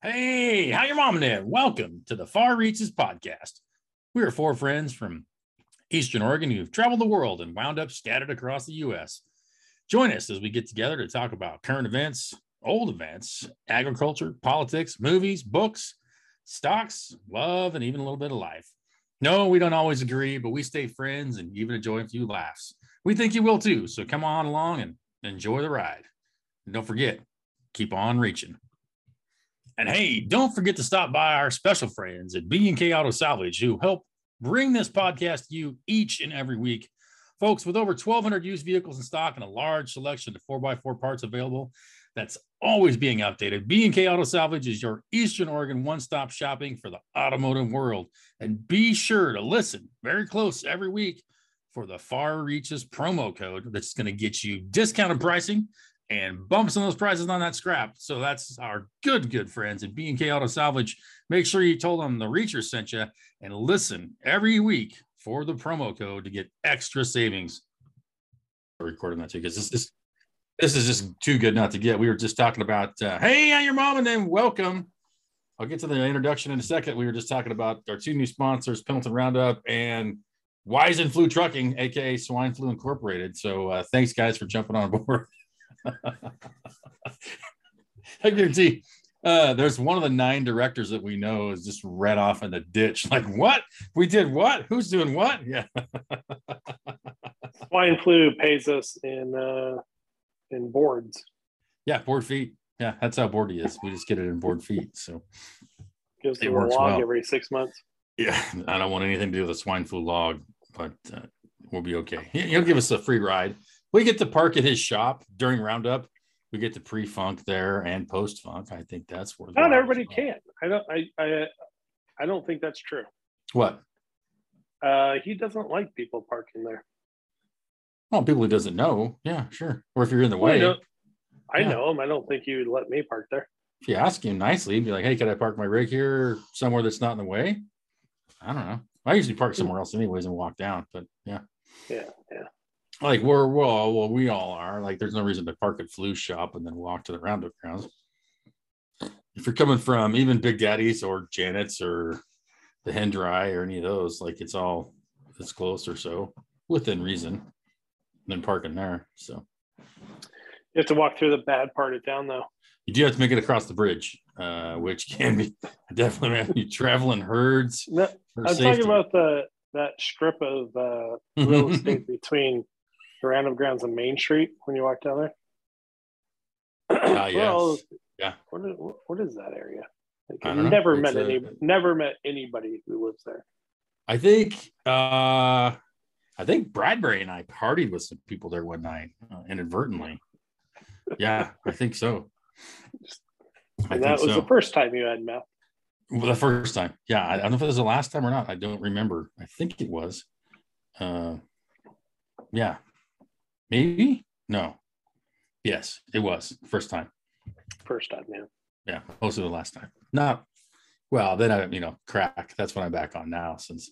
Hey, how your mom and? Welcome to the Far Reaches podcast. We are four friends from Eastern Oregon who've traveled the world and wound up scattered across the U.S. Join us as we get together to talk about current events, old events, agriculture, politics, movies, books, stocks, love, and even a little bit of life. No, we don't always agree, but we stay friends and even enjoy a few laughs. We think you will too. So come on along and enjoy the ride. And don't forget, keep on reaching. And hey, don't forget to stop by our special friends at B&K Auto Salvage who help bring this podcast to you each and every week. Folks, with over 1,200 used vehicles in stock and a large selection of 4x4 parts available, that's always being updated. B&K Auto Salvage is your Eastern Oregon one-stop shopping for the automotive world. And be sure to listen very close every week for the Far Reaches promo code that's going to get you discounted pricing and bumps on those prices on that scrap. So that's our good, good friends at B&K Auto Salvage. Make sure you told them the Reacher sent you and listen every week for the promo code to get extra savings. Recording that too, because this is this is just too good not to get. We were just talking about, uh, hey, I'm your mom, and then welcome. I'll get to the introduction in a second. We were just talking about our two new sponsors, Pendleton Roundup and Wise and Flu Trucking, aka Swine Flu Incorporated. So uh, thanks, guys, for jumping on board. I guarantee uh, there's one of the nine directors that we know is just read off in the ditch. Like, what? We did what? Who's doing what? Yeah. Swine flu pays us in uh, in boards. Yeah, board feet. Yeah, that's how board he is. We just get it in board feet. So gives it a log well. every six months. Yeah, I don't want anything to do with a swine flu log, but uh, we'll be okay. He'll give us a free ride. We get to park at his shop during Roundup. We get to pre-funk there and post-funk. I think that's worth. Not everybody can. I don't. I. I. I don't think that's true. What? Uh, he doesn't like people parking there. Well, people he doesn't know. Yeah, sure. Or if you're in the way. Well, I yeah. know him. I don't think he would let me park there. If you ask him nicely, he'd be like, "Hey, can I park my rig here somewhere that's not in the way?" I don't know. I usually park somewhere else anyways and walk down. But yeah. Yeah, yeah. Like we're well, well, we all are. Like, there's no reason to park at Flu Shop and then walk to the Roundup grounds. If you're coming from even Big Daddy's or Janet's or the Hendry or any of those, like it's all it's close or so within reason than parking there. So you have to walk through the bad part of town, though. You do have to make it across the bridge, uh, which can be definitely you traveling herds. No, I'm safety. talking about the that strip of uh, real estate between Roundup grounds and Main Street when you walk down there. Uh, yes. well, yeah. What is, what is that area? Like, I've never met a, any, never met anybody who lives there. I think uh I think Bradbury and I partied with some people there one night uh, inadvertently. Yeah, I think so. I that was so. the first time you had meth. Well, the first time, yeah. I don't know if it was the last time or not. I don't remember. I think it was. Uh, yeah, maybe. No. Yes, it was first time. First time, yeah. Yeah, most of the last time. Not well. Then I, you know, crack. That's what I'm back on now since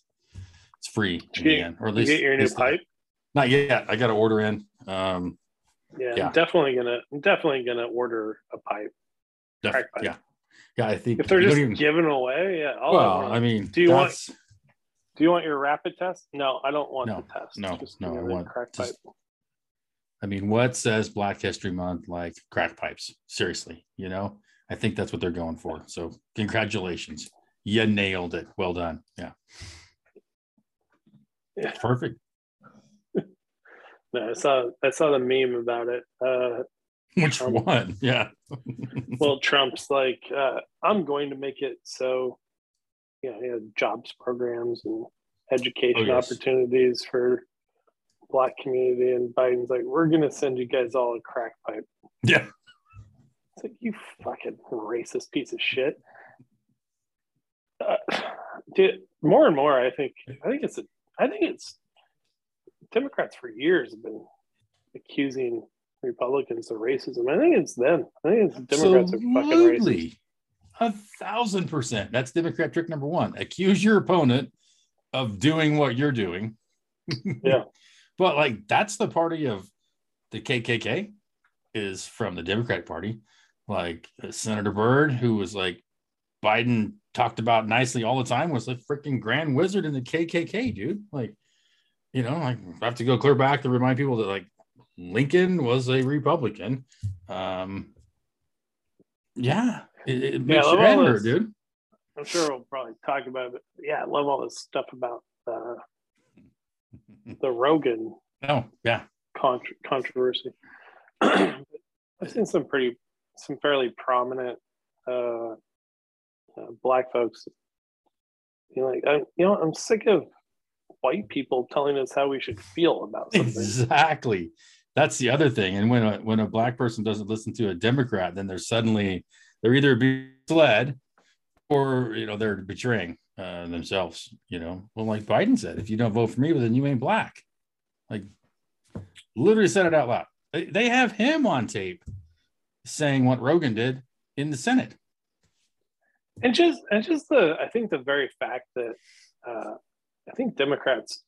it's free again, or at least you get your new pipe. Not yet. I got to order in. Um, yeah, yeah. I'm definitely gonna. I'm definitely gonna order a pipe. Def- pipe. Yeah, yeah. I think if they're just even... giving away, yeah. I'll well, I mean, do you that's... want? Do you want your rapid test? No, I don't want no, the test. No, just no, I want crack just, pipe. I mean, what says Black History Month like crack pipes? Seriously, you know, I think that's what they're going for. So, congratulations, you nailed it. Well done. Yeah. Yeah. Perfect. no, I saw I saw the meme about it. Uh, Which Trump, one? Yeah. well, Trump's like, uh, I'm going to make it so, you know, jobs programs and education oh, yes. opportunities for black community, and Biden's like, we're going to send you guys all a crack pipe. Yeah. It's like you fucking racist piece of shit. Uh, dude, more and more, I think I think it's a I think it's Democrats for years have been accusing Republicans of racism. I think it's them. I think it's Democrats Absolutely. are fucking racist. A thousand percent. That's Democrat trick number one. Accuse your opponent of doing what you're doing. Yeah. but like that's the party of the KKK is from the Democratic Party. Like Senator Byrd, who was like Biden talked about nicely all the time was the freaking grand wizard in the KKK, dude. Like, you know, like I have to go clear back to remind people that like Lincoln was a Republican. Um, yeah, it, it Yeah, makes I your love all this. dude. I'm sure we'll probably talk about it. But yeah, I love all this stuff about uh, the Rogan Oh, yeah. contr controversy. I've seen some pretty, some fairly prominent uh, uh, black folks. You know, like, I, you know, I'm sick of white people telling us how we should feel about something. Exactly. That's the other thing. And when a, when a black person doesn't listen to a Democrat, then they're suddenly they're either being led or you know they're betraying uh, themselves. You know, well, like Biden said, if you don't vote for me, well, then you ain't black. Like, literally said it out loud. They, have him on tape saying what Rogan did in the Senate. and just and just the i think the very fact that uh i think democrats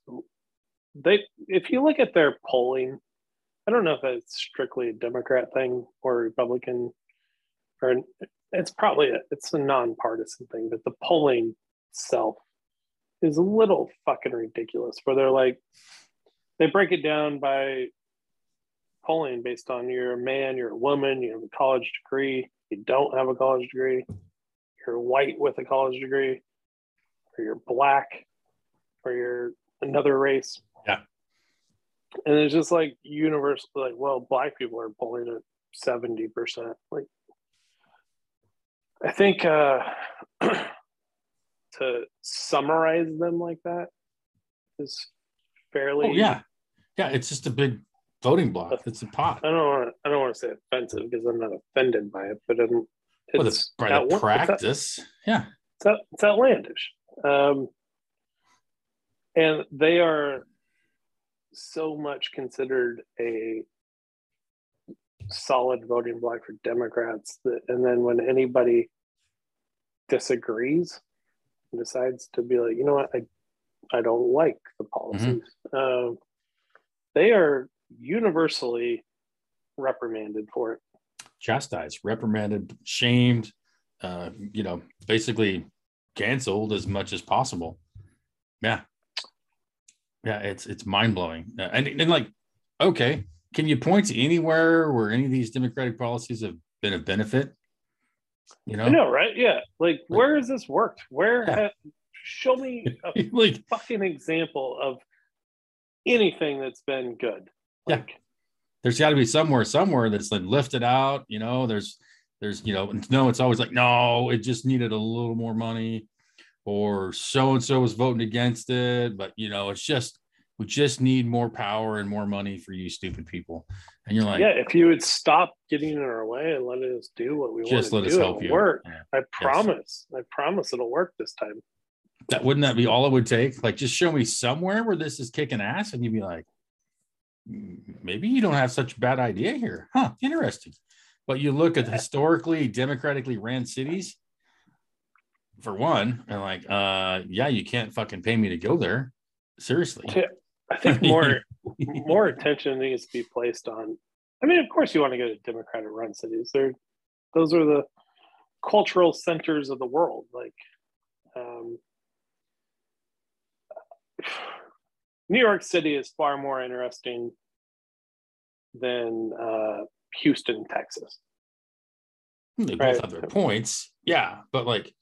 they if you look at their polling i don't know if it's strictly a democrat thing or republican or it's probably a, it's a nonpartisan thing but the polling itself is a little fucking ridiculous where they're like they break it down by polling based on you're a man you're a woman you have a college degree you don't have a college degree you're white with a college degree, or you're black, or you're another race. Yeah. And it's just like universal, like, well, black people are polling at 70%. Like, I think uh, to summarize them like that is fairly. Oh yeah, yeah. It's just a big voting block. It's a pot. I don't want to. I don't want to say offensive because I'm not offended by it, but I'm. Well, it's by the outla- it's out- practice. Yeah. it's, out, it's outlandish. Um, and they are so much considered a solid voting block for Democrats that, and then when anybody disagrees decides to be like, you know what, I, I don't like the policies, um, they are universally reprimanded for it. chastised, reprimanded, shamed, uh, you know, basically canceled as much as possible. Yeah. Yeah, it's it's mind blowing. Uh, and, and like, okay, can you point to anywhere where any of these democratic policies have been a benefit? You know, I know, right? Yeah. Like, where has this worked? Where Yeah. ha- show me a like fucking example of anything that's been good. Yeah. Like, there's got to be somewhere somewhere that's been lifted out you know there's there's you know no it's always like no it just needed a little more money or so and so was voting against it but you know it's just we just need more power and more money for you stupid people and you're like yeah, if you would stop getting in our way and let us do what we just want let to us do, help it'll you work. Yeah. I promise. I promise it'll work this time. that wouldn't that be all it would take like just show me somewhere where this is kicking ass and you'd be like "Mm, maybe you don't have such a bad idea here huh interesting but you look at historically democratically ran cities for one and like uh yeah you can't fucking pay me to go there seriously. I think more more attention needs to be placed on. I mean, of course, you want to go to Democratic run cities. They're those are the cultural centers of the world. Like, um, New York City is far more interesting than uh, Houston, Texas. they both right. have their points yeah but like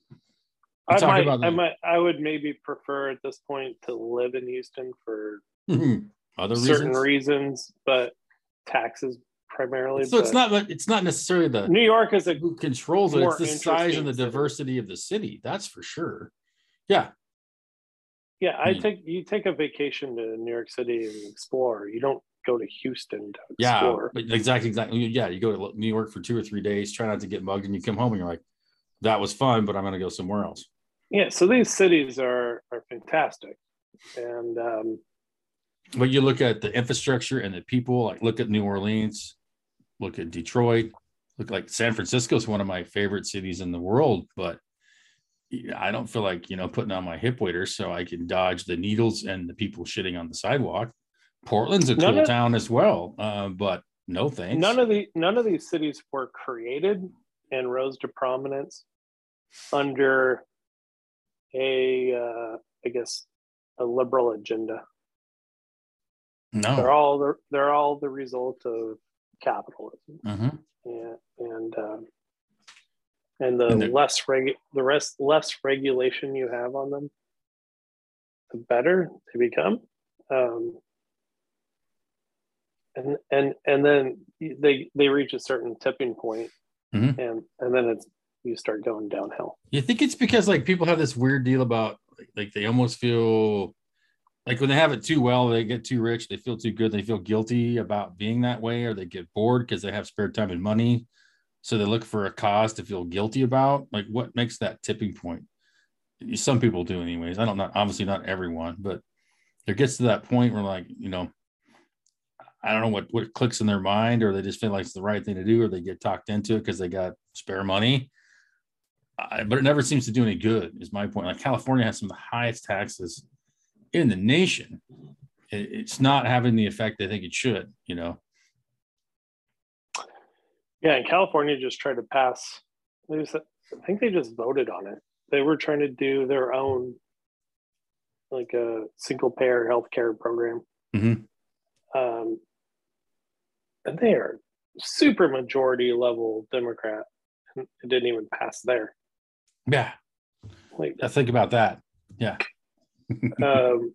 I might, I might, I would maybe prefer at this point to live in Houston for other certain reasons reasons, but taxes primarily. so it's not it's not necessarily the New York is a who controls it. It's the size and the diversity of the city. That's for sure. Yeah. yeah. I Hmm. take you take a vacation to New York City and explore. You don't go to Houston to Yeah. explore. But exactly. Exactly. Yeah. You go to New York for two or three days, try not to get mugged, and you come home and you're like, that was fun, but I'm going to go somewhere else. Yeah. So these cities are are fantastic, and um, But you look at the infrastructure and the people, like look at New Orleans, look at Detroit, look like San Francisco is one of my favorite cities in the world, but I don't feel like, you know, putting on my hip waders so I can dodge the needles and the people shitting on the sidewalk. Portland's a None cool of- town as well, uh, but no thanks. none of the none of these cities were created and rose to prominence under a, uh, I guess, a liberal agenda. No. They're all the, they're all the result of capitalism, hmm and and um, and the And less regu- the rest less regulation you have on them, the better they become. Um, and and and then they they reach a certain tipping point, Mhm. and and then it's you start going downhill. You think it's because like people have this weird deal about like they almost feel like when they have it too well, they get too rich, they feel too good, they feel guilty about being that way, or they get bored because they have spare time and money. So they look for a cause to feel guilty about. Like what makes that tipping point? Some people do, anyways. I don't know, obviously not everyone, but there gets to that point where like, you know, I don't know what what clicks in their mind, or they just feel like it's the right thing to do, or they get talked into it because they got spare money. I, but it never seems to do any good. Is my point. Like California has some of the highest taxes in the nation. It's not having the effect I think it should. You know. Yeah, and California just tried to pass. Just, I think they just voted on it. They were trying to do their own, like a single payer healthcare program. Mhm. Um, and they are super majority level Democrat. It didn't even pass there. Yeah. Like, I think about that. Yeah. Um,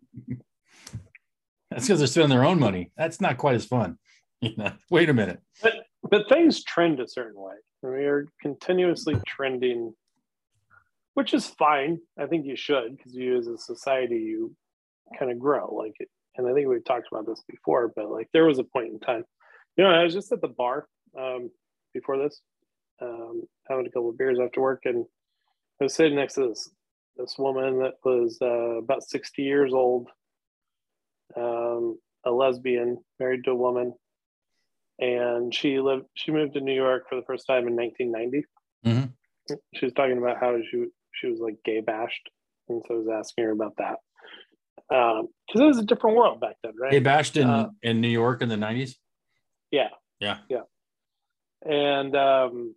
That's because they're spending their own money. That's not quite as fun. You know. Wait a minute. but but things trend a certain way. We are continuously trending, which is fine. I think you should because you, as a society, you kind of grow. Like, it, and I think we've talked about this before, but like there was a point in time. You know, I was just at the bar um, before this, um, having a couple of beers after work, and I was sitting next to this this woman that was uh, about sixty years old, um, a lesbian, married to a woman and she lived she moved to new york for the first time in 1990 Mhm. she was talking about how she she was like gay bashed and so i was asking her about that because it was a different world back then right They bashed in Uh, in New York in the nineties. yeah Yeah. yeah and um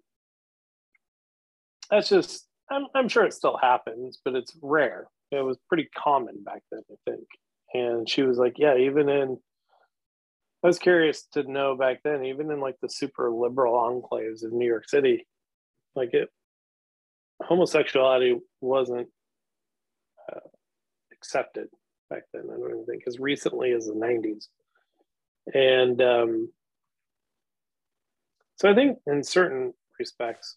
that's just I'm, I'm sure it still happens but it's rare. It was pretty common back then i think. And she was like yeah even in i was curious to know back then even in like the super liberal enclaves of new york city like it homosexuality wasn't uh, accepted back then i don't even think as recently as the 90s and um so I think in certain respects,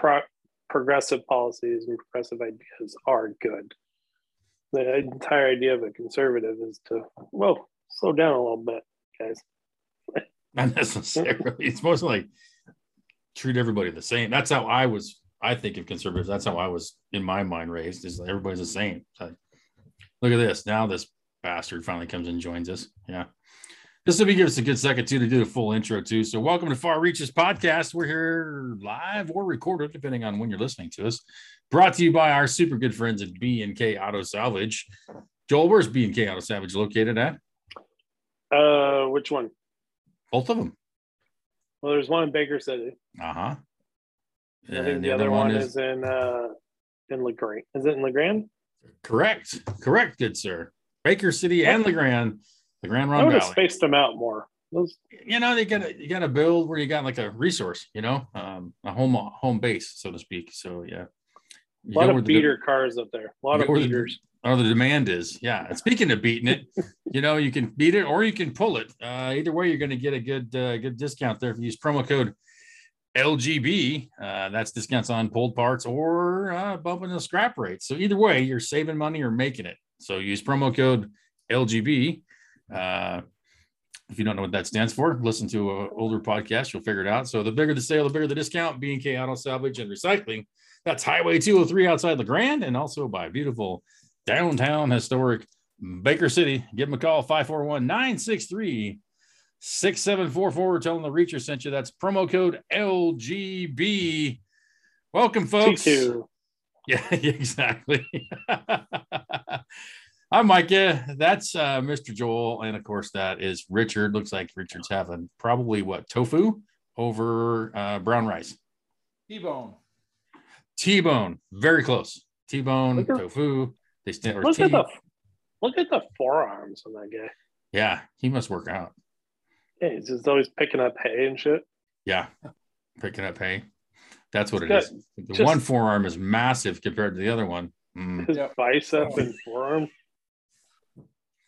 pro- progressive policies and progressive ideas are good. The entire idea of a conservative is to, well, slow down a little bit, guys. Not necessarily. it's mostly like treat everybody the same. That's how I was. I think of conservatives. That's how I was in my mind raised. Is everybody's the same. Like, look at this. Now this bastard finally comes and joins us. Yeah. This will be give us a good second too to do the full intro too. So welcome to Far Reaches Podcast. We're here live or recorded, depending on when you're listening to us. Brought to you by our super good friends at B and K Auto Salvage. Joel, where's B and K Auto Salvage located at? Uh, which one? Both of them. Well, there's one in Baker City. Uh huh. I think the, other, one, is, in uh, in La Grande. Is it in La Grande? Correct. Correct, good sir. Baker City and La Grande, the Grande Ronde would have Valley. spaced them out more. Those, You know, they gotta you gotta build where you got like a resource, you know, um, a home home base, so to speak. So yeah. a lot go where of the- beater cars up there. A lot of go where the- beaters. or the demand is. Yeah. And speaking of beating it, you know, you can beat it or you can pull it. Uh, either way, you're going to get a good uh, good discount there if you use promo code LGB. Uh, that's discounts on pulled parts or uh, bumping the scrap rate. So either way, you're saving money or making it. So use promo code LGB. Uh, if you don't know what that stands for, listen to an older podcast. You'll figure it out. So the bigger the sale, the bigger the discount. B&K Auto Salvage and Recycling. That's Highway 203 outside the Grand, and also by beautiful downtown historic Baker City. Give them a call 541 963 6744. Tell them the Reacher sent you. That's promo code LGB. Welcome, folks. T2. Yeah, exactly. I'm Micah. That's uh, Mr. Joel. And of course, that is Richard. Looks like Richard's having probably what tofu over uh, brown rice. T-bone. T-bone, very close. T-bone, tofu. They stand or Look T. at the look at the forearms on that guy. Yeah, he must work out. Yeah, he's just always picking up hay and shit. Yeah, picking up hay. That's what it He's is. The just- one forearm is massive compared to the other one. Mm, His bicep and forearm.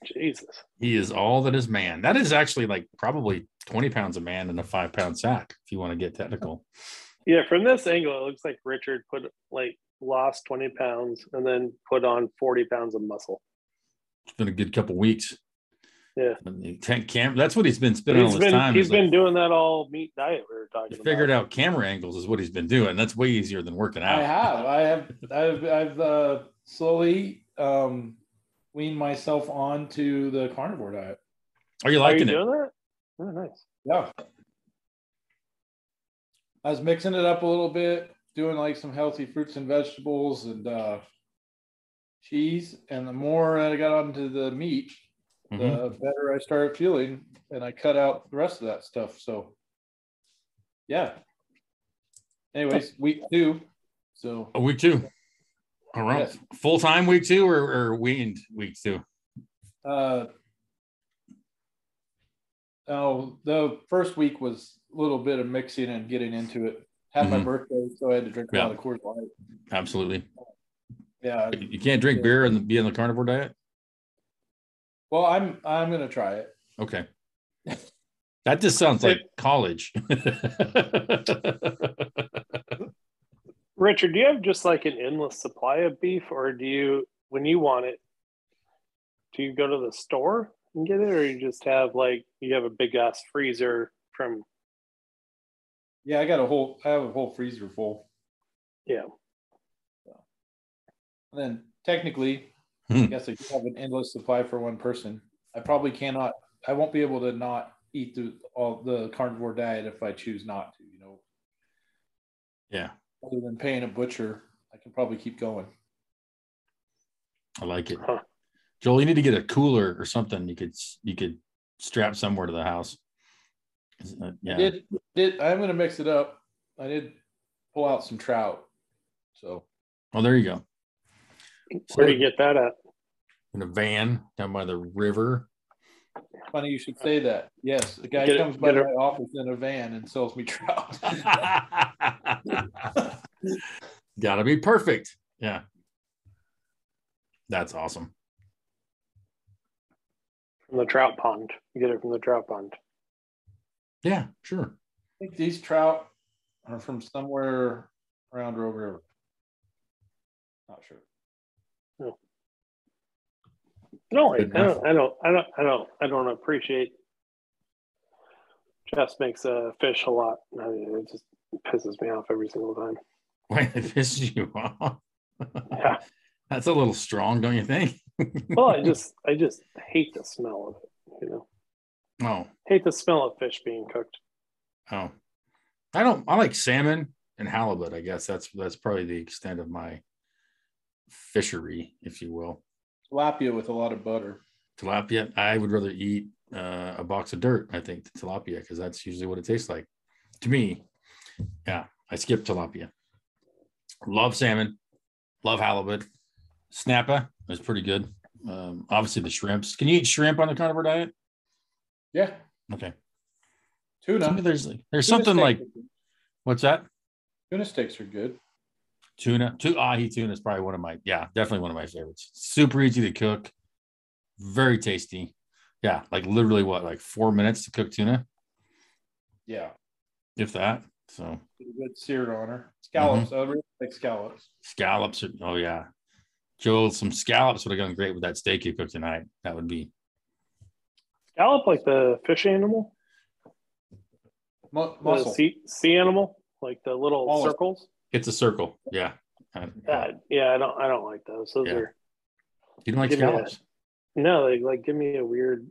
Jesus. he is all that is man. That is actually like probably 20 pounds of man in a five pound sack, if you want to get technical. Yeah, from this angle, it looks like Richard put like lost 20 pounds and then put on 40 pounds of muscle. It's been a good couple weeks. Yeah. Tank cam that's what he's been spending He's all his been time. he's is like- been doing that all meat diet we were talking about. figured out camera angles is what he's been doing. That's way easier than working out. I have. I have. I've. I've uh, slowly um, weaned myself on to the carnivore diet. Are you Are you liking it? doing that? Oh, nice. Yeah. I was mixing it up a little bit, doing like some healthy fruits and vegetables and uh, cheese. And the more I got onto the meat, Mhm. the better I started feeling. And I cut out the rest of that stuff. So, yeah. Anyways, week two. So, A week two. All right. Full time week two or, or weaned week two? Uh, oh, the first week was a little bit of mixing and getting into it. Had my Mhm. birthday, so I had to drink a Yeah. lot of Coors Light. Absolutely. Yeah. You can't drink beer and be on the carnivore diet? Well, I'm I'm gonna try it. Okay. That just sounds like college. Richard, do you have just like an endless supply of beef, or do you, when you want it, do you go to the store and get it, or you just have like you have a big ass freezer from? Yeah, I got a whole I have a whole freezer full. Yeah, And then technically, Hmm. I guess I do have an endless supply for one person. I probably cannot. I won't be able to not eat the all the carnivore diet if I choose not to. You know, yeah, other than paying a butcher, I can probably keep going. I like it. Huh. Joel, you need to get a cooler or something you could you could strap somewhere to the house. Uh, Yeah. I did did I'm gonna mix it up. I did pull out some trout. So Oh, there you go. where do you get that at? In a van down by the river. Funny you should say that. Yes, the guy Get it- comes by get my it. office in a van and sells me trout. Gotta be perfect. Yeah. That's awesome. From the trout pond. You get it from the trout pond. Yeah, sure. I think these trout are from somewhere around Rogue River. Not sure. No, I Good don't, I don't, I don't, I don't, I don't appreciate. Jess makes a fish a lot. I mean, it just pisses me off every single time. Why it pisses you off? Yeah. That's a little strong, don't you think? Well, I just, I just hate the smell of it. You know, oh, hate the smell of fish being cooked. oh. I don't I like salmon and halibut, I guess. That's that's probably the extent of my fishery, if you will. Tilapia with a lot of butter. tilapia? I would rather eat uh, a box of dirt i think tilapia because that's usually what it tastes like. To me yeah i skip tilapia. Love salmon. Love halibut. Snapper is pretty good. Um, obviously the shrimps. Can you eat shrimp on the carnivore diet? Yeah, okay. Tuna. there's there's Tuna something like what's that? Tuna steaks are good. Tuna two ahi tuna is probably one of my yeah definitely one of my favorites super easy to cook very tasty yeah like literally what like four minutes to cook tuna Yeah, if that so pretty good seared on her. Scallops. Mm-hmm. I really like scallops. Scallops. Are, oh yeah, Joel. Some scallops would have gone great with that steak you cooked tonight. That would be. Scallop, like the fish animal, Mu- the muscle. sea, sea animal, like the little Mollusk. circles. It's a circle. Yeah. Uh, Uh, yeah, I don't, I don't like those. Those Yeah. are you don't like me a- scallops? no, they like give me a weird,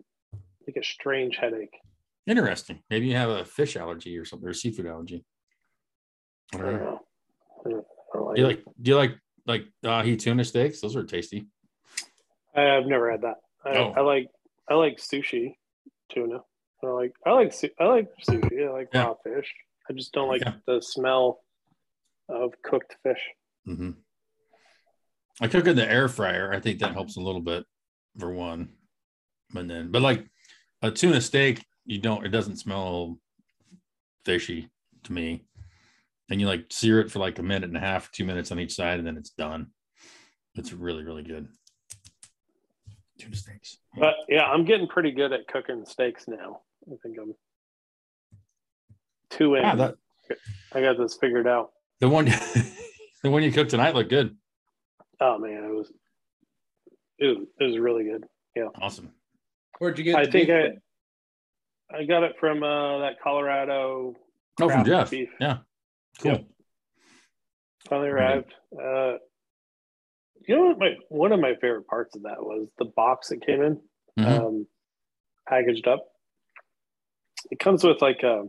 like a strange headache. Interesting. Maybe you have a fish allergy or something, or seafood allergy. I I don't don't know. know. I don't, like Do you like? Do you like like ahi tuna steaks? Those are tasty. I've never had that. I, Oh. I like I like sushi tuna. I like I like I like sushi. I like Yeah. raw fish. I just don't like Yeah. the smell of cooked fish. hmm I cook in the air fryer. I think that helps a little bit for one. But then, but like a tuna steak, you don't. It doesn't smell fishy to me. And you like sear it for like a minute and a half, two minutes on each side, and then it's done. It's really, really good. Tuna steaks. But yeah, I'm getting pretty good at cooking steaks now. I think I'm two in. Yeah, that I got this figured out. The one, the one you cooked tonight looked good. Oh man, it was it was, it was really good. Yeah. Awesome. Where'd you get? It? I think beef I from? I got it from uh, that Colorado Oh, from Jeff. beef. Yeah. Cool. Yep. Finally Very arrived. Uh, you know what? My one of my favorite parts of that was the box that came in, Mhm. um, packaged up. It comes with like a,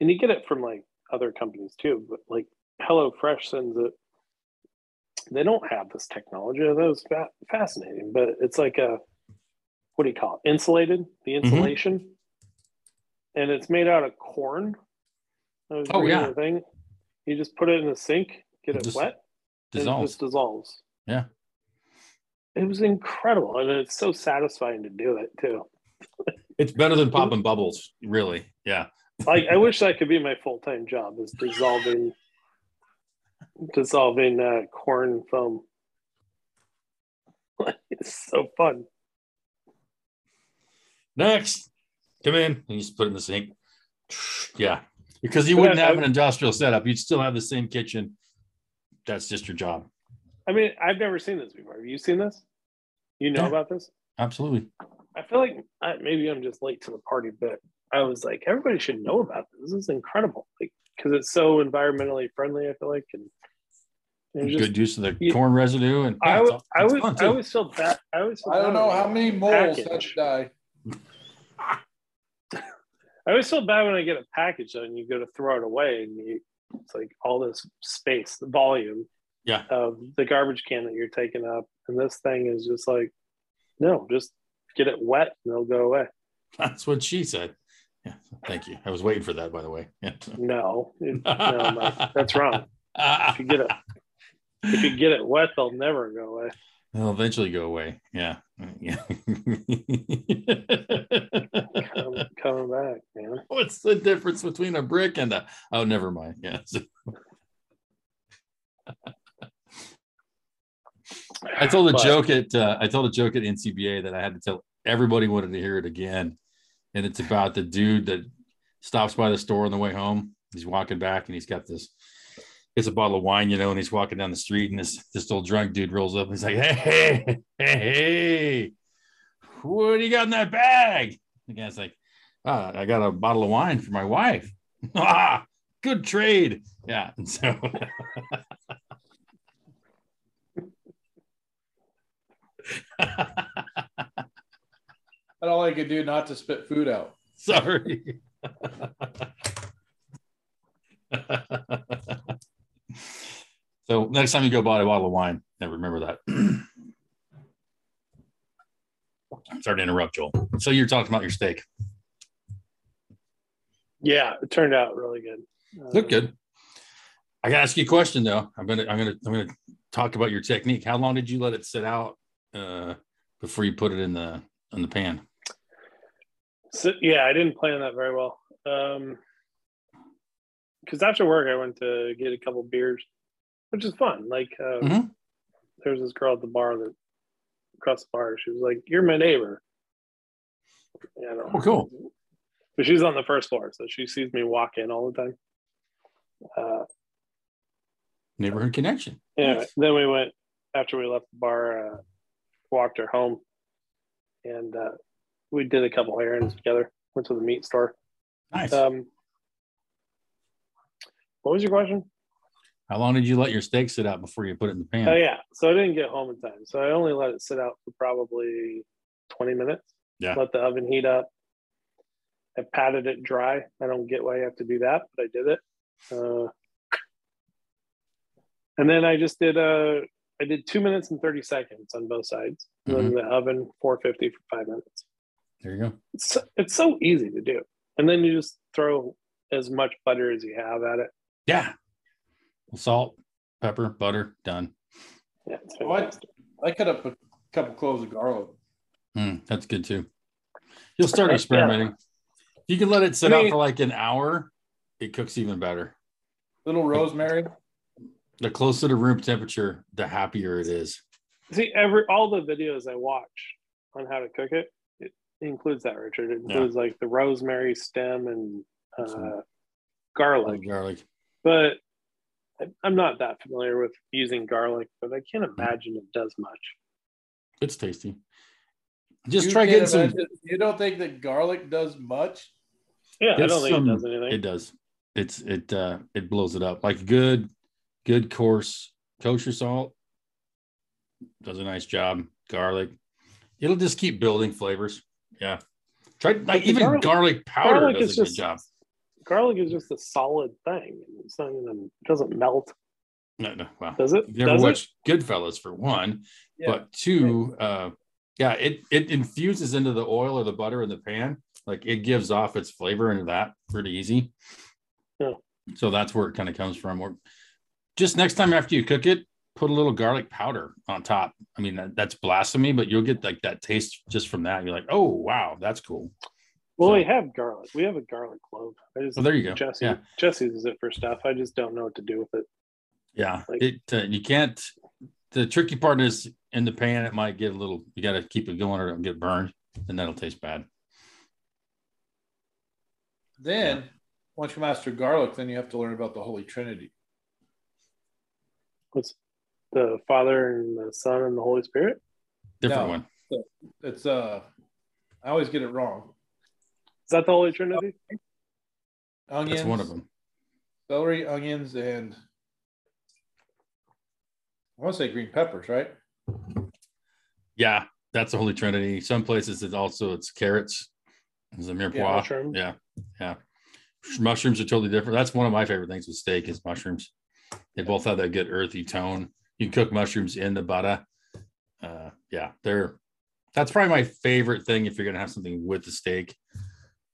and you get it from like other companies too, but like HelloFresh sends it. They don't have this technology. That was fa- fascinating, but it's like a, what do you call it? Insulated, the Mm-hmm. insulation, and it's made out of corn. Oh, yeah. thing. You just put it in the sink, get It it just wet, and it Dissolves. just dissolves. Yeah. It was incredible, and it's so satisfying to do it too. It's better than popping bubbles, really. Yeah. Like I wish that could be my full time job is dissolving, dissolving uh, corn foam. it's so fun. Next, come in and you just put it in the sink. Yeah, because you But wouldn't I- have an industrial setup. You'd still have the same kitchen. That's just your job. I mean, I've never seen this before. Have you seen this? You know Yeah. about this? Absolutely. I feel like I, maybe I'm just late to the party, but I was like, everybody should know about this. This is incredible, like because it's so environmentally friendly. I feel like, and, and just, Good use of the you- corn residue and I, yeah, w- it's- I was, I was always feel bad. I was. feel I don't bad know I how get many moles had package. to die. I always feel bad when I get a package though, and you go to throw it away, and you, it's like all this space, the volume Yeah. of the garbage can that you're taking up, and this thing is just like, no, just get it wet and it'll go away. That's what she said. Yeah, thank you. I was waiting for that, by the way. Yeah. No, no, Mike, that's wrong. If you get it, if you get it wet, they'll never go away. They'll eventually go away. Yeah. Yeah. Come, coming back, man. What's the difference between a brick and a? Oh, never mind. Yeah. I told a But- joke at uh, I told a joke at NCBA that I had to tell everybody wanted to hear it again, and it's about the dude that stops by the store on the way home. He's walking back and he's got this. It's a bottle of wine, you know, and he's walking down the street, and this this old drunk dude rolls up and he's like, "Hey, hey, hey, what do you got in that bag?" The guy's like, "Ah, I got a bottle of wine for my wife." ah, good trade. Yeah, and so That's all I could do not to spit food out. Sorry. so next time you go buy a bottle of wine, never remember that. Sorry to interrupt, Joel. So you're talking about your steak. Yeah, it turned out really good. Look Um, good. I gotta ask you a question though. I'm gonna I'm gonna I'm gonna talk about your technique. How long did you let it sit out uh, before you put it in the in the pan? So yeah, I didn't plan that very well. Um, because after work, I went to get a couple beers, which is fun. Like, um, Mhm. there was this girl at the bar that across the bar. She was like, "You're my neighbor." Yeah, Oh, cool. But she's on the first floor, so she sees me walk in all the time. Uh, Neighborhood connection. Anyway, then we went after we left the bar, uh, walked her home, and uh, we did a couple errands together. Went to the meat store. Nice. Um, what was your question? How long did you let your steak sit out before you put it in the pan? Oh yeah, so I didn't get home in time, so I only let it sit out for probably twenty minutes. Yeah. Let the oven heat up. I patted it dry. I don't get why you have to do that, but I did it. Uh, and then I just did uh, I did two minutes and thirty seconds on both sides. And then the oven four fifty for five minutes. There you go. It's so- it's so easy to do, and then you just throw as much butter as you have at it. Yeah. Salt. pepper, butter, done. Yeah, it's What? fantastic. I cut up a couple cloves of garlic. Mm, that's good too. You'll start experimenting. If you can let it sit I out for like an hour, it cooks even better. Little rosemary. The closer to room temperature, the happier it is. See, every all the videos I watch on how to cook it, it includes that, Richard. It includes like the rosemary stem and uh, Some- garlic. garlic. But I- I'm not that familiar with using garlic, but I can't imagine it does much. It's tasty. Just You try can't getting some. You don't think that garlic does much? Yeah, I don't think some- it does anything. It does. It's it uh it blows it up like good, good coarse kosher salt. Does a nice job. Garlic. It'll just keep building flavors. Yeah. Try like even garlic, garlic- powder garlic does is a good job. garlic is just a solid thing. It's not even it doesn't melt, No, no, wow. does it? You've never does it? watched Goodfellas for one, but two, uh, yeah, it it infuses into the oil or the butter in the pan. Like it gives off its flavor into that pretty easy. Yeah. So that's where it kind of comes from. Or just next time after you cook it, put a little garlic powder on top. I mean, that, that's blasphemy, but you'll get like that taste just from that. You're like, oh wow, that's cool. Well, So- we have garlic. We have a garlic clove. I just So there you go. Jesse Yeah. Jesse uses it for stuff. I just don't know what to do with it. Yeah, Like- it uh, you can't. The tricky part is in the pan. It might get a little. You got to keep it going or it'll get burned, and that'll taste bad. Then, once you master garlic, then you have to learn about the Holy Trinity. What's the Father and the Son and the Holy Spirit? Different No. one. It's uh, I always get it wrong. Is that the Holy Trinity? Onions, That's one of them. celery, onions, and I want to say green peppers, right? Yeah, that's the Holy Trinity. Some places it's also it's carrots. It's a Yeah, mirepoix. mushroom. Yeah, yeah. Mushrooms are totally different. That's one of my favorite things with steak is mushrooms. They both have that good earthy tone. You can cook mushrooms in the butter. Uh, yeah, they're that's probably my favorite thing if you're gonna have something with the steak.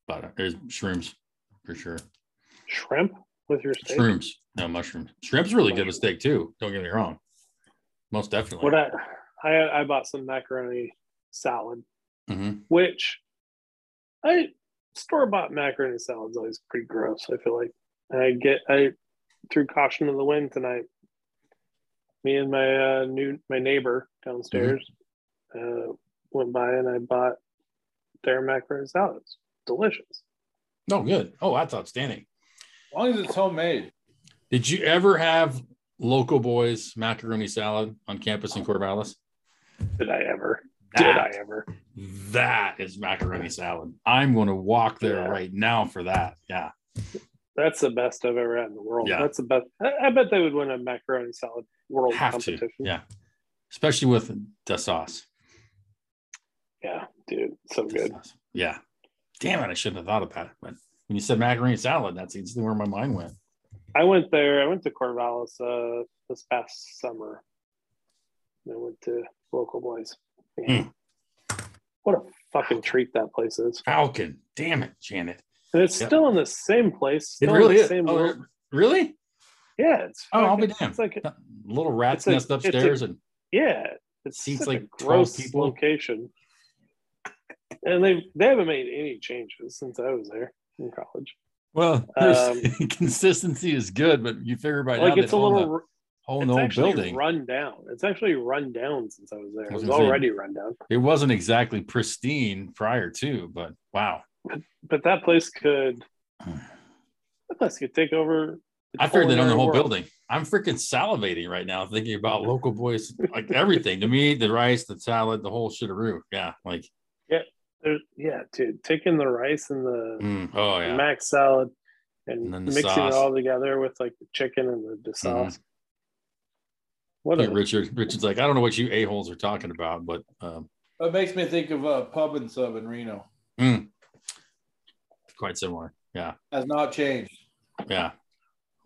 But there's shrooms for sure. Shrimp with your steak. Shrooms, no mushrooms. Shrimp's really good with steak too. Don't get me wrong. Most definitely. What I, I I bought some macaroni salad, Mhm. which I store bought macaroni salad is always pretty gross. I feel like and I get I threw caution to the wind tonight. Me and my uh, new my neighbor downstairs uh, went by and I bought their macaroni salad. It's delicious. Oh, good. Oh, that's outstanding. As long as it's homemade. Did you ever have Local Boys macaroni salad on campus in Corvallis? Did I ever? Did I ever? that is macaroni salad. I'm going to walk there Yeah. right now for that. Yeah. That's the best I've ever had in the world. Yeah. That's the best. I, I bet they would win a macaroni salad world Have competition. to. Yeah. Especially with the sauce. Yeah, dude, so The good. sauce. Yeah. Damn it. I shouldn't have thought of that. But when you said macaroni salad, that's instantly where my mind went. I went there. I went to Corvallis uh, this past summer. I went to local boys. Man, What a fucking treat that place is, Falcon. Damn it, Janet. And it's Yep. still in the same place. It still in really the is. Same Oh, really? yeah, it's. Oh, I'll be damned. It's like a- Little rat's a- nest a- upstairs and yeah, it's Seats like a gross people. location. And they they haven't made any changes since I was there in college. well, Um, consistency is good, but you figure by now Like they it's a little. the whole building. run down. It's actually run down since I was there. It I was was gonna say- already run down. It wasn't exactly pristine prior to, but wow. But that place could that place could take over. the I figured that on the whole world. building. I'm freaking salivating right now thinking about local boys, like everything to me, the rice, the salad, the whole shitaroo. Yeah. Like, There's, yeah, dude, taking the rice and the mm, oh, yeah. mac salad and, And then the mixing sauce. it all together with like the chicken and the, the sauce. What Yeah, a Richard, Richard's like, I don't know what you a-holes are talking about, but um, It makes me think of a pub and sub in Reno. mm, quite similar. Yeah. Has not changed. Yeah.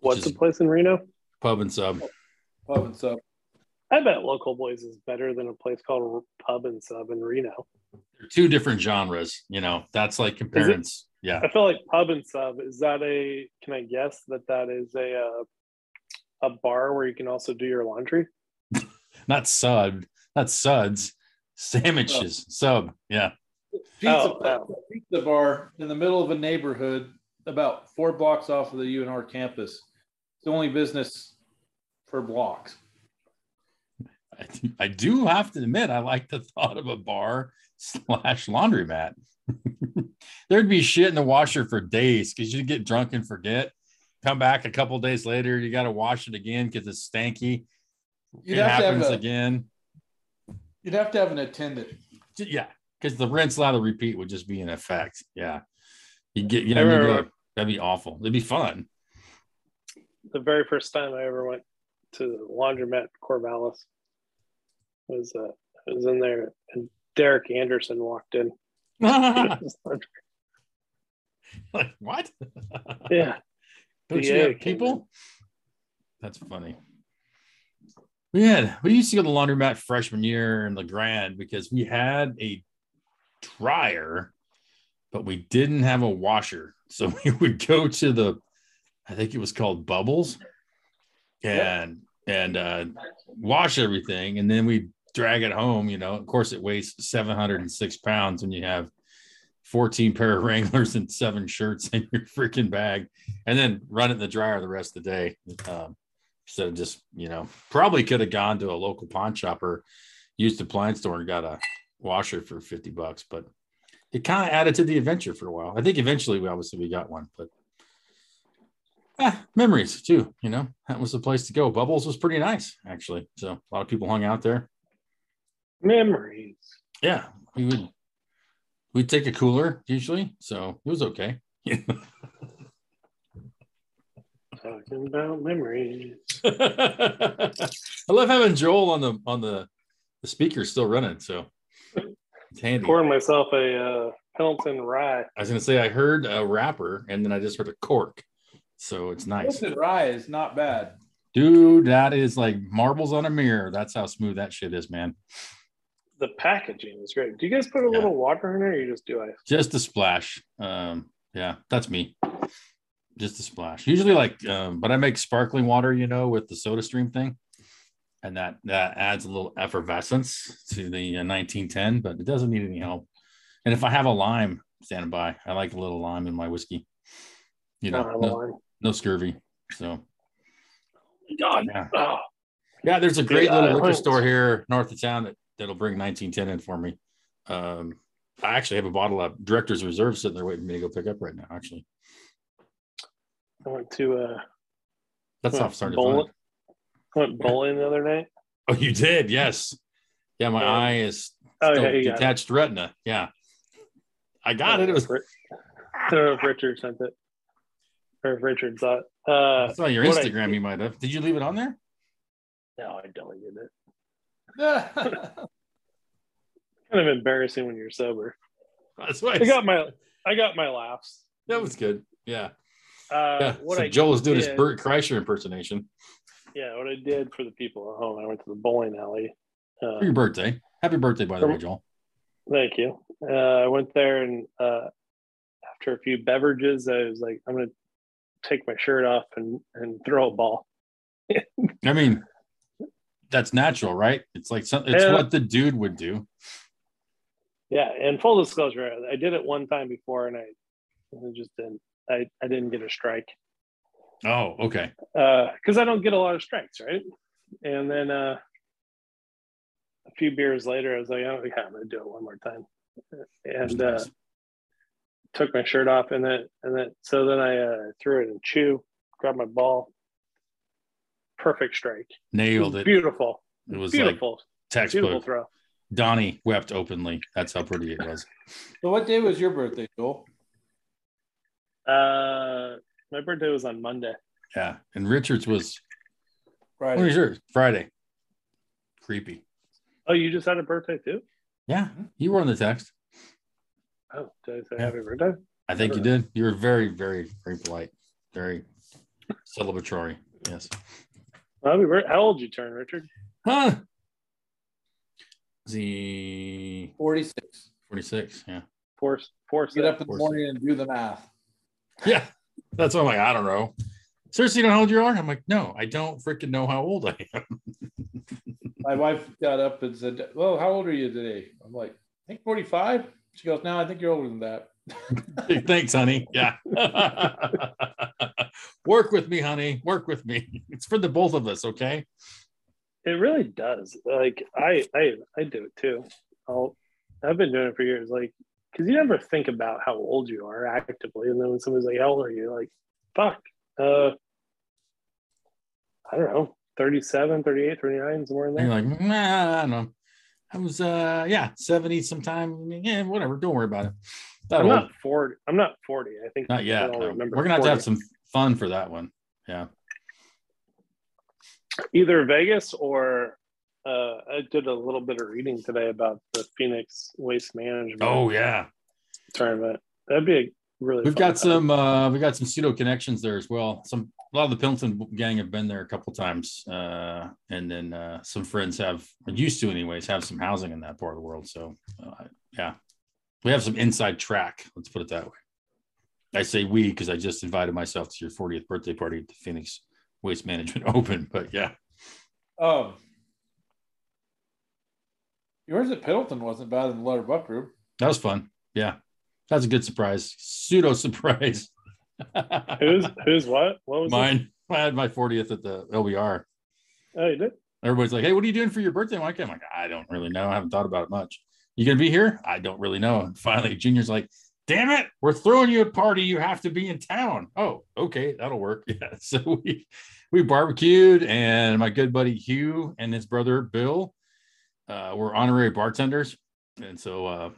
what's Which the place in Reno? pub and sub. Pub and sub. I bet Local Boys is better than a place called Pub and Sub in Reno. They're two different genres. You know, that's like comparing. Yeah. I feel like Pub and Sub is that a? Can I guess that that is a uh, a bar where you can also do your laundry? Not sub, not suds, sandwiches, sub. Yeah. Pizza, Oh, oh. pizza bar in the middle of a neighborhood about four blocks off of the UNR campus. It's the only business for blocks. I, I do have to admit, I like the thought of a bar slash laundromat. There'd be shit in the washer for days because you'd get drunk and forget. Come back a couple days later, you got to wash it again because it's stanky. You'd it have to have happens a- again. You'd have to have an attendant. Yeah, because the rinse, lather, repeat would just be in effect. Yeah, you get, you know, you remember- go- that'd be awful. It'd be fun. The very first time I ever went to the laundromat Corvallis was uh, I was in there and Derek Anderson walked in. like what? yeah, Don't you have people? That's funny. We had we used to go to the laundromat freshman year in the Grand because we had a dryer, but we didn't have a washer. So we would go to the, I think it was called Bubbles, and and uh, wash everything, and then we drag it home. You know, of course, it weighs seven hundred and six pounds when you have 14 pair of Wranglers and seven shirts in your freaking bag, and then run it in the dryer the rest of the day. Um, instead of just, you know, probably could have gone to a local pawn shop or used appliance store and got a washer for 50 bucks, but it kind of added to the adventure for a while. I think eventually we obviously we got one, but ah, memories too, you know, that was the place to go. Bubbles was pretty nice, actually. So a lot of people hung out there memories. yeah, we would we'd take a cooler usually, so it was okay. Talking about memories. I love having Joel on the on the the speaker still running, so it's. Pouring myself a uh, Pendleton rye. I was gonna say I heard a wrapper, and then I just heard a cork, so it's nice, Listen, rye is not bad. dude. That is like marbles on a mirror. That's how smooth that shit is, man. The packaging is great. Do you guys put a Yeah. little water in there or you just do ice? Just a splash. Um, yeah, that's me. Just a splash. Usually, like, um, but I make sparkling water, you know, with the SodaStream thing, and that that adds a little effervescence to the uh, 1910, but it doesn't need any help. And if I have a lime standing by, I like a little lime in my whiskey. You know, I don't have a no, no scurvy. So God. yeah, Oh, yeah. There's a great Yeah, little liquor went- store here north of town that that'll bring 1910 in for me. Um, I actually have a bottle of Director's Reserve sitting there waiting for me to go pick up right now. Actually. I went to uh, That's Well, off starting to bowl- fun. Went bowling the other night. Oh, you did? Yes. Yeah, my Yeah. eye is Oh yeah, you got it. detached retina. Yeah. I got it. It was I don't know if Richard sent it or if Richard saw it. Uh, I saw your what I Instagram. you might have. Did you leave it on there? no, I deleted it. Kind of embarrassing when you're sober. That's why I got my I got my laughs. that was good. Yeah. Uh, yeah. what so I Joel was doing his Bert Kreischer impersonation yeah, what I did for the people at home, I went to the bowling alley. Uh, for your birthday. Happy birthday, by the way, Joel. Thank you. Uh, I went there and uh, after a few beverages, I was like, I'm going to take my shirt off and, and throw a ball. I mean, that's natural, right? It's like some, it's Yeah. what the dude would do. Yeah. And full disclosure, I did it one time before and I, I just didn't, I, I didn't get a strike Oh, okay. Uh because I don't get a lot of strikes, right? And then uh, a few beers later, I was like, oh, yeah, I'm going to do it one more time. And uh, took my shirt off and then and then so then I uh, threw it in chew, grabbed my ball. Perfect strike. nailed it. Beautiful. It was beautiful. like beautiful textbook. throw. Donnie wept openly. That's how pretty it was. so what day was your birthday, Joel? Uh my birthday was on Monday. Yeah. And Richards was when Friday. was yours? Friday. Creepy. Oh, you just had a birthday too? Yeah. You were on the text. Oh, did I say Yeah. happy birthday? I think you did. You were very, very, very polite. Very celebratory. Yes. Happy birthday. How old you turn, Richard? Huh. Z 46. 46. Yeah. Four four Get up in the course. morning and do the math. Yeah. That's why I'm like, I don't know. seriously, you know how old you are? I'm like, no, I don't freaking know how old I am. My wife got up and said, Well, how old are you today? I'm like, I think 45. She goes, No, I think you're older than that. Thanks, honey. Yeah. Work with me, honey. Work with me. It's for the both of us, okay? It really does. Like I, I, I do it too. I'll, I've been doing it for years. Like, because you never think about how old you are actively, and then when somebody's like, "How old are you?" Like, fuck. Uh, I don't know, 37, 38, 39, somewhere in there. you're like, nah, I don't know. I was uh yeah, 70 sometime. Yeah, whatever. Don't worry about it. That I'm old. not 40. I'm not 40. I think Not yet. No. remember We're gonna have to have some fun for that one. Yeah. either Vegas or uh, I did a little bit of reading today about the Phoenix Waste Management Oh yeah. tournament. That'd be a really. We've fun got time. some uh we got some pseudo connections there as well. Some a lot of the Pendleton gang have been there a couple times. Uh and then uh some friends have used to anyways have some housing in that part of the world. So uh, yeah. We have some inside track, let's put it that way. I say we because I just invited myself to your 40th birthday party at the Phoenix Waste Management Open, but yeah. Um, yours at Pendleton wasn't bad in the Let'er Buck room. That was fun. Yeah. That's a good surprise. Pseudo surprise. Who's who's what? What was it? mine? I had my 40th at the LBR. Oh, you did. Everybody's like, "Hey, what are you doing for your birthday?" I'm I'm like, I don't really know. I haven't thought about it much. You gonna be here? I don't really know. And finally, Junior's like, "Damn it, we're throwing you a party. You have to be in town." Oh, okay, that'll work. Yeah. So we we barbecued, and my good buddy Hugh and his brother Bill uh, were honorary bartenders, and so uh,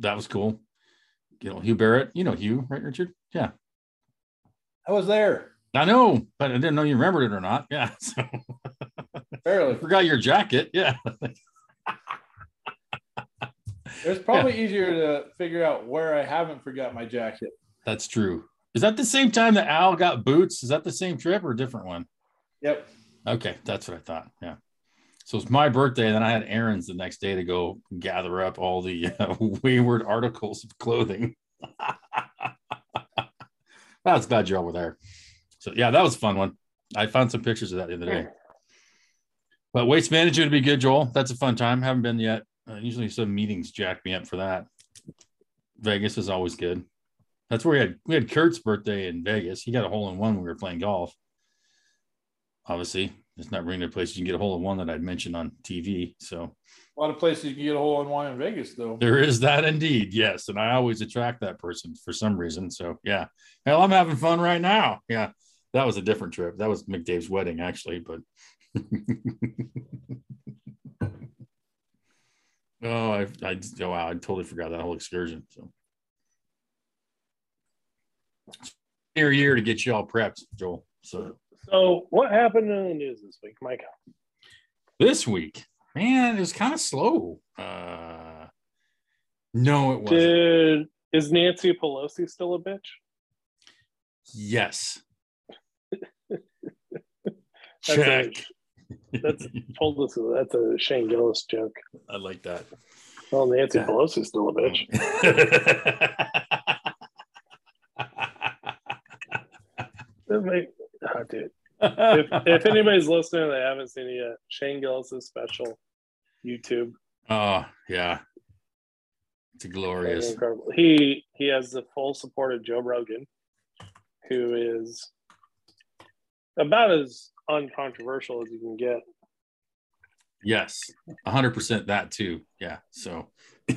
that was cool. You know, Hugh Barrett. You know Hugh, right, Richard? Yeah, I was there. I know, but I didn't know you remembered it or not. Yeah. So Barely. forgot your jacket. Yeah. It's probably easier to figure out where I haven't forgot my jacket. That's true. Is that the same time that Al got boots? Is that the same trip or a different one? Yep. Okay, that's what I thought. Yeah. So it's my birthday, and then I had errands the next day to go gather up all the uh, wayward articles of clothing. I was glad you're were there. So yeah, that was a fun one. I found some pictures of that the other day. But waste management would be good, Joel. That's a fun time. Haven't been yet. Uh, usually some meetings jack me up for that. Vegas is always good. That's where we had we had Kurt's birthday in Vegas. He got a hole in one when we were playing golf. Obviously, it's not really a place you can get a hole in one that I'd mentioned on TV. So A lot of places you can get a hole in one in Vegas, though. there is that indeed, yes. And I always attract that person for some reason. So yeah. Hell, I'm having fun right now. Yeah. That was a different trip. That was McDave's wedding, actually, but oh, I, I oh wow, I totally forgot that whole excursion. So near year to get you all prepped, Joel. So So, what happened in the news this week, Mike? this week, man, it was kind of slow. Uh no, it wasn't. Did is Nancy Pelosi still a bitch? Yes. That's Check. That's told us that's a Shane Gillis joke. I like that. Well, Nancy Yeah. Pelosi's still a bitch. Oh, dude. If, if anybody's listening and they haven't seen it yet, Shane Gillis's special YouTube. oh yeah, it's glorious. Incredible. He he has the full support of Joe Rogan, who is about as uncontroversial as you can get. Yes, hundred percent that too. Yeah, so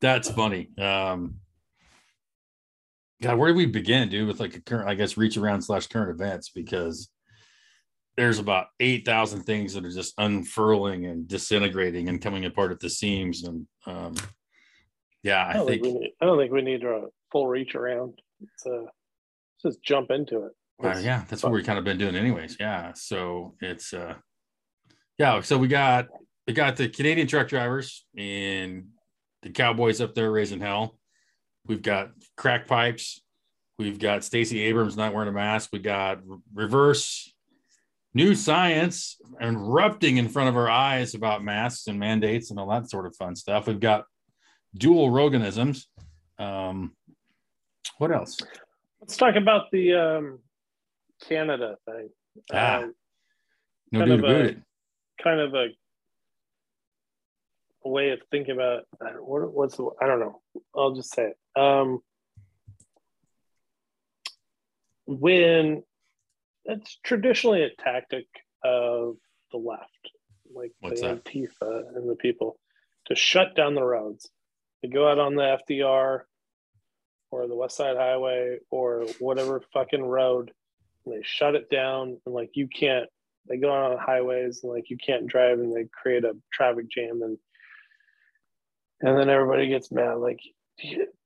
that's funny. Um, God, where do we begin, dude? With like a current, I guess, reach around slash current events because there's about eight thousand things that are just unfurling and disintegrating and coming apart at the seams. And um, yeah, I I don't think, think we need. I don't think we need a full reach around. It's let's just jump into it. Uh, yeah, that's fun. what we've kind of been doing anyways. Yeah. So it's uh yeah, so we got we got the Canadian truck drivers and the cowboys up there raising hell. We've got crack pipes. We've got Stacey Abrams not wearing a mask. We got reverse new science erupting in front of our eyes about masks and mandates and all that sort of fun stuff. We've got dual Roganisms. Um, what else? Let's talk about the um, Canada thing. Ah. Um, No Kind dude of a- kind of a way of thinking about what what's the, I don't know. I'll just say it. Um, when it's traditionally a tactic of the left, like What's the that? Antifa and the people, to shut down the roads. They go out on the FDR or the West Side Highway or whatever fucking road, and they shut it down, and like you can't they go on highways and like you can't drive and they create a traffic jam and and then everybody gets mad like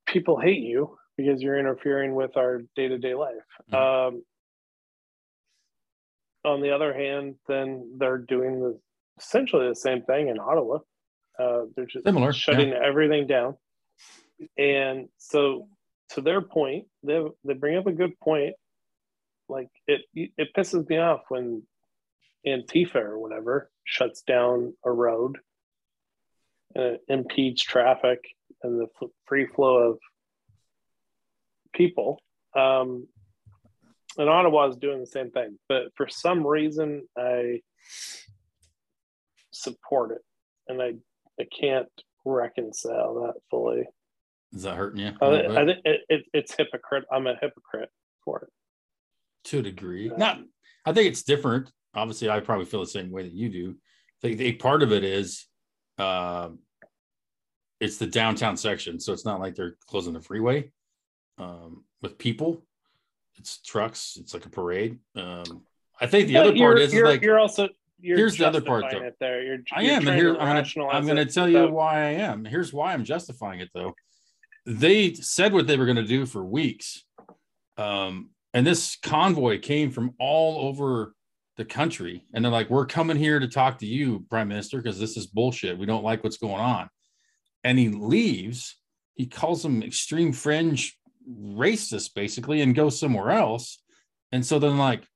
people hate you because you're interfering with our day-to-day life. Um, on the other hand then they're doing the essentially the same thing in ottawa. Uh, they're just Similar, shutting everything down. And so to their point they, they bring up a good point. Like it it pisses me off when Antifa or whatever shuts down a road and it impedes traffic and the free flow of people. Um, and Ottawa is doing the same thing, but for some reason I support it, and I I can't reconcile that fully. Is that hurting you? I, I think it, it, it's hypocrite. I'm a hypocrite for it. to a degree. Yeah. Not, I think it's different. Obviously, I probably feel the same way that you do. I think a part of it is, um, it's the downtown section, so it's not like they're closing the freeway um, with people. It's trucks. It's like a parade. Um, I think the But other part is, like you're also you're Here's the other part, though. There, you're, I you're am, and here to I'm gonna, I'm gonna tell you without- why I am. Here's why I'm justifying it though. They said what they were gonna do for weeks. Um, and this convoy came from all over the country, and they're like, We're coming here to talk to you, Prime Minister, because this is bullshit. We don't like what's going on. And he leaves, he calls them extreme fringe racist, basically, and goes somewhere else. And so then, like,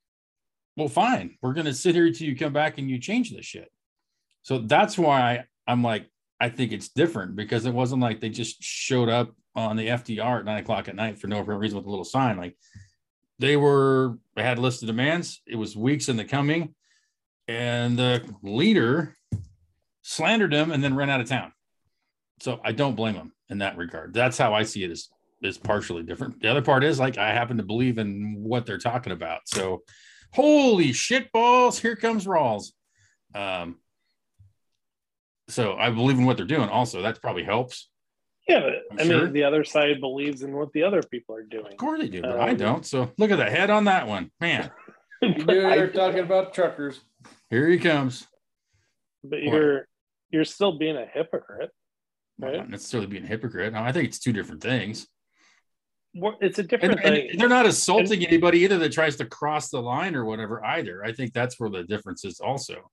well, fine, we're gonna sit here till you come back and you change this shit. So that's why I'm like, I think it's different because it wasn't like they just showed up on the FDR at nine o'clock at night for no apparent reason with a little sign. Like they were, had a list of demands. It was weeks in the coming, and the leader slandered him and then ran out of town. So I don't blame him in that regard. That's how I see it as is partially different. The other part is like I happen to believe in what they're talking about. So holy shit balls, here comes Rawls. Um, so I believe in what they're doing. Also, that probably helps. Yeah, but I'm I sure. mean, the other side believes in what the other people are doing. Of course they do, but I Um, don't. So look at the head on that one, man. you're talking about truckers. Here he comes. but What? you're you're still being a hypocrite. Well, not necessarily being a hypocrite. I think it's two different things. What- It's a different and thing. they're not assaulting anybody either that tries to cross the line or whatever either. I think that's where the difference is also.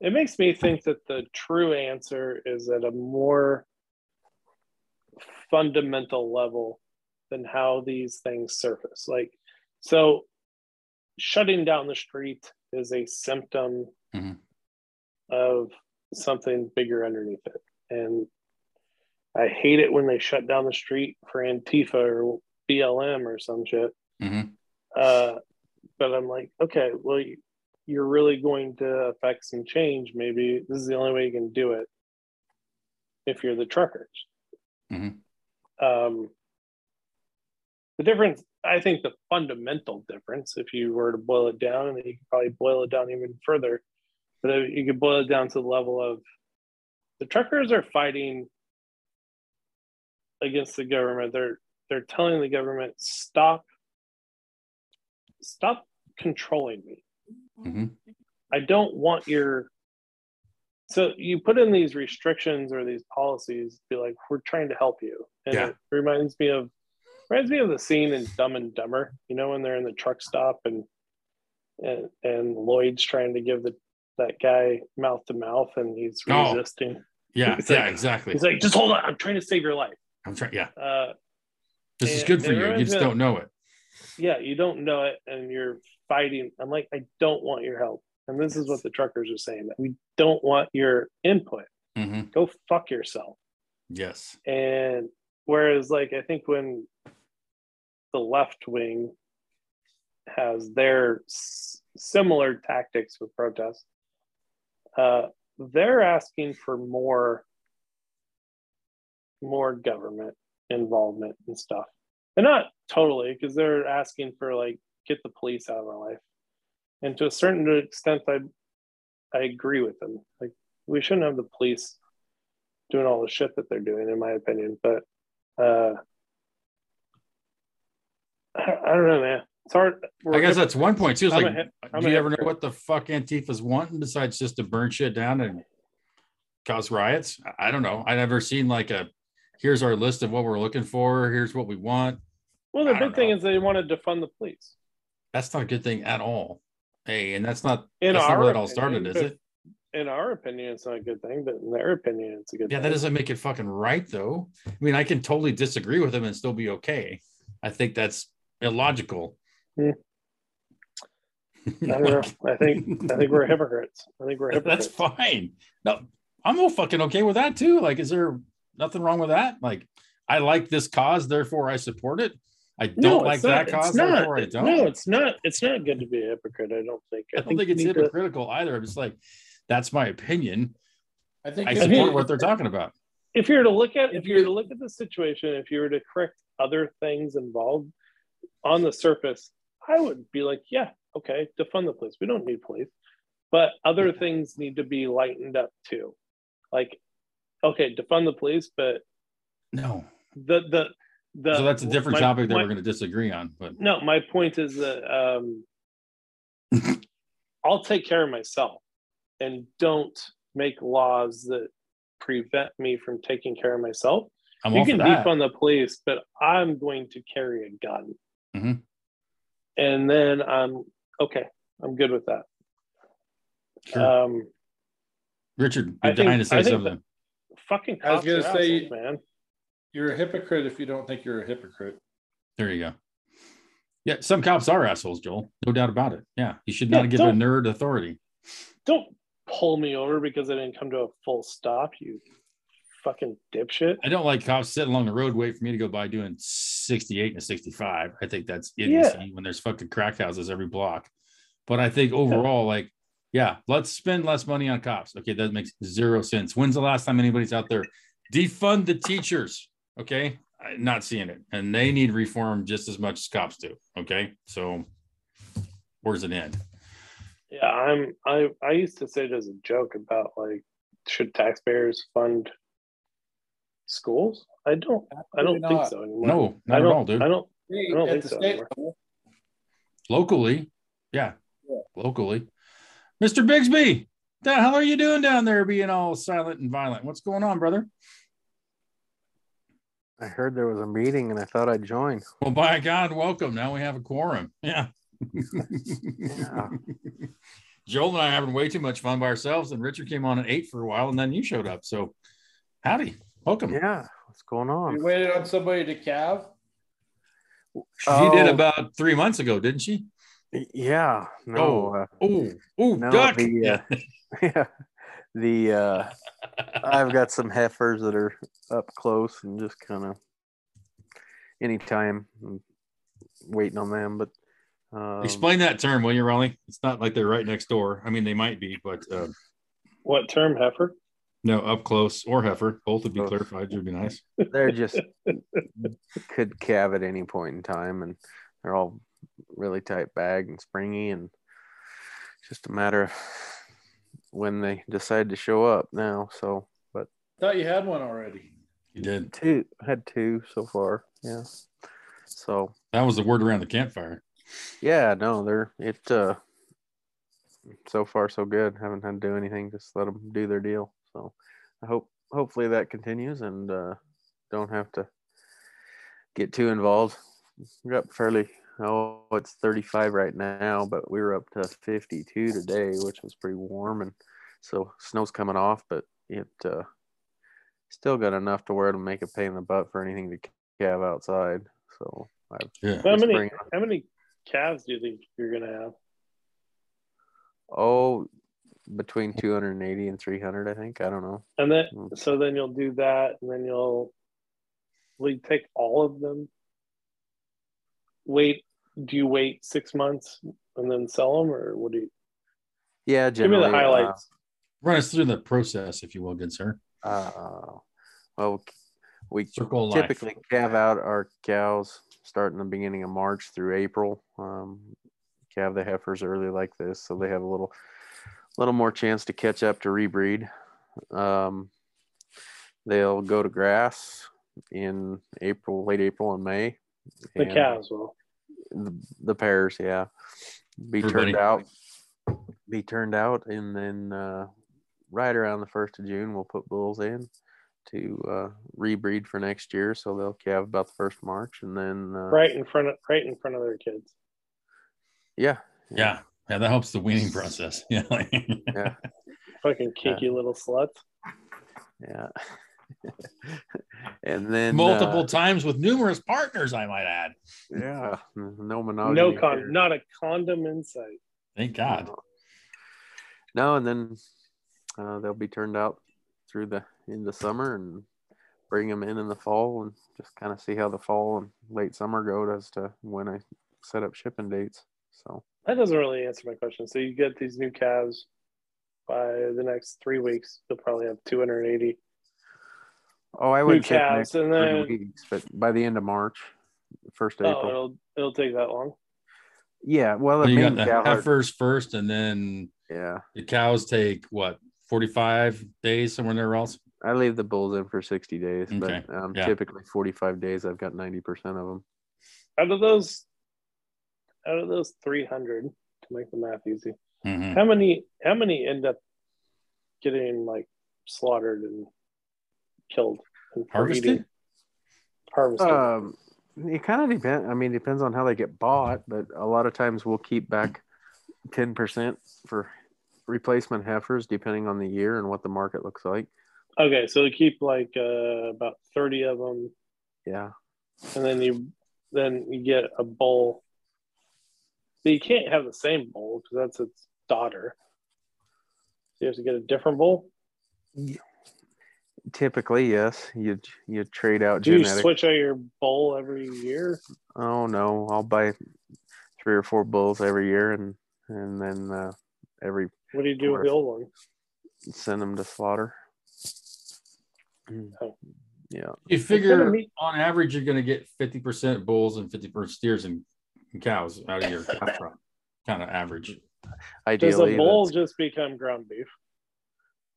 It makes me think that the true answer is that a more fundamental level than how these things surface. Like, so shutting down the street is a symptom Mhm. of something bigger underneath it. And I hate it when they shut down the street for Antifa or BLM or some shit. Mhm. Uh, but I'm like, okay, well, you- you're really going to affect some change. Maybe this is the only way you can do it if you're the truckers. Mhm. Um, the difference, I think, the fundamental difference, if you were to boil it down, and you could probably boil it down even further, but you could boil it down to the level of the truckers are fighting against the government. They're they're telling the government stop stop controlling me. Mhm. I don't want your so you put in these restrictions or these policies, be like, we're trying to help you. And Yeah. it reminds me of reminds me of the scene in Dumb and Dumber, you know, when they're in the truck stop and and, and Lloyd's trying to give the that guy mouth to mouth and he's Oh. resisting. Yeah, It's yeah, like- exactly. He's like, just hold on, I'm trying to save your life. I'm trying. Yeah, Uh, this is good for you. You just of- don't know it. yeah, you don't know it and you're fighting. I'm like, I don't want your help. And this is what the truckers are saying that we don't want your input. hmm Go fuck yourself. Yes. And whereas, like, I think when the left wing has their s- similar tactics with protests. Uh, they're asking for more more government involvement and stuff. And not totally, because they're asking for like get the police out of our life. And to a certain extent, I I agree with them. Like we shouldn't have the police doing all the shit that they're doing, in my opinion. But uh, I, I don't know, man. It's hard. We're I guess that's one point too. It's I'm like, hip- do you ever know what the fuck Antifa's wanting besides just to burn shit down and cause riots? I- don't know. I never seen like a here's our list of what we're looking for. Here's what we want. well, the big thing is they want to defund the police. That's not a good thing at all. Hey, and that's not In that's not where it all opinion, started, is it? In our opinion, it's not a good thing, but in their opinion, it's a good thing. Yeah, thing. that doesn't make it fucking right though. I mean, I can totally disagree with him and still be okay. I think that's illogical. Hmm. I don't know. I think I think we're hypocrites. I think we're hypocrites. That's fine. No, I'm all fucking okay with that too. Like, is there nothing wrong with that? Like, I like this cause, therefore I support it. I don't No, like it's not- that cause, not. therefore I don't. No, it's not. It's not good to be a hypocrite. I don't think. I don't think you it's need to- hypocritical either. I'm just like, that's my opinion. I think I support you- what they're talking about. if you were to look at if If you were to look at the situation, if you were to correct other things involved on the surface, I would be like, yeah, okay, defund the police. We don't need police, but other things need to be lightened up too. Like, okay, defund the police, but No. the the the so that's a different my- topic that my- we're going to disagree on. But No, my point is that um, I'll take care of myself and don't make laws that prevent me from taking care of myself. I'm you all for can that. defund the police, but I'm going to carry a gun. Mhm. And then I'm okay. I'm good with that. Sure. Um, Richard, I you're think- dying to say I something. fucking I was gonna say- assholes, man. You're a hypocrite if you don't think you're a hypocrite. There you go. Yeah, some cops are assholes, Joel. No doubt about it. Yeah, you should not Yeah, give a nerd authority. Don't pull me over because I didn't come to a full stop, you fucking dipshit. I don't like cops sitting along the road waiting for me to go by doing 68 and 65. I think that's idiocy when there's fucking crack houses every block. But I think overall, like, yeah, let's spend less money on cops. Okay, that makes zero sense. When's the last time anybody's out there defund the teachers? Okay, I'm not seeing it, and they need reform just as much as cops do. Okay, so where's it end? Yeah, I'm I I used to say it as a joke about like should taxpayers fund schools? I don't I don't Absolutely think not. so anymore. No, not at don't all, dude. I don't Hey, don't at think so anymore. locally. Yeah, Yeah. locally. Mr. Bigsby, the hell are you doing down there being all silent and violent? What's going on, brother? I heard there was a meeting and I thought I'd join. Well, by God, welcome. Now we have a quorum. Yeah. Yeah. Joel and I are having way too much fun by ourselves, and Richard came on at eight for a while, and then you showed up. So, howdy, welcome. Yeah, what's going on? you waited on somebody to calve. She did Oh. about three months ago, didn't she? Yeah, no, uh, Oh, oh, No, duck. the, uh, yeah, the uh, I've got some heifers that are up close and just kind of anytime I'm waiting on them. But um, Explain that term, will you, Raleigh? It's not like they're right next door. I mean, they might be, but uh, What term heifer? no, up close or heifer, both would be Both. clarified. Would be nice. they're just could calve at any point in time, and they're all really tight bag and springy, and just a matter of when they decide to show up now. So, but Thought you had one already. You did. two had two so far, yeah. So That was the word around the campfire. yeah, no, they're it. uh So far, so good. Haven't had to do anything. Just let them do their deal. So I hope hopefully that continues and uh don't have to get too involved. We're up fairly. Oh, it's 35 right now, but we were up to 52 today, which was pretty warm, and so snow's coming off, but it uh, still got enough to where it'll make a pain in the butt for anything to calve outside. So I've Yeah. How many how many calves do you think you're gonna have? oh between 280 and 300, I think. I don't know. And then Mm. so then you'll do that and then you'll will you take all of them? wait? Do you wait six months and then sell them, or what do you? Yeah, Give me generally. the uh, highlights. Run us through the process, if you will, good sir. Uh, well, we Circle of life. typically calve out our cows starting the beginning of March through April. Um, calve the heifers early like this, so they have a little, little more chance to catch up to rebreed. Um, they'll go to grass in April, late April and May. the and calves will. The, the pairs, yeah, be Everybody. turned out, be turned out, and then uh, right around the first of June, we'll put bulls in to uh, rebreed for next year. So they'll calve about the first March, and then uh, right in front of right in front of their kids. yeah, Yeah. Yeah, that helps the weaning process. Yeah. yeah, Fucking kinky little sluts. yeah. and then Multiple uh, times with numerous partners, I might add. yeah, no monogamy. No here. con, not a condom in sight. Thank God. No, and then uh, they'll be turned out through the in the summer and bring them in in the fall and just kind of see how the fall and late summer go as to when I set up shipping dates. So That doesn't really answer my question. So you get these new calves by the next three weeks. You'll probably have 280. Oh, I New would say the calves, next and three then- weeks, but by the end of March, first of Oh, April. it'll it'll take that long. Yeah, well, the So you got the cow herd- heifers first, and then yeah, the cows take what, 45 days somewhere there else? I leave the bulls in for sixty days, Okay, but um, yeah. typically forty-five days. I've got ninety percent of them. Out of those, out of those 300, to make the math easy, Mhm. how many how many end up getting like slaughtered and killed and for Harvested? Harvested. Um, it kind of depends. I mean, depends on how they get bought, but a lot of times we'll keep back ten percent for replacement heifers, depending on the year and what the market looks like. okay, so you keep like uh, about 30 of them, Yeah, and then you then you get a bull. But you can't have the same bull because that's its daughter. So you have to get a different bull. Typically yes. You you trade out Do you switch out your bull every year? Oh no, I'll buy three or four bulls every year, and and then uh, every What do you do with the old one? send them to slaughter. Mm. Oh. Yeah, You figure meet- on average, you're going to get 50% bulls and 50% steers and, and cows out of your calf crop. Kind of average. Ideally, Does ideally, a bull just become ground beef?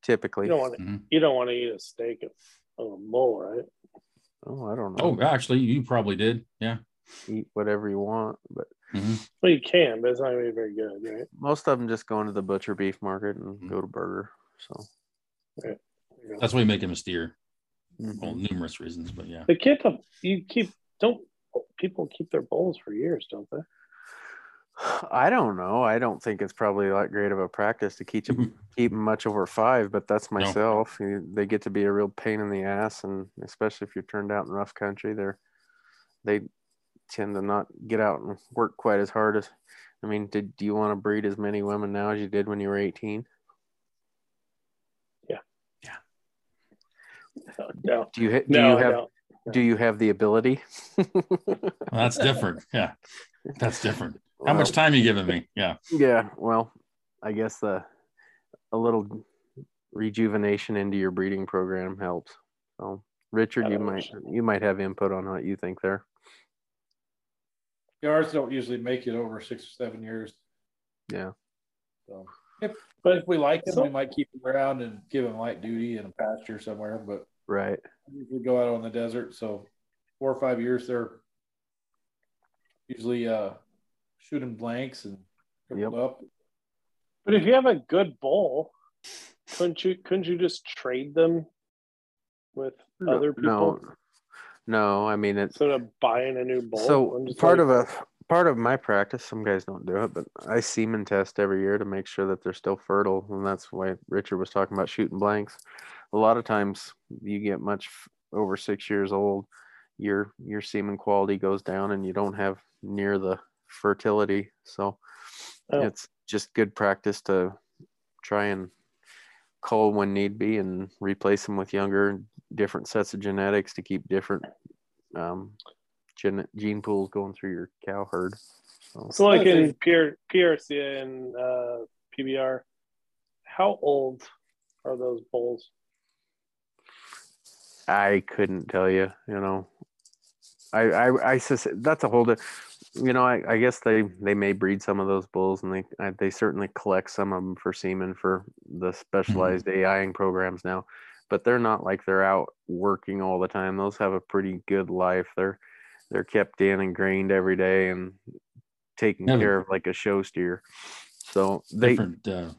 Typically. You don't want to. Mhm. You don't want to eat a steak of, of a bull, right? Oh, I don't know. Oh, actually, you probably did. Yeah. Eat whatever you want, but Mhm. Well, you can, but it's not going to be very good, right? most of them just go into the butcher beef market and Mhm. go to burger. So That's why you make them a steer. mhm. Well, numerous reasons, but yeah. The kid, you keep don't people keep their bulls for years, don't they? I don't know. I don't think it's probably that great of a practice to keep them keep 'em much over five, but that's myself. You- They get to be a real pain in the ass, and especially if you're turned out in rough country, they're they tend to not get out and work quite as hard as. I mean, did do you want to breed as many women now as you did when you were 18? No, Do you ha- do no, you have don't. do you have the ability? Well, that's different. Yeah. That's different. How much time you giving me? Yeah. Yeah, well, I guess the a little rejuvenation into your breeding program helps. So, Richard, you might know. you might have input on what you think there. Yards don't usually make it over six or seven years. Yeah. So if, But if we like them, So- we might keep them around and give them light duty in a pasture somewhere. But Right. we go out on the desert, so four or five years they're usually uh shooting blanks and crippled up. but if you have a good bull, couldn't you couldn't you just trade them with No- other people No. No, I mean it's instead of buying a new bull? so part like- of a part of my practice. Some guys don't do it, but I semen test every year to make sure that they're still fertile, and that's why Richard was talking about shooting blanks. A lot of times, you get much over six years old, your your semen quality goes down, and you don't have near the fertility. So Oh. it's just good practice to try and cull when need be and replace them with younger different sets of genetics to keep different um, gene gene pools going through your cow herd. So, So, like in PR, PRCA and uh, PBR, how old are those bulls? I couldn't tell you. You know, I I I sus- that's a whole. Di- you know, I, I guess they they may breed some of those bulls, and they I, they certainly collect some of them for semen for the specialized AIing programs now. But they're not like they're out working all the time. Those have a pretty good life. They're they're kept in and grained every day and taken Yeah, care of like a show steer. So they Different uh,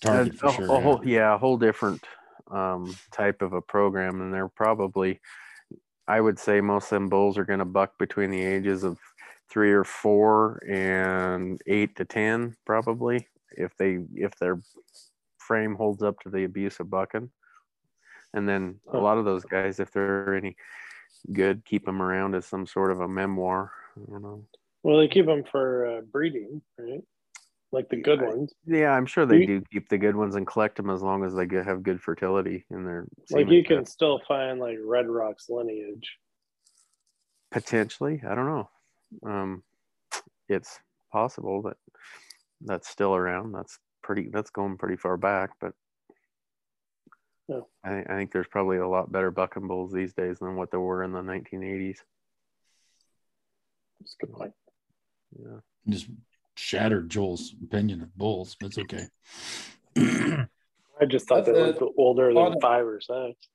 target a, sure. a yeah. whole yeah a whole different um type of a program and they're probably i would say most of them bulls are going to buck between the ages of three or four and eight to ten probably if they if their frame holds up to the abuse of bucking and then a lot of those guys if they're any good keep them around as some sort of a memoir i don't know Well, they keep them for uh, breeding, right? Like the good ones. yeah i'm sure they You- do keep the good ones and collect them as long as they have good fertility in their Like you can still find like Red Rock's lineage. potentially i don't know um it's possible that that's still around that's pretty that's going pretty far back but Yeah. I, I think there's probably a lot better bucking bulls these days than what there were in the 1980s That's a good point. yeah Just shattered Joel's opinion of bulls, but it's okay. I just thought they That's were older than of- five or six.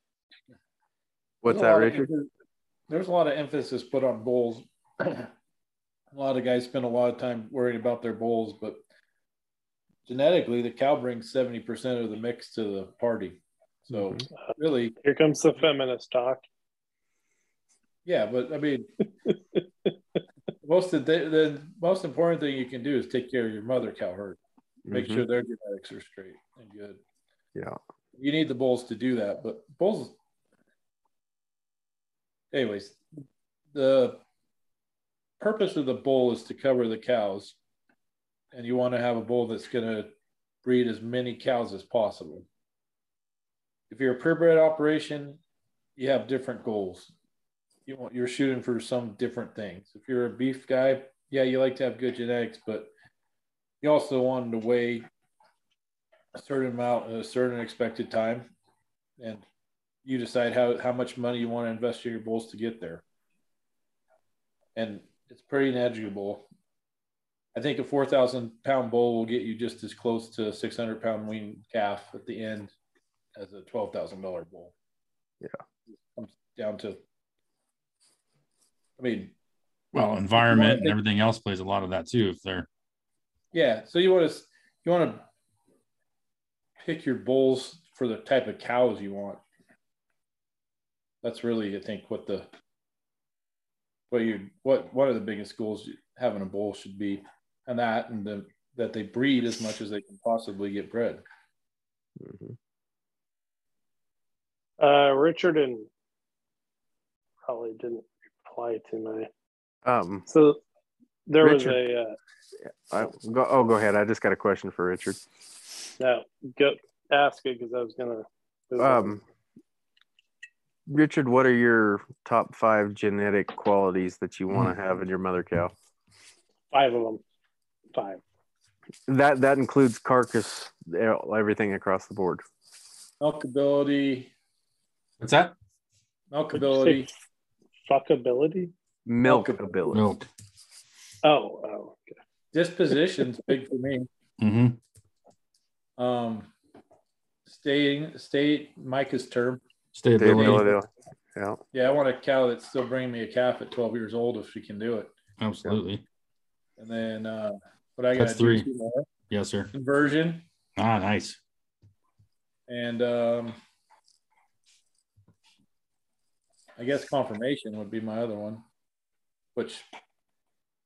what's There's that lot of richard There's a lot of emphasis put on bulls. A lot of guys spend a lot of time worrying about their bulls, but genetically, the cow brings 70% of the mix to the party. So, Mhm. really, Here comes the feminist talk. yeah, but I mean, most of the, the most important thing you can do is take care of your mother cow herd. Make Mhm. sure their genetics are straight and good. yeah you need the bulls to do that but bulls anyways the purpose of the bull is to cover the cows and you want to have a bull that's going to breed as many cows as possible. If you're a purebred operation you have different goals. You want you're shooting for some different things. If you're a beef guy yeah you like to have good genetics but you also want to weigh a certain amount at a certain expected time and you decide how, how much money you want to invest in your bulls to get there. And it's pretty negligible i think a 4000 pound bull will get you just as close to a 600 pound wean calf at the end as a $12000 bull Yeah. it comes down to i mean Well, environment and everything else plays a lot of that too. If they're Yeah, so you want to you want to pick your bulls for the type of cows you want. That's really, I think, what the what you what one of the biggest goals having a bull should be, and that and the that they breed as much as they can possibly get bred. Mhm. Uh, Richard and probably didn't reply to my. um So there was a uh, I, go, oh go ahead i just got a question for richard no go ask it because I was gonna. um richard what are your top five genetic qualities that you want to have in your mother cow five of them, five. That that includes carcass, everything across the board. Milkability, what's that? milkability, Fuckability. Milkability. Milk. Oh, oh, okay. disposition's big for me. Mm-hmm. Um, staying, state Micah's term. Stayability. Yeah. Yeah, I want a cow that's still bringing me a calf at 12 years old if she can do it. Absolutely. And then uh, what I got three. two more Yes, sir. conversion Ah, nice. and um, I guess conformation would be my other one. Which,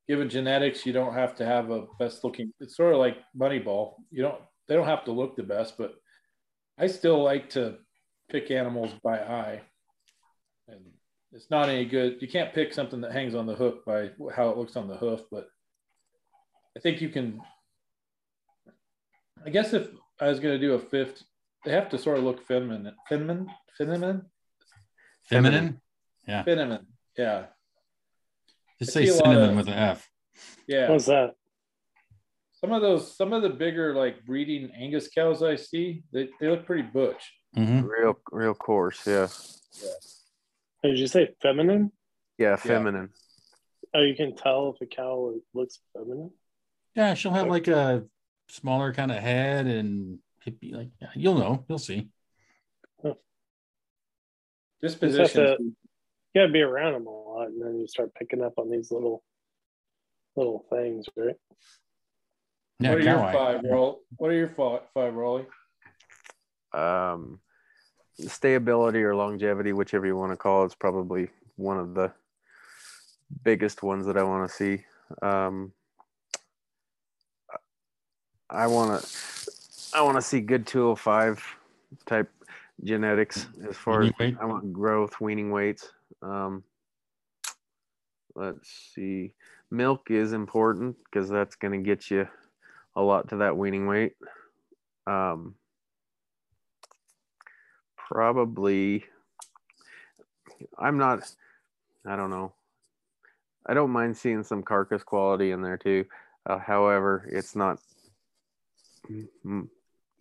given genetics, you don't have to have a best looking. It's sort of like Moneyball. You don't. They don't have to look the best, but I still like to pick animals by eye, and it's not any good. You can't pick something that hangs on the hook by how it looks on the hoof, but I think you can. I guess if I was going to do a fifth, they have to sort of look feminine, feminine, feminine, Feminine. Yeah. Feminine. Yeah. Just I say see a lot cinnamon of- with an F. Yeah. What's that? Some of those, some of the bigger like breeding Angus cows I see, they, they look pretty butch. Mhm. Real, real coarse. Yeah. yeah. Did you say feminine? Yeah. Feminine. Oh, you can tell if a cow looks feminine. Yeah, she'll have like a smaller kind of head and it'd be Like yeah, you'll know, you'll see. Disposition. to- You gotta be around them a lot, and then you start picking up on these little little things, right? Yeah, what are your cow eye. five, Roll? What are your five, five Rolly? Um, stayability or longevity, whichever you want to call it, is probably one of the biggest ones that I want to see. Um, I want to, I want to see good 205 type genetics as far as weight? I want growth, weaning weights. Um, let's see, milk is important because that's going to get you a lot to that weaning weight. Um, probably i'm not i don't know. I don't mind seeing some carcass quality in there too. Uh, however it's not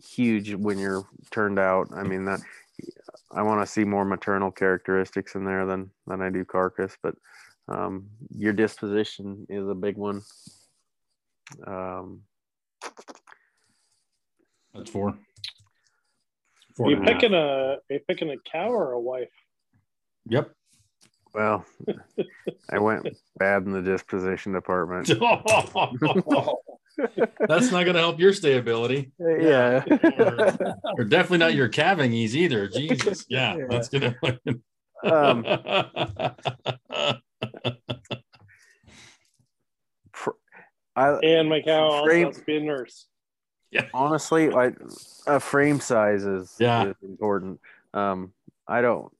huge when you're turned out. I mean that i want to see more maternal characteristics in there than than i do carcass but um, your disposition is a big one. Um, That's four. Are you and a half. picking a are you picking a cow or a wife? Yep. well i went bad in the disposition department That's not going to help your stayability, yeah or definitely not your calving ease either. Jesus, yeah, Yeah. that's gonna. um, fr- I, And my cow also Frame- has to be a nurse. Honestly, like a frame size is, Yeah. is important. Um, I don't,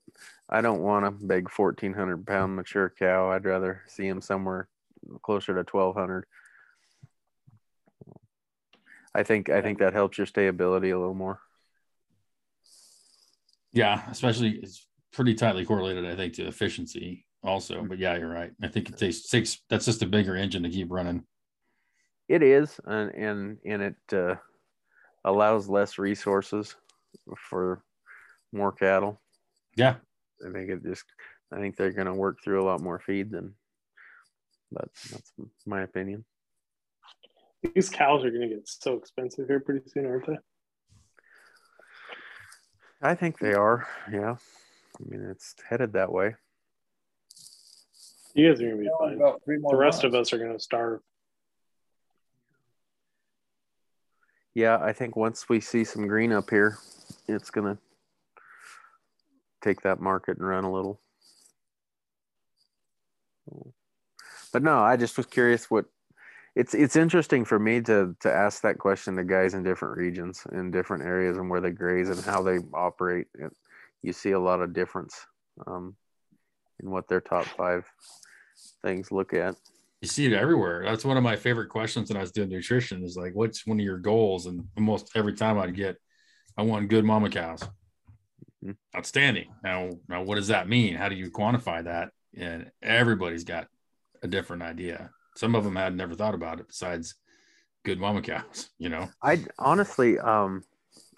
I don't want a big fourteen hundred pound mature cow. I'd rather see him somewhere closer to twelve hundred. I think, I think that helps your stayability a little more. yeah, especially it's pretty tightly correlated, I think, to efficiency also. But yeah, you're right. I think it takes takes that's just a bigger engine to keep running. It is, and and and it uh, allows less resources for more cattle. Yeah, I think it just, I think they're going to work through a lot more feed than, but that's my opinion. These cows are going to get so expensive here pretty soon, aren't they? I think they are, yeah. I mean, it's headed that way. You guys are going to be fine. About three more The rest of us are going to starve. Yeah, I think once we see some green up here, it's going to take that market and run a little. But no, I just was curious what it's it's interesting for me to to ask that question to guys in different regions in different areas and where they graze and how they operate. And you see a lot of difference um, in what their top five things look at. You see it everywhere. That's one of my favorite questions when I was doing nutrition. Is like, what's one of your goals? And almost every time I'd get, I want good mama cows. Mhm. Outstanding. Now, now, what does that mean? How do you quantify that? And everybody's got a different idea. Some of them had never thought about it. Besides, good mama cows. You know. I honestly, um,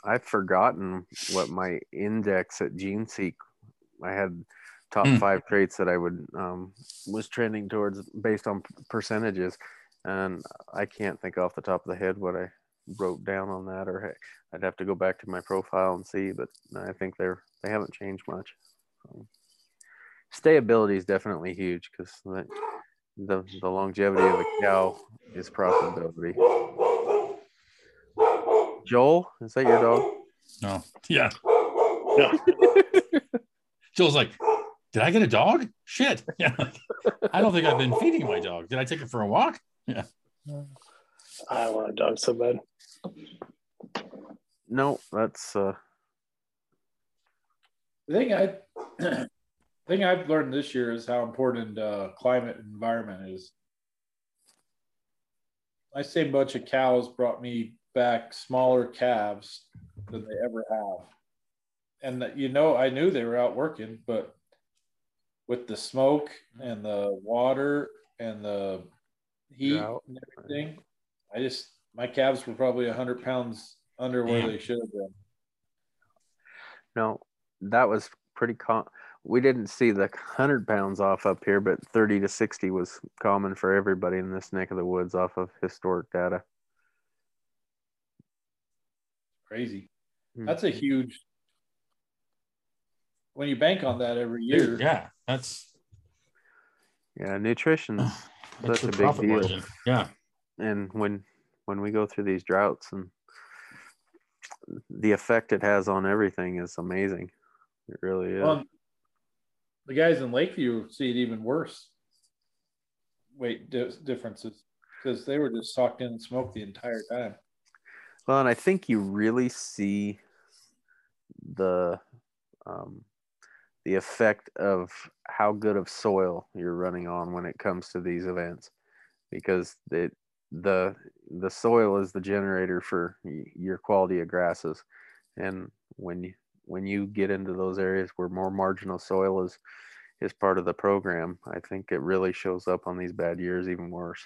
I've forgotten what my index at GeneSeek. I had top Hmm. five traits that I would um, was trending towards based on percentages, and I can't think off the top of the head what I wrote down on that, or hey, I'd have to go back to my profile and see. But I think they're they haven't changed much. So, stayability is definitely huge because the the longevity of a cow is profitability. Joel, is that your dog? No. Yeah. Yeah. Joel's like, did I get a dog? Shit. Yeah. I don't think I've been feeding my dog. Did I take it for a walk? Yeah. I want a dog so bad. No, that's uh The thing I the thing I've learned this year is how important uh, climate and environment is. My same bunch of cows brought me back smaller calves than they ever have, and that you know I knew they were out working, but with the smoke and the water and the heat Drought. and everything, I just my calves were probably hundred pounds under where Damn. they should have been. No, that was pretty. We didn't see the hundred pounds off up here, but thirty to sixty was common for everybody in this neck of the woods off of historic data. Crazy. Hmm. That's a huge. When you bank on that every year, Yeah, that's Yeah, nutrition. that's Such a big deal. margin. Yeah. and when when we go through these droughts and the effect it has on everything is amazing. It really is. Well, the guys in Lakeview see it even worse. Weight di- differences because they were just socked in smoke the entire time. Well, and I think you really see the um, the effect of how good of soil you're running on when it comes to these events, because it the the soil is the generator for your quality of grasses, and when you when you get into those areas where more marginal soil is is part of the program, I think it really shows up on these bad years even worse.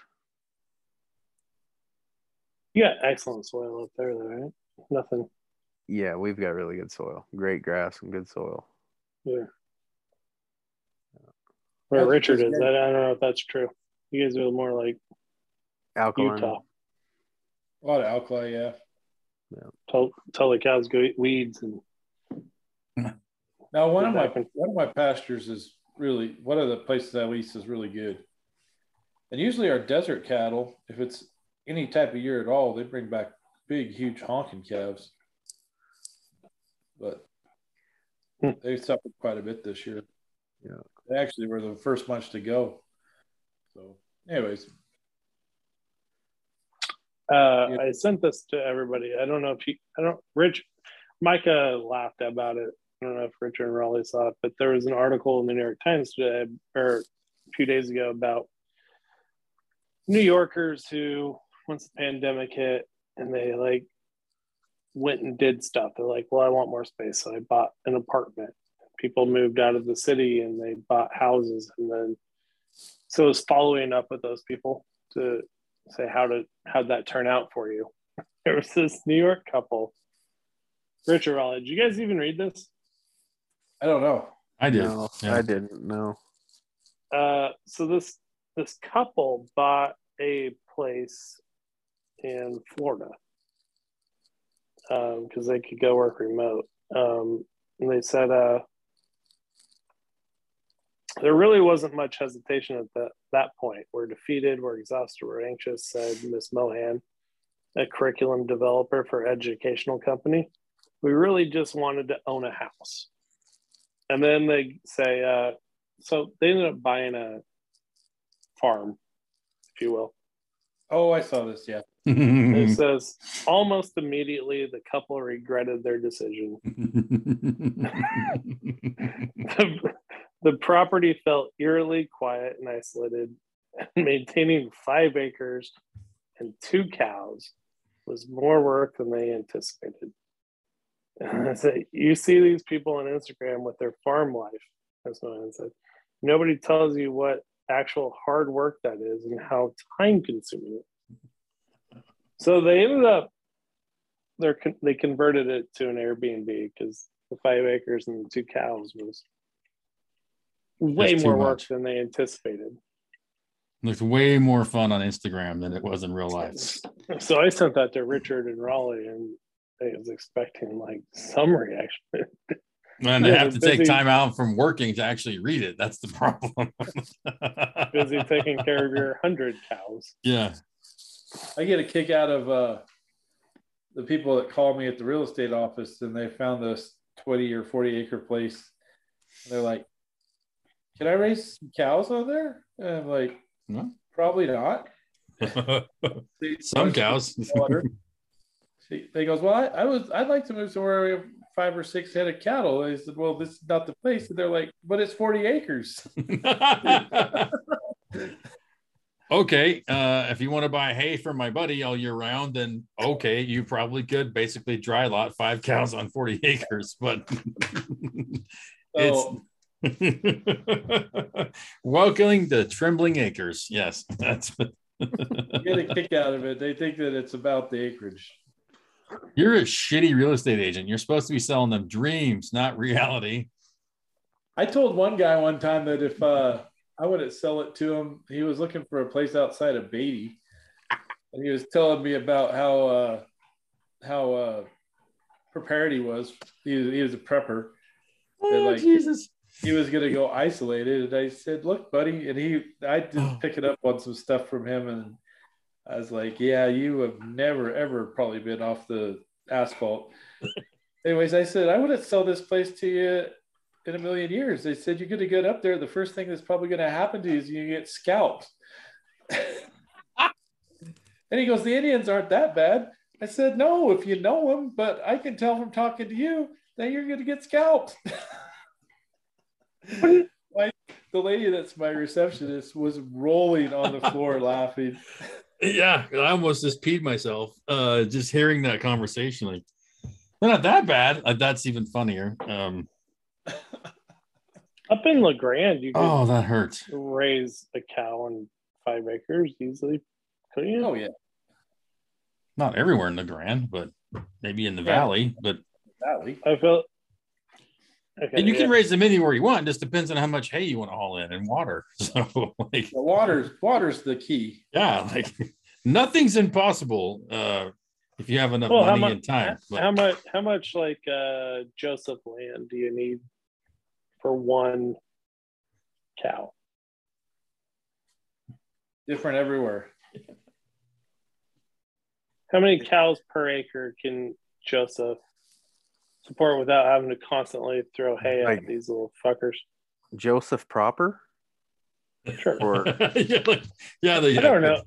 You got excellent soil up there, though, right? Nothing. Yeah, we've got really good soil, great grass and good soil. Yeah. Where Richard is, I, I don't know if that's true. You guys are more like Alkaline. Utah. A lot of alkali, yeah. yeah. Tell, tell the cows go eat weeds and Now, one of my Exactly. one of my pastures is really one of the places I lease is really good. And usually, our desert cattle, if it's any type of year at all, they bring back big, huge honking calves. But. They suffered quite a bit this year. Yeah. They actually were the first bunch to go. So, anyways, Uh, Yeah. I sent this to everybody. I don't know if you, I don't, Rich, Micah laughed about it. I don't know if Richard and Raleigh saw it, but there was an article in the New York Times today or a few days ago about New Yorkers who, once the pandemic hit and they like went and did stuff, they're like, well, I want more space. So I bought an apartment. People moved out of the city and they bought houses. And then, so it's following up with those people to say how did how'd that turn out for you there was this new york couple richard raleigh did you guys even read this I don't know. I did. No, Yeah. I didn't know. uh, so this this couple bought a place in florida because they could go work remote um, and they said uh, there really wasn't much hesitation at that, that point. We're defeated, we're exhausted, we're anxious, said Miss Mohan, a curriculum developer for educational company. We really just wanted to own a house. And then they say, uh, so they ended up buying a farm, if you will. Oh, I saw this. Yeah. It says almost immediately the couple regretted their decision. the, the property felt eerily quiet and isolated. Maintaining five acres and two cows was more work than they anticipated. And I say, you see these people on Instagram with their farm life. That's what I said. Nobody tells you what actual hard work that is and how time consuming it. So they ended up, they're they converted it to an Airbnb because the five acres and the two cows was way That's more work much. than they anticipated. Looks way more fun on Instagram than it was in real life. So I sent that to Richard and Raleigh, and I was expecting like some reaction. And they Yeah, have to they're take time out from working to actually read it. That's the problem. Busy taking care of your hundred cows. yeah. I get a kick out of uh, the people that call me at the real estate office and they found this 20 or 40 acre place. And they're like, Can I raise some cows on there? And I'm like, No. Probably not. Some cows. She- They goes, Well, I, I was I'd like to move somewhere where we have five or six head of cattle. I said, Well, this is not the place. And they're like, But it's 40 acres. okay. Uh, if you want to buy hay for my buddy all year round, then okay, you probably could basically dry lot five cows on 40 acres, but it's Welcoming the Trembling Acres. Yes, that's. Get a kick out of it. They think that it's about the acreage. You're a shitty real estate agent. You're supposed to be selling them dreams, not reality. I told one guy one time that if uh, I wouldn't sell it to him, he was looking for a place outside of Beatty, and he was telling me about how uh, how uh, prepared he was. He was, he was a prepper. Oh, like- Jesus. He was gonna go isolated, and I said, "Look, buddy," and he I Oh. did pick it up on some stuff from him, and I was like, "Yeah, you have never ever probably been off the asphalt." Anyways, I said I wouldn't sell this place to you in a million years. They said you're going to get up there. The first thing that's probably going to happen to you is you get scalped. and he goes, "The Indians aren't that bad." I said, "No, if you know them, but I can tell from talking to you that you're going to get scalped." like the lady that's my receptionist was rolling on the floor laughing. Yeah, I almost just peed myself uh, just hearing that conversation. Like, they're not that bad. Uh, that's even funnier. Um, Up in La Grande, you could oh, that hurts. raise a cow on five acres easily. Couldn't you? Oh yeah, Not everywhere in the Grand, but maybe in the Yeah. valley. But valley. I feel. Okay, and you can raise them anywhere you want. It just depends on how much hay you want to haul in and water. So, like, The water's water's the key. yeah, like nothing's impossible uh, if you have enough Well, how money mu- and time. But How much? How much like uh, Joseph land do you need for one cow? Different everywhere. How many cows per acre can Joseph support without having to constantly throw hay Like- at these little fuckers? Joseph proper? Sure. Or yeah, like, yeah, the, I don't know.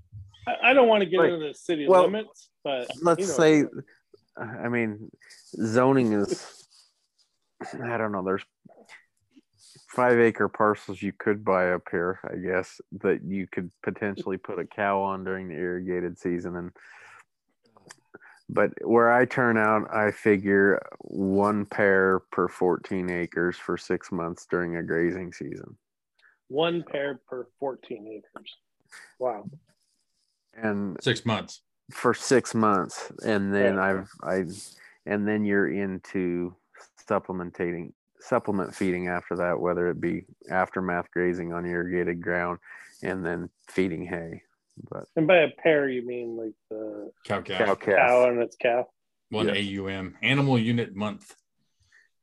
I, I don't want to get Like, into the city well, limits, but let's you know, say I mean zoning is I don't know, there's five acre parcels you could buy up here, I guess, that you could potentially put a cow on during the irrigated season and but where I turn out, I figure one pair per 14 acres for six months during a grazing season. one pair per 14 acres. Wow. And six months. for six months and then Right. i've i and then you're into supplementating supplement feeding after that whether it be aftermath grazing on irrigated ground and then feeding hay but And by a pair, you mean like the Cow calf. cow calf cow and its calf? One Yes. AUM, animal unit month.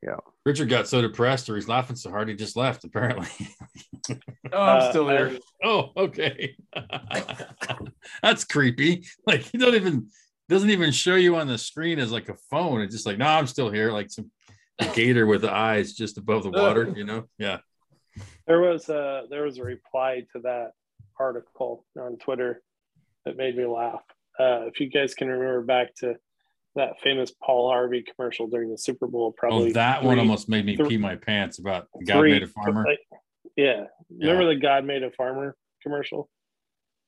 Yeah. Richard got so depressed or he's laughing so hard he just left, apparently. Oh, I'm Uh, still there. Oh, okay. That's creepy. Like he don't even doesn't even show you on the screen as like a phone. It's just like, no, I'm still here, like some gator with the eyes just above the water, you know? Yeah. There was a there was a reply to that article on Twitter that made me laugh. Uh, if you guys can remember back to that famous Paul Harvey commercial during the Super Bowl, probably oh, that one almost made me three- pee my pants about God three- made a farmer. like, yeah. remember the God made a farmer commercial?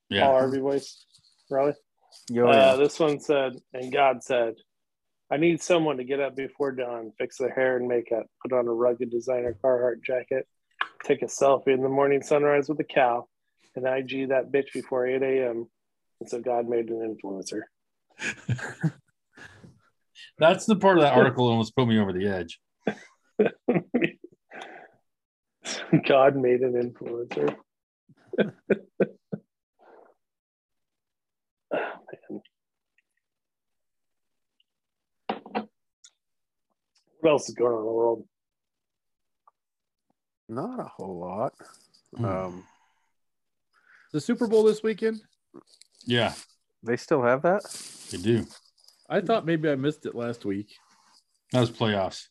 Yeah, Paul Harvey voice, really? Yo, Uh, this one said, and God said, I need someone to get up before dawn, fix their hair and makeup, put on a rugged designer Carhartt jacket, take a selfie in the morning sunrise with a cow, and IG that bitch before 8 a.m. And so God made an influencer. That's the part of that article that almost put me over the edge. God made an influencer. oh, man. What else is going on in the world? not a whole lot Hmm. um The Super Bowl this weekend. Yeah, they still have that they do. I thought maybe I missed it last week. That was playoffs.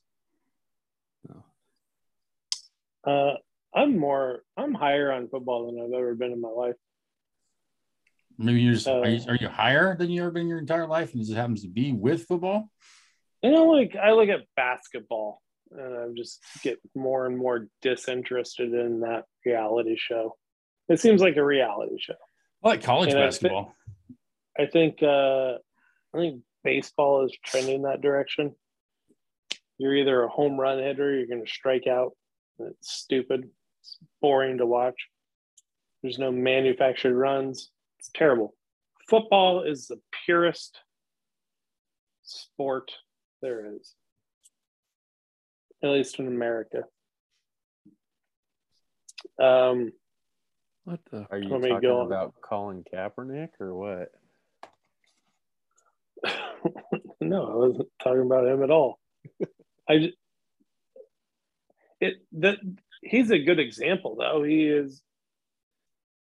Uh, I'm more, I'm higher on football than I've ever been in my life. Maybe you're just, are, you, Uh, are you higher than you ever been in your entire life and it just happens to be with football? You know, like I look at basketball and I just get more and more disinterested in that reality show. It seems like a reality show. I like college And I thi- basketball. I think uh, I think baseball is trending that direction. You're either a home run hitter, you're going to strike out It's stupid. It's boring to watch. There's no manufactured runs. It's terrible. Football is the purest sport there is, at least in America. Um, What the? Are you talking go. about Colin Kaepernick or what? no, I wasn't talking about him at all. I ju- it that he's a good example though. He is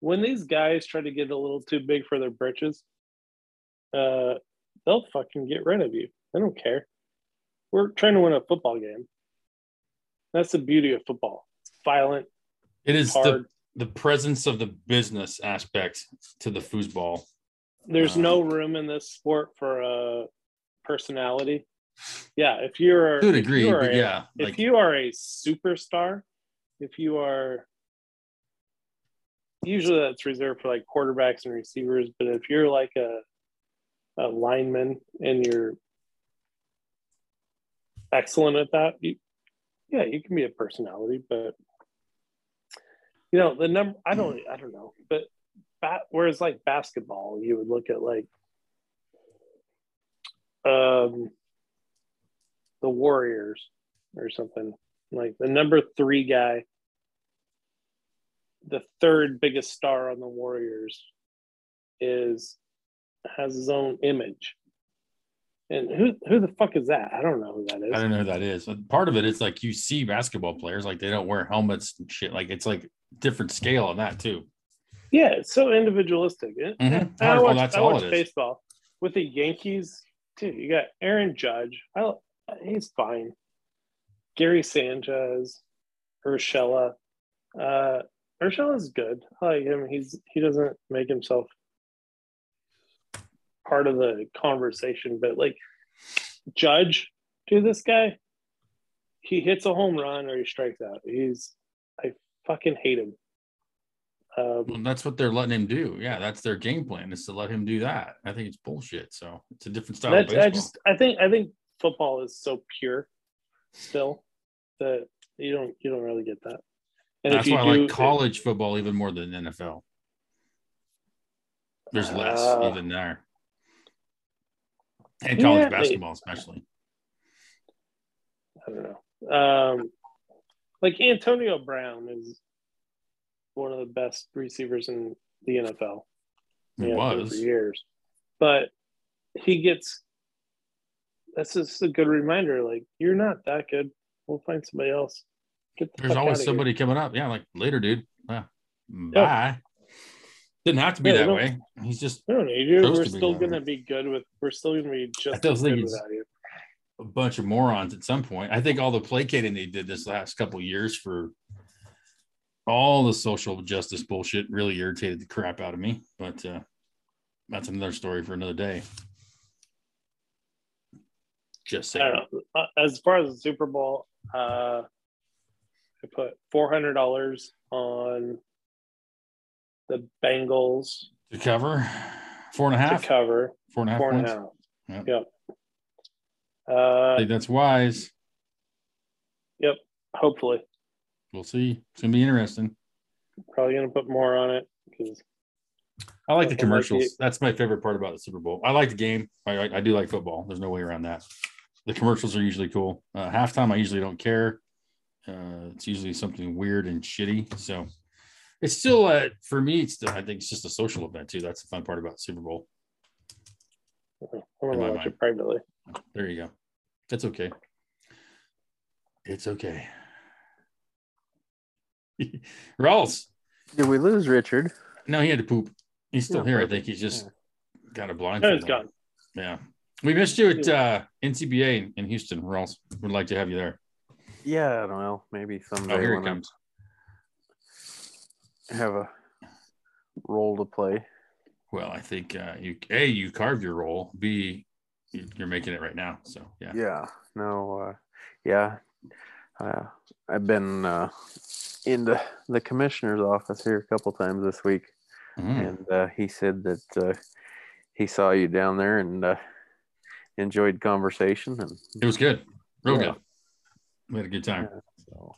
when these guys try to get a little too big for their britches, uh, they'll fucking get rid of you. They don't care. We're trying to win a football game. That's the beauty of football. It's violent, It is the, hard. the presence of the business aspect to the foosball. There's Um, no room in this sport for a personality. Yeah, if you're To a degree, you are but a- yeah, if like you are a superstar, if you are usually that's reserved for like quarterbacks and receivers, but if you're like a a lineman and you're excellent at that, you, yeah, you can be a personality, but you know, the number I don't I don't know, but bat, whereas like basketball, you would look at like um the Warriors or something like the number three guy, the third biggest star on the Warriors is has his own image. And who who the fuck is that? I don't know who that is. I don't know who that is. But part of it is like you see basketball players like they don't wear helmets and shit. Like it's like different scale on that too. Yeah, it's so individualistic. Mhm. and I Well, watch, that's I all watch it is. baseball with the Yankees too. You got Aaron Judge. I, he's fine. Gary Sanchez, Urshela. Uh, Urshela's good. I like him. He's he doesn't make himself part of the conversation, but like Judge, to this guy, he hits a home run or he strikes out. He's I fucking hate him. Um, Well, that's what they're letting him do. Yeah, that's their game plan is to let him do that. I think it's bullshit. So it's a different style of baseball. I just I think I think football is so pure still that you don't you don't really get that. And that's if you why I like college football even more than NFL. There's less Uh, even there. And college yeah, basketball, especially. I don't know. Um, like Antonio Brown is one of the best receivers in the NFL. It Yeah, for years, but he gets. That's just a good reminder. Like you're not that good. We'll find somebody else. The There's always outta here. somebody coming up. Yeah, like later, dude. Yeah. Bye. Didn't have to be Yeah, that way. He's just We don't need you. We're to still gonna be good with. We're still gonna be just still as think good without you. a bunch of morons at some point. I think all the placating they did this last couple years for all the social justice bullshit really irritated the crap out of me. But uh, that's another story for another day. Just saying. Uh, As far as the Super Bowl, uh, I put four hundred dollars on the Bengals To cover four and a half. to cover four and a half four and a points. half. Yep. Yep. I Uh, think that's wise. yep. Hopefully, We'll see. It's gonna be interesting. probably gonna put more on it because I like the I like commercials. That's my favorite part about the Super Bowl. I like the game. I, I, I do like football. There's no way around that. The commercials are usually cool. Uh, halftime, I usually don't care. Uh, it's usually something weird and shitty. So it's still, uh, for me, it's still, I think it's just a social event too. That's the fun part about Super Bowl. I'm gonna watch mind. it privately. There you go. That's okay. It's okay. Rawls. Did we lose Richard? No, he had to poop. He's still Yeah, here. I think he's just got a blind. No, it's gone. Yeah. We missed you at uh, NCBA in Houston, Rawls. Would like to have you there. Yeah, I don't know. Maybe someday Oh, here it when I comes. Have a role to play. Well, I think uh, you A, you carved your role. B, you- you're making it right now. So yeah. Yeah. No. Uh, yeah. Uh, I've been uh, in the, the commissioner's office here a couple times this week, Mhm. and uh, he said that uh, he saw you down there and uh, enjoyed conversation, and It was good. Real Yeah. good. We had a good time. Yeah, so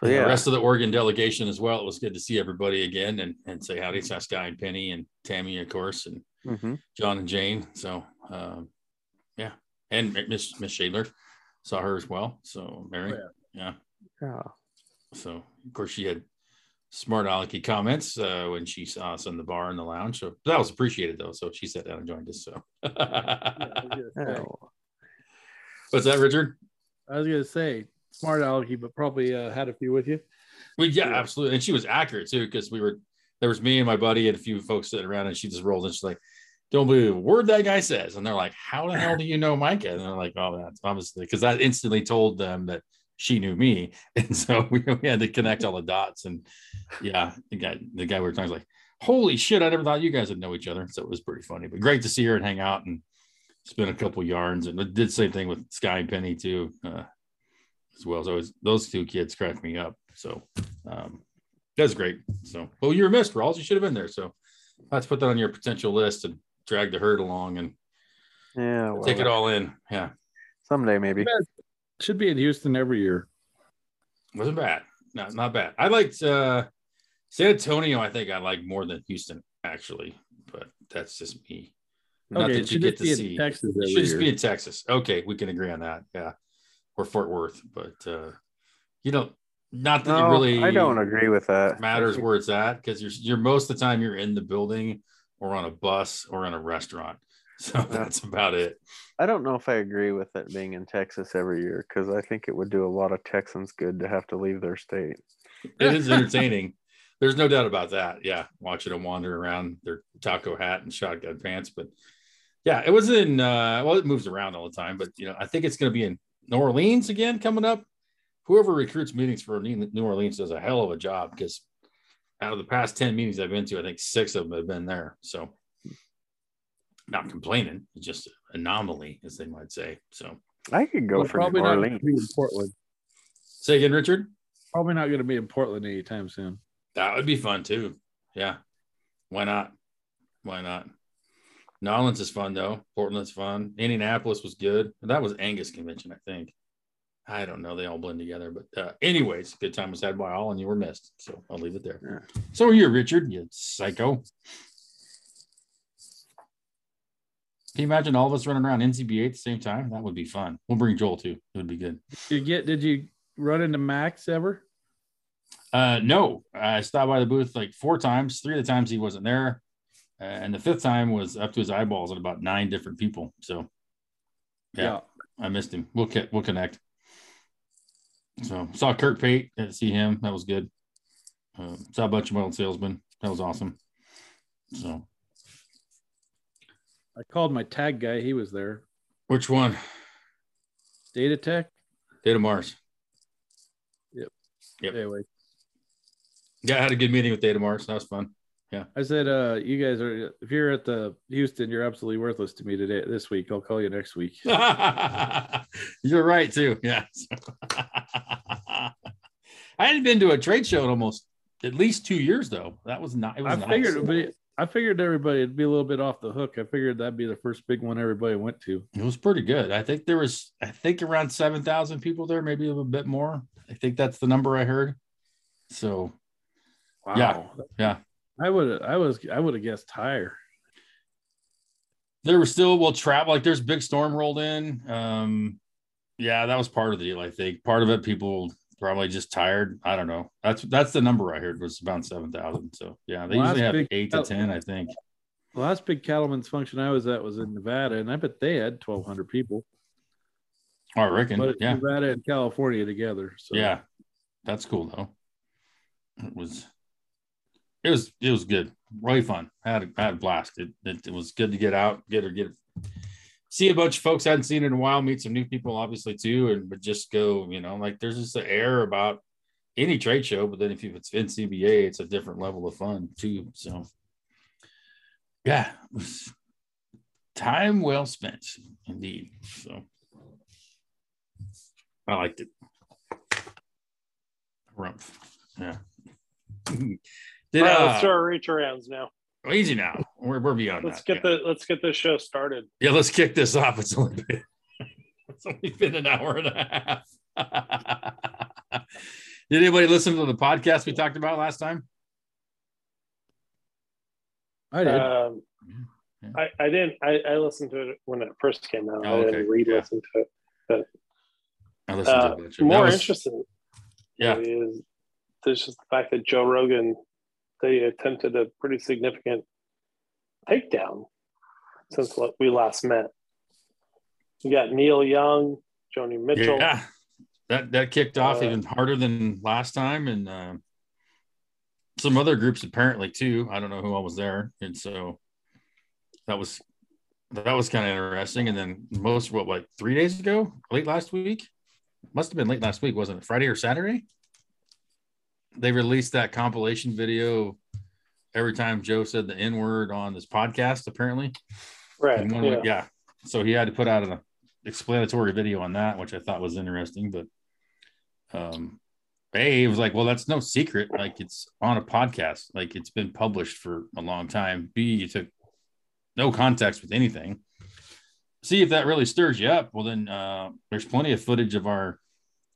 So And yeah, The rest of the Oregon delegation as well. It was good to see everybody again and, and say howdy to Sky and Penny and Tammy, of course, and hmm John and Jane. So, um, yeah. And Miss Miss Shadler saw her as well. So, Mary. Oh, yeah. yeah. So, of course, she had smart alecky comments uh, when she saw us in the bar in the lounge. So that was appreciated, though. So she sat down and joined us. So, Yeah, what's that, Richard? I was gonna say smart alecky, but probably uh, had a few with you. We yeah, Yeah. absolutely, and she was accurate too because we were there was me and my buddy and a few folks sitting around, and she just rolled and she's like, "Don't believe a word that guy says," and they're like, "How the hell do you know Micah?" And they're like, "Oh, that's obviously because that instantly told them that she knew me, and so we, we had to connect all the dots." And yeah, the guy the guy we were talking was like, "Holy shit, I never thought you guys would know each other," so it was pretty funny, but great to see her and hang out and spin a couple yarns, and did the same thing with Sky and Penny too. Uh, as well. So always, those two kids cracked me up. So um, that's great. So, well, you were missed, Rawls. You should have been there. So let's put that on your potential list and drag the herd along and yeah. take it all in. Yeah, someday maybe. Should be in Houston every year. wasn't bad. No, not bad. I liked uh, San Antonio. I think I like more than Houston actually, but that's just me. Not okay, that you should get to be see. in Texas every should just year. be in Texas. Okay, we can agree on that. Yeah, or Fort Worth, but uh, you know, not that No, you really. I don't agree with that. matters where it's at because you're you're most of the time you're in the building or on a bus or in a restaurant. So that's about it. I don't know if I agree with it being in Texas every year because I think it would do a lot of Texans good to have to leave their state. It is entertaining. There's no doubt about that. Yeah, watching them wander around their taco hat and shotgun pants. But yeah, it was in. Uh, well, it moves around all the time. But you know, I think it's going to be in New Orleans again coming up. Whoever recruits meetings for New Orleans does a hell of a job because out of the past ten meetings I've been to, I think six of them have been there. So not complaining, it's just anomaly, as they might say. So I could go Well, for probably New not Orleans. be in Portland. say again, Richard. Probably not going to be in Portland anytime soon. That would be fun too. Yeah. Why not? Why not? Nolans is fun though. Portland's fun. Indianapolis was good. That was Angus convention, I think. I don't know. They all blend together. But uh, anyways, good time was had by all and you were missed. So I'll leave it there. So are you, Richard, you psycho. Can you imagine all of us running around NCBA at the same time? That would be fun. We'll bring Joel too. It would be good. Did you get? Did you run into Max ever? Uh, no, I stopped by the booth like four times. Three of the times he wasn't there, and the fifth time was up to his eyeballs at about nine different people. So, yeah, I missed him. We'll we'll connect. So saw Kirk Pate. Got to see him. That was good. Uh, saw a bunch of my old salesmen. That was awesome. So, I called my tag guy. He was there. which one? Data Tech. Datamars. Yep. Yep. Anyway, Yeah, I had a good meeting with Datamars. That was fun. I said, uh, you guys are if you're at the Houston, you're absolutely worthless to me today. This week, I'll call you next week. You're right too. Yeah. I hadn't been to a trade show in almost at least two years though. That was not. It was I nice. figured, it'd be, I figured everybody would be a little bit off the hook. I figured that'd be the first big one everybody went to. it was pretty good. I think there was. I think around seven thousand people there, maybe a little bit more. I think that's the number I heard. So Wow. Yeah. yeah, I would I was I would have guessed higher. there was still well travel. Like there's big storm rolled in. Um, yeah, that was part of the deal. I think part of it people probably just tired. I don't know. That's that's the number I heard was about seven thousand. So yeah, they usually have big- eight to ten. I think. The last big cattlemen's function I was at was in Nevada, and I bet they had twelve hundred people. Oh, I reckon. But yeah. Nevada and California together. So Yeah. That's cool though. It was it was it was good. Really fun. I had a, I had a blast. It, it, it was good to get out, get or get see a bunch of folks I hadn't seen in a while, meet some new people obviously too, and but just go, you know, like there's just an air about any trade show, but then if it's NCBA, it's a different level of fun too. So yeah, time well spent indeed. So I liked it. Yeah. Did All right, uh, let's do our reach arounds now. easy now. We're, we're beyond Let's that. get yeah. the let's get this show started. yeah, let's kick this off. It's only been it's only been an hour and a half. Did anybody listen to the podcast we talked about last time? I did. Um, Yeah. I, I didn't. I, I listened to it when it first came out. Oh, I didn't re-listen to it. But I listened Uh, to it. more was- interesting. Yeah. Is there's just the fact that Joe Rogan they attempted a pretty significant takedown since what we last met. You got Neil Young, Joni Mitchell. Yeah, that that kicked off Uh, even harder than last time, and uh, some other groups apparently too. I don't know who all was there, and so that was that was kind of interesting. And then most what like three days ago, late last week, must have been late last week, wasn't it? Friday or Saturday? They released that compilation video. Every time Joe said the N word on this podcast, apparently, Right. yeah. yeah. yeah. So he had to put out an explanatory video on that, which I thought was interesting. But um A was like, well, that's no secret. Like it's on a podcast. Like it's been published for a long time. B, you took no context with anything. See if that really stirs you up. Well, then uh there's plenty of footage of our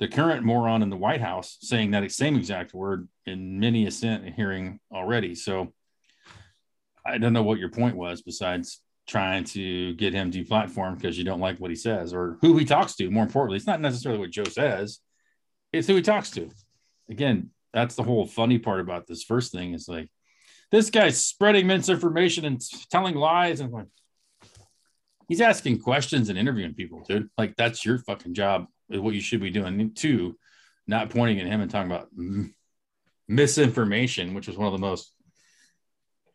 the current moron in the White House saying that same exact word in many a Senate hearing already. So I don't know what your point was besides trying to get him deplatformed because you don't like what he says or who he talks to. More importantly, it's not necessarily what Joe says, it's who he talks to. Again, that's the whole funny part about this first thing is like this guy's spreading misinformation and telling lies and like he's asking questions and interviewing people, dude. Like that's your fucking job, is what you should be doing. Two, not pointing at him and talking about misinformation, which was one of the most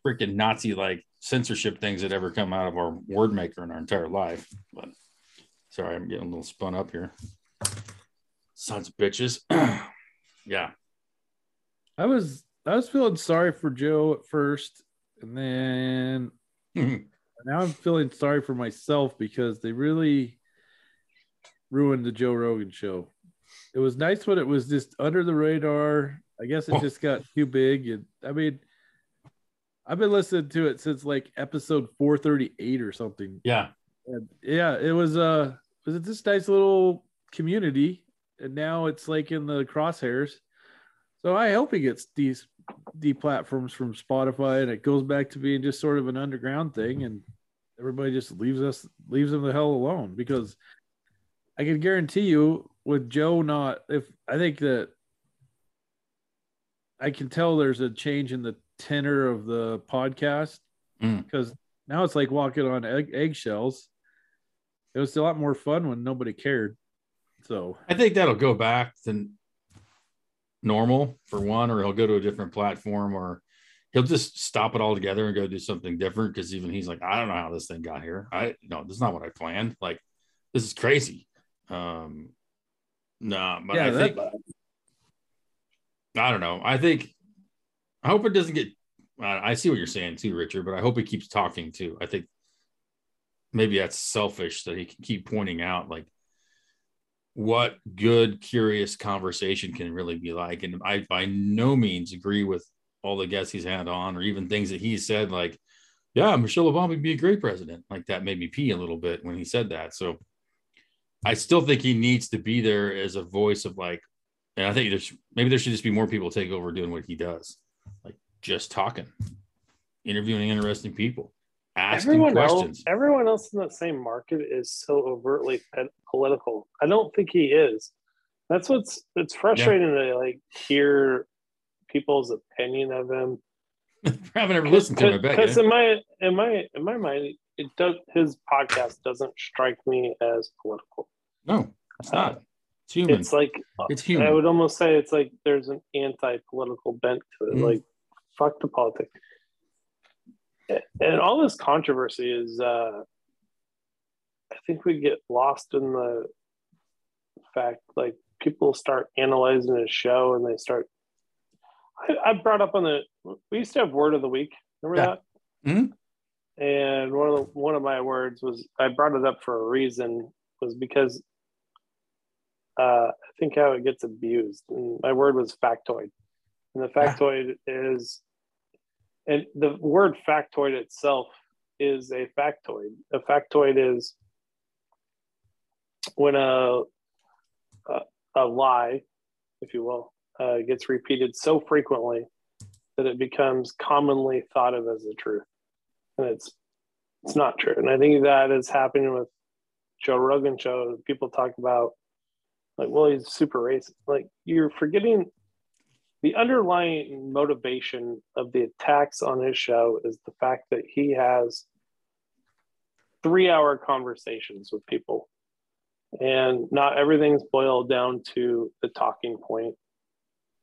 freaking Nazi like censorship things that ever come out of our word maker in our entire life. But sorry, I'm getting a little spun up here. Sons of bitches. yeah. I was I was feeling sorry for Joe at first, and then now I'm feeling sorry for myself because they really ruined the Joe Rogan show. It was nice when it was just under the radar. I guess it Oh. just got too big. And I mean, I've been listening to it since like episode 438 or something. yeah. And yeah, it was uh was it this nice little community, and now it's like in the crosshairs. So I hope he gets these the platforms from Spotify, and it goes back to being just sort of an underground thing, and everybody just leaves us leaves him the hell alone because I can guarantee you with Joe not if I think that I can tell there's a change in the tenor of the podcast Mm. because now it's like walking on egg, eggshells. It was a lot more fun when nobody cared. So I think that'll go back to normal for one, or he'll go to a different platform, or he'll just stop it all together and go do something different. Because even he's like, I don't know how this thing got here. I no, this is not what I planned. Like, this is crazy. Um, no, but Yeah, I think I don't know. I think I hope it doesn't get. I I see what you're saying too, Richard, but I hope he keeps talking too. I think maybe that's selfish that he can keep pointing out like what good, curious conversation can really be like. And I by no means agree with all the guests he's had on, or even things that he said, like, yeah, Michelle Obama would be a great president. Like that made me pee a little bit when he said that. So I still think he needs to be there as a voice of like, and I think there's maybe there should just be more people take over doing what he does, like just talking, interviewing interesting people, asking everyone questions. else, everyone else in that same market is so overtly political. I don't think he is. That's what's it's frustrating to like hear people's opinion of him. I haven't ever listened to him. Because in my in my in my mind, it does his podcast doesn't strike me as political. No, it's not. It's human. It's like It's human. I would almost say it's like there's an anti-political bent to it. Mhm. Like fuck the politics. And all this controversy is uh I think we get lost in the fact like people start analyzing a show and they start I, I brought up on the we used to have word of the week. Remember Yeah. that? Mhm. And one of the, one of my words was I brought it up for a reason was because uh, I think how it gets abused. And my word was factoid. And the Yeah. factoid is, and the word factoid itself is a factoid. A factoid is when a, a, a lie, if you will, uh, gets repeated so frequently that it becomes commonly thought of as the truth, and it's it's not true. And I think that is happening with Joe Rogan show. People talk about like, well, he's super racist. Like you're forgetting the underlying motivation of the attacks on his show is the fact that he has three hour conversations with people and not everything's boiled down to the talking point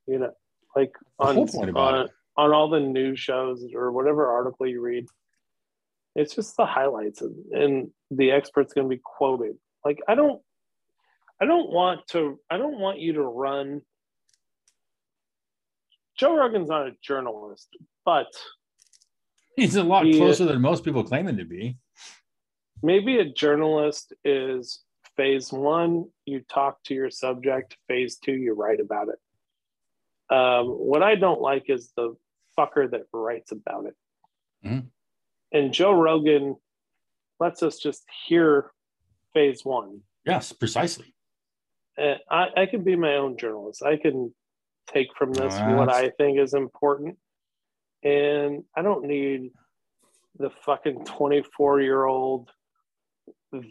you know like on on, on all the news shows or whatever article you read it's just the highlights and, and the expert's going to be quoted. Like i don't i don't want to i don't want you to run. Joe rogan's not a journalist but he's a lot he, closer than most people claim him to be. Maybe a journalist is phase one. You talk to your subject phase two you write about it. Um, what i don't like is the fucker that writes about it. Mm-hmm. And joe rogan lets us just hear phase one. Yes precisely. And I, I can be my own journalist. I can take from this oh, what i think is important. And i don't need the fucking 24 year old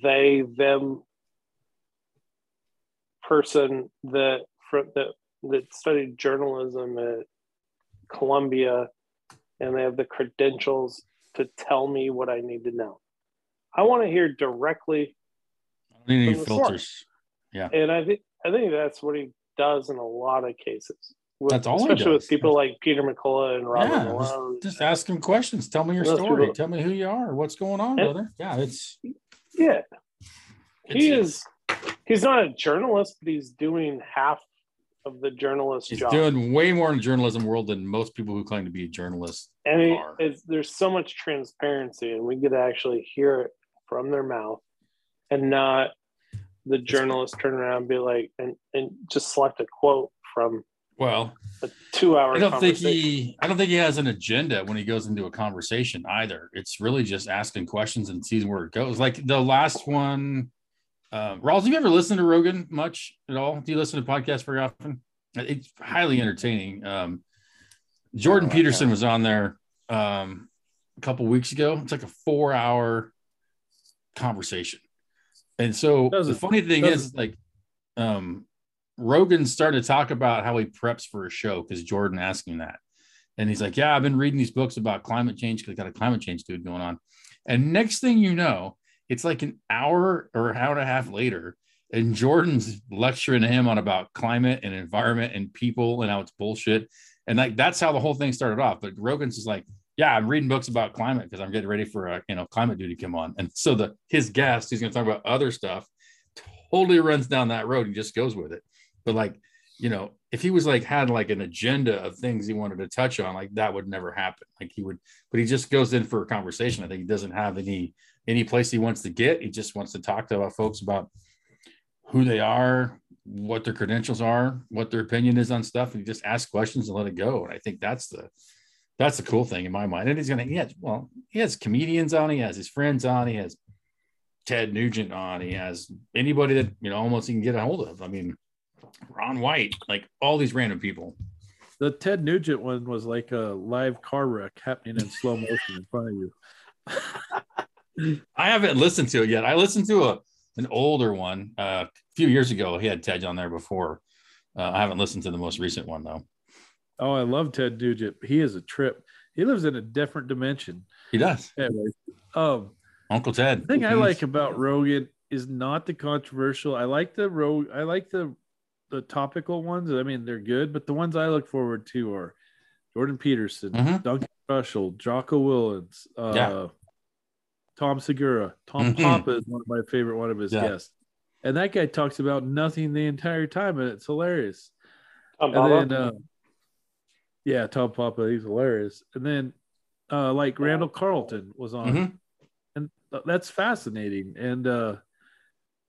they them person that that that studied journalism at Columbia and they have the credentials to tell me what I need to know. I want to hear directly. I don't need any filters. Yeah. And I think I think that's what he does in a lot of cases. With, that's all especially with people like Peter McCullough and Robert yeah, Malone. Just, just ask him questions. Tell me your story. People. Tell me who you are. What's going on, and, brother? Yeah, it's yeah. He is he's not a journalist, but he's doing half of the journalist he's job. doing way more in the journalism world than most people who claim to be a journalist and he, there's so much transparency and we get to actually hear it from their mouth and not the journalist turn around and be like and, and just select a quote from well a two hour i don't think he i don't think he has an agenda when he goes into a conversation either. It's really just asking questions and seeing where it goes. Like the last one um, Rawls, have you ever listened to Rogan much at all? Do you listen to podcasts very often? It's highly entertaining. Um, Jordan Peterson was on there um, a couple weeks ago. It's like a four hour conversation. And so the funny thing is, like, um, Rogan started to talk about how he preps for a show because Jordan asked him that. And he's like, Yeah, I've been reading these books about climate change because I got a climate change dude going on. And next thing you know, it's like an hour or an hour and a half later, and Jordan's lecturing him on about climate and environment and people and how it's bullshit. And like that's how the whole thing started off. But Rogan's just like, yeah, I'm reading books about climate because I'm getting ready for a you know climate duty come on. And so the his guest, he's going to talk about other stuff, totally runs down that road and just goes with it. But like, you know, if he was like had like an agenda of things he wanted to touch on, like that would never happen. Like he would, but he just goes in for a conversation. I think he doesn't have any any place he wants to get. He just wants to talk to folks about who they are, what their credentials are, what their opinion is on stuff, and he just ask questions and let it go. And I think that's the that's the cool thing in my mind. And he's gonna he has well, he has comedians on, he has his friends on, he has Ted Nugent on, he has anybody that you know almost he can get a hold of. I mean, Ron White, like all these random people. The Ted Nugent one was like a live car wreck happening in slow motion in front of you. I haven't listened to it yet. I listened to a an older one uh, a few years ago. He had Ted on there before. Uh, I haven't listened to the most recent one though. Oh, I love Ted Nugent. He is a trip. He lives in a different dimension. He does. Anyway, um, Uncle Ted. The thing I like about Rogan is not the controversial. I like the road. I like the the topical ones. I mean, they're good, but the ones I look forward to are Jordan Peterson, mm-hmm. Duncan Trussell, Jocko Willink, uh, yeah. Tom Segura. Tom mm-hmm. Papa is one of my favorite one of his yeah. guests. And that guy talks about nothing the entire time, and it's hilarious. Tom and Papa? then uh, yeah, Tom Papa, he's hilarious. And then uh, like Randall Carlson was on, mm-hmm. and that's fascinating. And uh,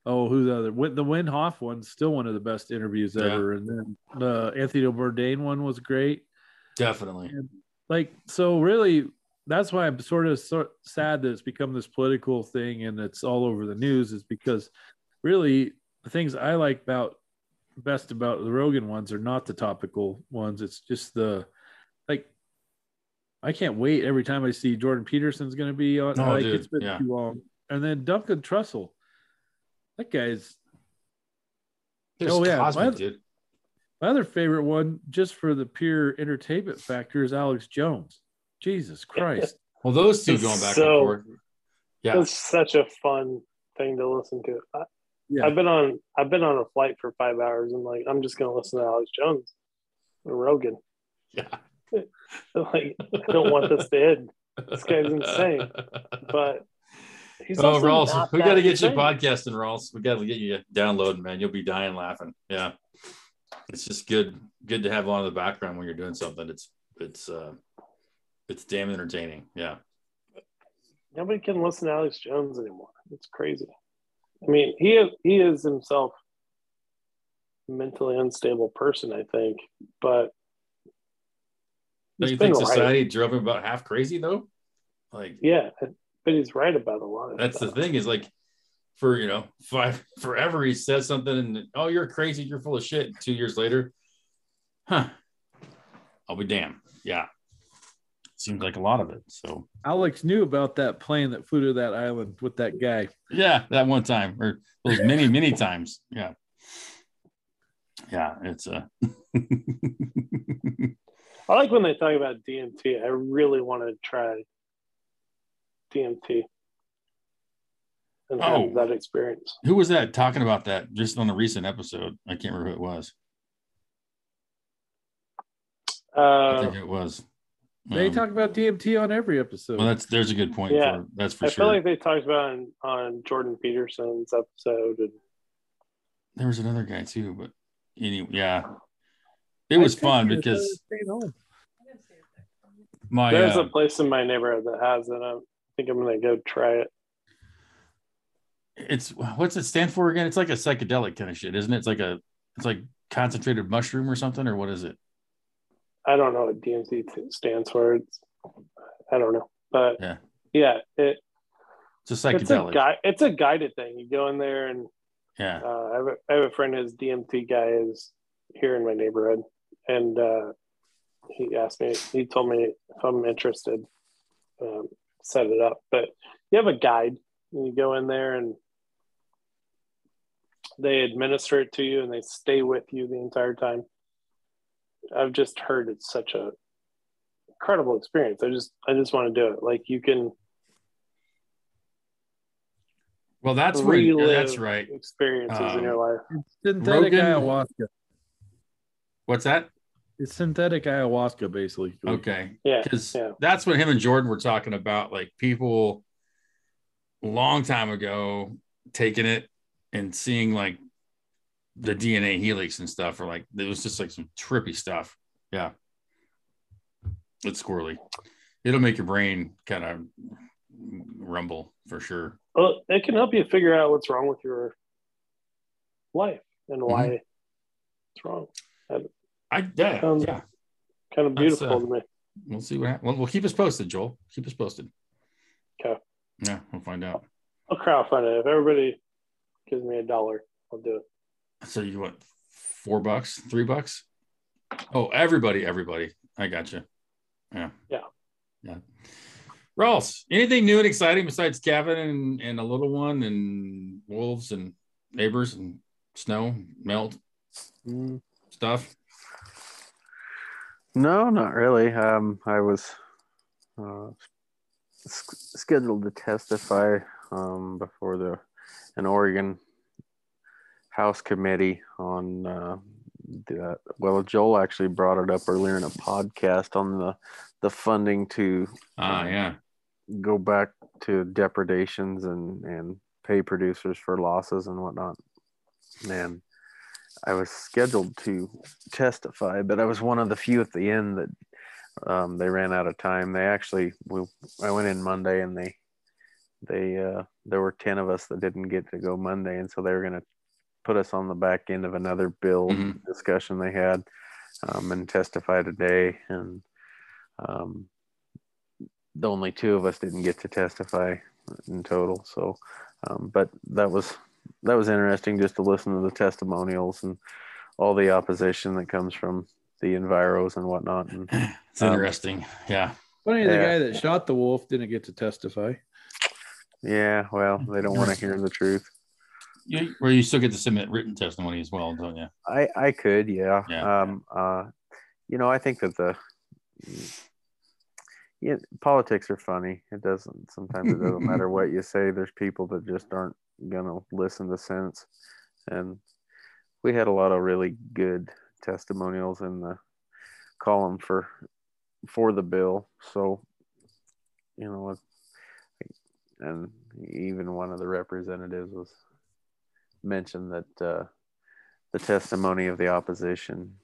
oh, who's the other? The Wim Hof one's still one of the best interviews ever. And then the Anthony Bourdain one was great. Definitely. And, like so, really, that's why I'm sort of so sad that it's become this political thing and it's all over the news is because really the things I like about best about the Rogan ones are not the topical ones. It's just the like. I can't wait every time I see Jordan Peterson's going to be on. Oh, like dude, it's been yeah. too long, and then Duncan Trussell. That guy's There's Oh, yeah. Cosmic, My- dude. my other favorite one, just for the pure entertainment factor, is Alex Jones. Jesus Christ! Well, those two going back so- and forth. Yeah. It's such a fun thing to listen to. I, Yeah. I've been on I've been on a flight for five hours and like I'm just gonna listen to Alex Jones and Rogan. Yeah. Like I don't want this to end, This guy's insane. but he's Oh, also Rawls, not we got to get you insane. podcasting, Rawls. We got to get you downloading, man. You'll be dying laughing. Yeah, it's just good, good to have on in the background when you're doing something. It's it's uh, it's damn entertaining. Yeah, Nobody can listen to Alex Jones anymore. It's crazy. I mean, he is, he is himself a mentally unstable person, I think, but don't you think right. society drove him about half crazy though? Like Yeah, but he's right about a lot of that's the thing is like for you know five forever he says something and oh you're crazy you're full of shit two years later huh i'll be damned yeah seems like a lot of it so Alex knew about that plane that flew to that island with that guy. yeah that one time or those many many times yeah yeah it's a I like when they talk about DMT. I really want to try DMT and have Oh. that experience. who was that talking about that just on a recent episode i can't remember who it was i Uh, think it was They Um, talk about DMT on every episode. well that's there's a good point Yeah. for that's for I sure I feel like they talked about it on, on Jordan Peterson's episode. And there was another guy too, but anyway, yeah, it was fun because my there's uh, a place in my neighborhood that has it. I think I'm going to go try it. it's what's it stand for again? It's like a psychedelic kind of shit, isn't it? It's like a it's like concentrated mushroom or something, or what is it? I don't know what DMT t- stands for. It's, I don't know, but Yeah. yeah, it, It's a it's a gui- It's a guided thing. You go in there and yeah, uh, I, have a, I have a friend whose DMT guy is here in my neighborhood, and uh, he asked me. He told me if I'm interested, um, set it up. But you have a guide, and you go in there, and they administer it to you, and they stay with you the entire time. I've just heard it's such a incredible experience. I just I just want to do it. Like you can well, that's where relive that's right. experiences Um, in your life. synthetic Rogan- ayahuasca. What's that? It's synthetic ayahuasca, basically. Okay, Yeah, because yeah. that's what him and Jordan were talking about. Like people, long time ago, taking it and seeing like the DNA helix and stuff, or like it was just like some trippy stuff. Yeah, it's squirrely. It'll make your brain kind of rumble for sure. Well, it can help you figure out what's wrong with your life and why Mm-hmm. it's wrong. I yeah Um, yeah. Kind of beautiful uh, to me. We'll see what happens. Well, we'll keep us posted, Joel. Keep us posted. Okay. Yeah, we'll find out. I'll crowdfund it. If everybody gives me a dollar, I'll do it. So you want four bucks, three bucks? Oh, everybody, everybody. I got you. Yeah. Yeah. Yeah. Ross, anything new and exciting besides Kevin and, and a little one and wolves and neighbors and snow, melt Mm, stuff? No, not really. Um, I was uh, s- scheduled to testify um, before the an Oregon House committee on uh, the, well, Joel actually brought it up earlier in a podcast on the the funding to Ah, yeah. go back to depredations and and pay producers for losses and whatnot. Man, I was scheduled to testify, but I was one of the few at the end that um, they ran out of time. They actually, we, I went in Monday and they they uh, there were ten of us that didn't get to go Monday, and so they were going to put us on the back end of another bill Mhm. discussion they had um, and testify today and. Um, the only two of us didn't get to testify in total. So, um, but that was that was interesting just to listen to the testimonials and all the opposition that comes from the enviros and whatnot. And It's Um, interesting. yeah. Funny, the Yeah. guy that shot the wolf didn't get to testify. yeah, well, they don't want to hear the truth. You, where you still get to submit written testimony as well, don't you? I I could, yeah. Yeah. Um. Uh. You know, I think that the yeah, politics are funny. It doesn't. Sometimes it doesn't matter what you say. There's people that just aren't gonna listen to sense, and we had a lot of really good testimonials in the column for for the bill. So, you know, what? and even one of the representatives was mentioned that uh, the testimony of the opposition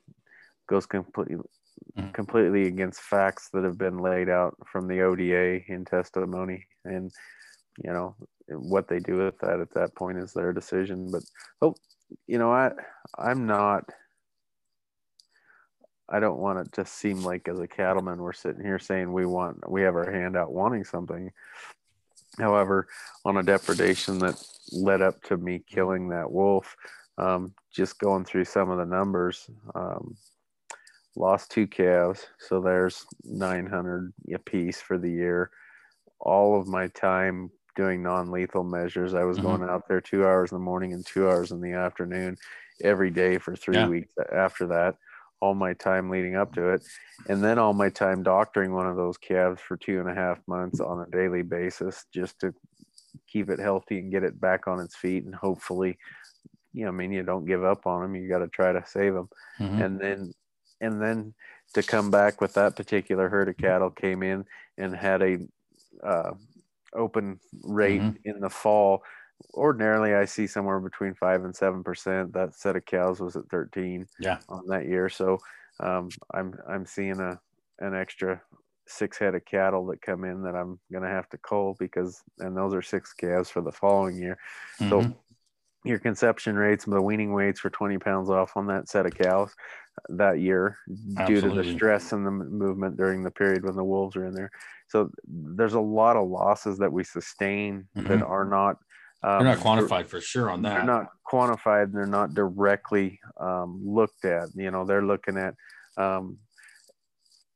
goes completely Mhm. completely against facts that have been laid out from the ODA in testimony. And you know what they do with that at that point is their decision. But oh you know I I'm not I don't want it to seem like as a cattleman we're sitting here saying we want we have our hand out wanting something however on a depredation that led up to me killing that wolf um, just going through some of the numbers um, lost two calves so there's 900 a piece for the year all of my time doing non-lethal measures i was Mhm. going out there two hours in the morning and two hours in the afternoon every day for three Yeah. weeks after that all my time leading up to it and then all my time doctoring one of those calves for two and a half months on a daily basis just to keep it healthy and get it back on its feet and hopefully you know i mean you don't give up on them you got to try to save them Mhm. and then and then to come back with that particular herd of cattle came in and had a uh, open rate Mhm. in the fall ordinarily i see somewhere between 5 and 7 percent that set of cows was at 13 Yeah. on that year so um, i'm i'm seeing a an extra six head of cattle that come in that i'm going to have to cull because and those are six calves for the following year so Mhm. your conception rates, the weaning weights were 20 pounds off on that set of cows that year due to the stress and the movement during the period when the wolves are in there. So there's a lot of losses that we sustain that Mhm. are not. Um, they're not quantified for sure on that. They're not quantified. and They're not directly um, looked at. You know, they're looking at um,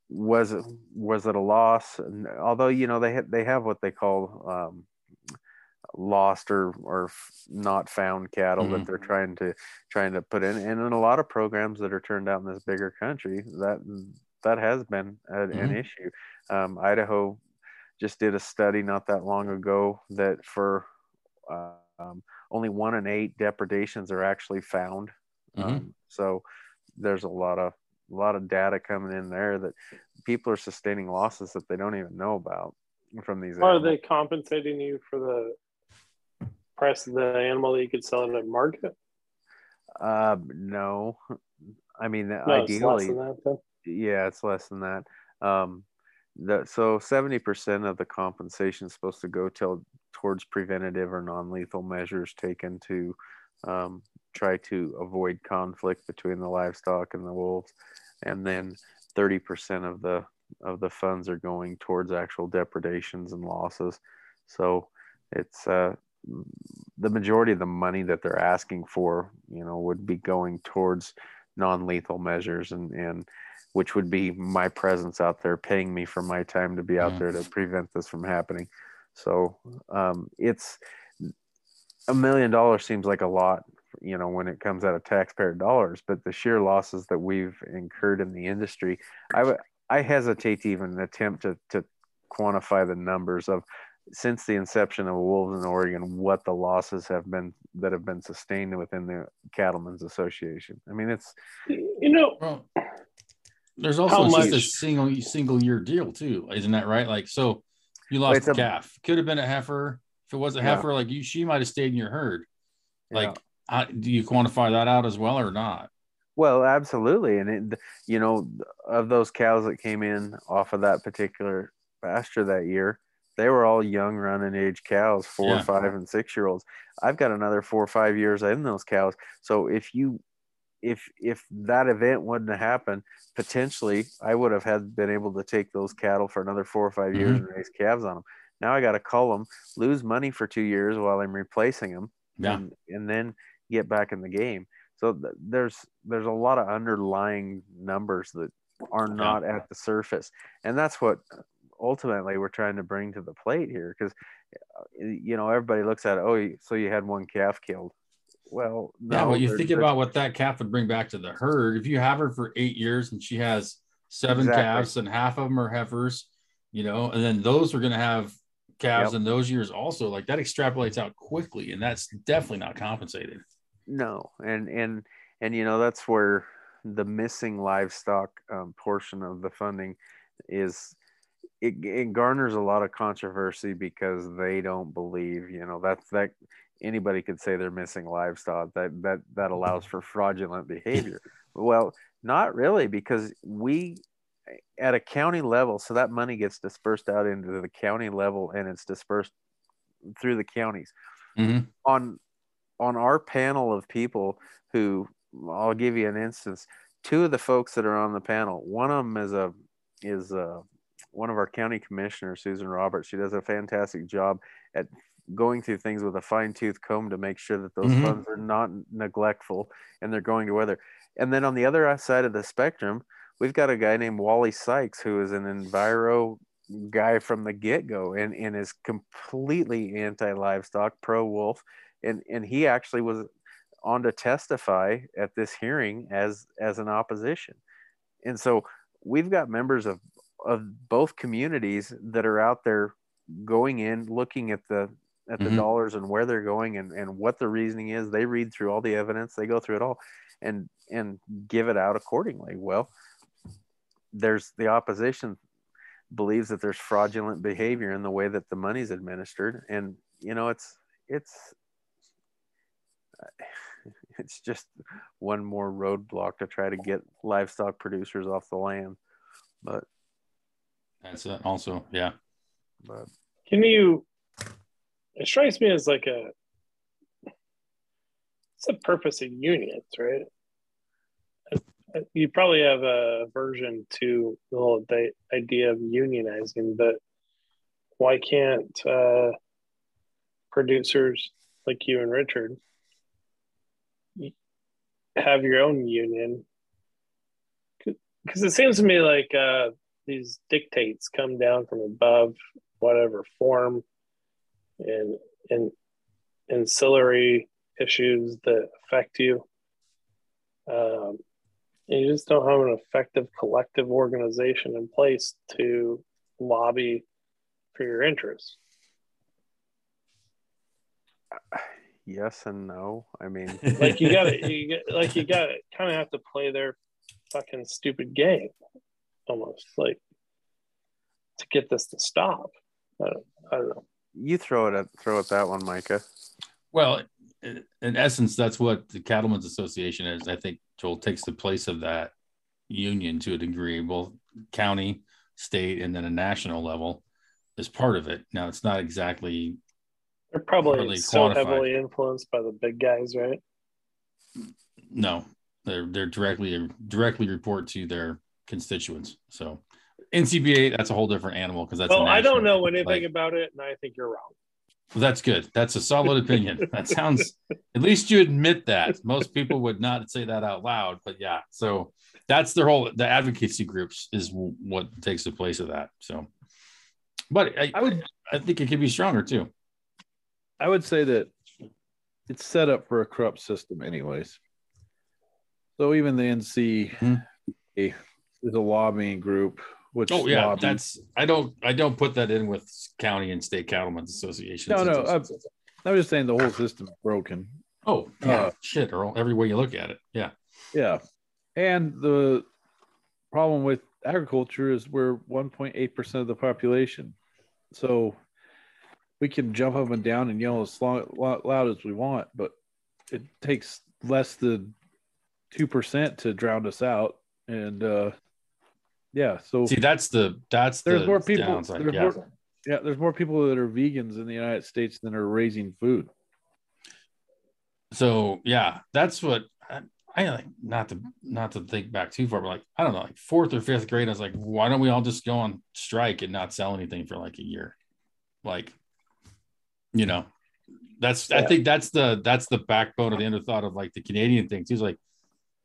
was it was it a loss? And although you know they ha- they have what they call um, lost or or f- not found cattle Mhm. that they're trying to trying to put in and in a lot of programs that are turned out in this bigger country that that has been a, an Mhm. issue um, idaho just did a study not that long ago that for um, only one in eight depredations are actually found Mhm. um, so there's a lot of a lot of data coming in there that people are sustaining losses that they don't even know about from these Are animals. they compensating you for the price of the animal that you could sell it at market? Uh, no. I mean, No, it's less ideally, than that. Yeah, it's less than that. Um, the, so 70% of the compensation is supposed to go till, towards preventative or non-lethal measures taken to um, try to avoid conflict between the livestock and the wolves. And then 30% of the of the funds are going towards actual depredations and losses. So it's uh, the majority of the money that they're asking for, you know, would be going towards non-lethal measures and and which would be my presence out there paying me for my time to be out Mhm. there to prevent this from happening. So um, it's a million dollars seems like a lot, you know, when it comes out of taxpayer dollars, but the sheer losses that we've incurred in the industry, I I hesitate to even attempt to to quantify the numbers of since the inception of wolves in Oregon, what the losses have been that have been sustained within the Cattlemen's Association. I mean, it's You know, Well, there's also How it's just a single single year deal too, isn't that right? Like, so you lost It's a a- calf. Could have been a heifer. If it was a Yeah. heifer, like you, she might have stayed in your herd. Like, Yeah. how, do you quantify that out as well or not? Well, absolutely, and it, you know, of those cows that came in off of that particular pasture that year, they were all young running age cows, four, Yeah. five, and six year olds. I've got another four or five years in those cows. So if you, if if that event wouldn't have happened, potentially I would have had been able to take those cattle for another four or 5 mm-hmm. years and raise calves on them. Now I got to cull them, lose money for two years while I'm replacing them, Yeah. and, and then get back in the game. So th- there's there's a lot of underlying numbers that are not at the surface, and that's what ultimately we're trying to bring to the plate here. Because uh, you know everybody looks at it, oh, so you had one calf killed. Well, yeah, no, well, you think about what that calf would bring back to the herd. If you have her for eight years and she has seven Exactly. calves and half of them are heifers, you know, and then those are going to have calves Yep. in those years also. Like that extrapolates out quickly, and that's definitely not compensated. no and and and you know that's where the missing livestock um, portion of the funding is it, it garners a lot of controversy because they don't believe you know that's that anybody could say they're missing livestock that that that allows for fraudulent behavior well not really because we at a county level so that money gets dispersed out into the county level and it's dispersed through the counties Mhm. on on our panel of people who I'll give you an instance. Two of the folks that are on the panel, one of them is a is a, one of our county commissioners, Susan Roberts. She does a fantastic job at going through things with a fine tooth comb to make sure that those Mhm. funds are not neglectful and they're going to weather. And then on the other side of the spectrum, we've got a guy named Wally Sykes who is an enviro guy from the get-go and, and is completely anti-livestock, pro-wolf and and he actually was on to testify at this hearing as as an opposition and so we've got members of of both communities that are out there going in looking at the at the Mhm. dollars and where they're going and and what the reasoning is they read through all the evidence they go through it all and and give it out accordingly well there's the opposition believes that there's fraudulent behavior in the way that the money's administered and you know it's it's it's just one more roadblock to try to get livestock producers off the land but That's it. Also, yeah. but Can you? It strikes me as like a. It's the purpose of unions, right? You probably have a version to the whole idea of unionizing, but why can't uh, producers like you and Richard have your own union? Because it seems to me like uh, these dictates come down from above, whatever form, and and ancillary issues that affect you. Um, and you just don't have an effective collective organization in place to lobby for your interests. yes and no i mean Like you got to, you get, like you got to kind of have to play their fucking stupid game, almost like to get this to stop. I don't, I don't know. You throw it at throw it that one micah Well, in in essence, that's what the Cattlemen's Association is. I think Joel takes the place of that union to a degree, both county, state, and then a national level is part of it. Now, it's not exactly They're probably so quantified. heavily influenced by the big guys, right? no. They're they're directly directly report to their constituents. So NCBA, that's a whole different animal because that's well, I don't know anything like- about it, and I think you're wrong. That's good. That's a solid opinion. That sounds, at least you admit that. Most people would not say that out loud, but yeah. So that's their whole, the advocacy groups is what takes the place of that. So, but I, I would I think it could be stronger too. I would say that it's set up for a corrupt system, anyways. So even the NC Hmm. is a lobbying group, which Oh yeah. lobbies- That's, I don't, I don't put that in with county and state cattlemen's associations. No, no, just- I'm just saying the whole system is broken. oh yeah. uh, shit. Earl, every way you look at it. Yeah. Yeah. And the problem with agriculture is we're 1.8% of the population. So we can jump up and down and yell as long, loud as we want, but it takes less than 2% to drown us out. And uh, yeah, so See, that's the, that's there's the more people. downside. There's Yeah. more, yeah, there's more people that are vegans in the United States than are raising food. so yeah that's what I, I like not to not to think back too far but like i don't know like fourth or fifth grade i was like why don't we all just go on strike and not sell anything for like a year like you know That's I think that's the that's the backbone of the end thought of like the Canadian thing. too. He's like,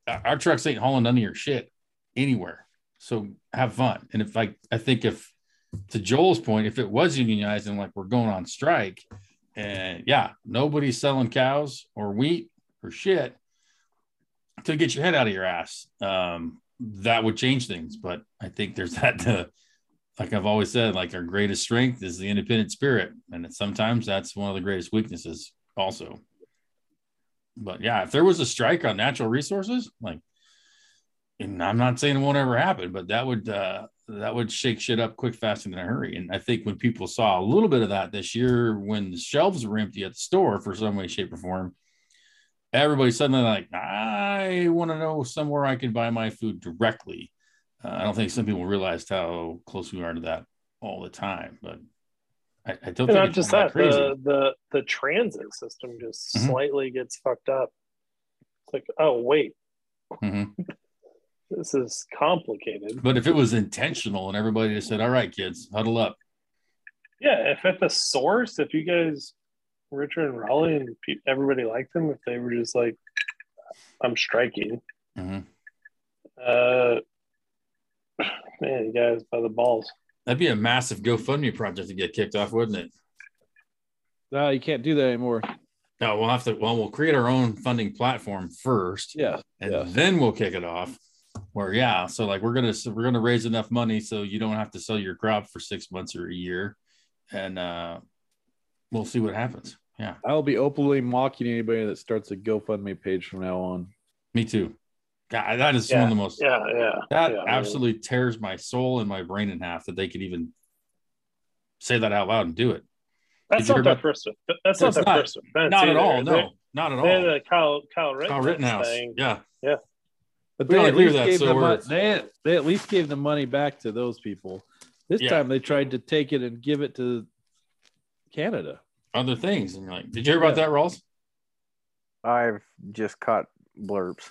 our trucks ain't hauling none of your shit anywhere. So have fun. And if like I think if to Joel's point, if it was unionized and like we're going on strike, and yeah, nobody's selling cows or wheat or shit to get your head out of your ass. Um, that would change things. But I think there's that uh, like I've always said, like our greatest strength is the independent spirit, and sometimes that's one of the greatest weaknesses, also. But yeah, if there was a strike on natural resources, like, and I'm not saying it won't ever happen, but that would uh, that would shake shit up quick, fast, and in a hurry. And I think when people saw a little bit of that this year, when the shelves were empty at the store for some way, shape, or form, everybody suddenly like, I want to know somewhere I can buy my food directly. Uh, I don't think some people realized how close we are to that all the time, but I, I don't And think not it's just that, crazy. the, the the transit system just Mhm. slightly gets fucked up. It's like, oh wait, Mhm. This is complicated. But if it was intentional and everybody just said, "All right, kids, huddle up," Yeah, if at the source, if you guys, Richard and Raleigh, and pe- everybody liked them, if they were just like, I'm striking, Mhm. uh, man, you guys by the balls. that'd be a massive GoFundMe project to get kicked off, wouldn't it? No, you can't do that anymore. No, we'll have to. Well, we'll create our own funding platform first, Yeah. and yeah. then we'll kick it off. Where yeah, so like we're gonna so we're gonna raise enough money so you don't have to sell your crop for six months or a year, and uh we'll see what happens. Yeah, I'll be openly mocking anybody that starts a GoFundMe page from now on. me too. God, that is one of the most Yeah, yeah. that yeah, absolutely tears my soul and my brain in half that they could even say that out loud and do it. That's not hear their about- first. That's not It's their not- first offense. not at either. all. They- No, not at They had all. a Kyle Kyle Kyle Rittenhouse Rittenhouse. thing. Yeah. But We they at agree with least that, gave so the money. They, they at least gave the money back to those people. This Yeah. time they tried to take it and give it to Canada. Other things. And like, did you hear about Yeah. that, Rawls? I've just caught blurbs.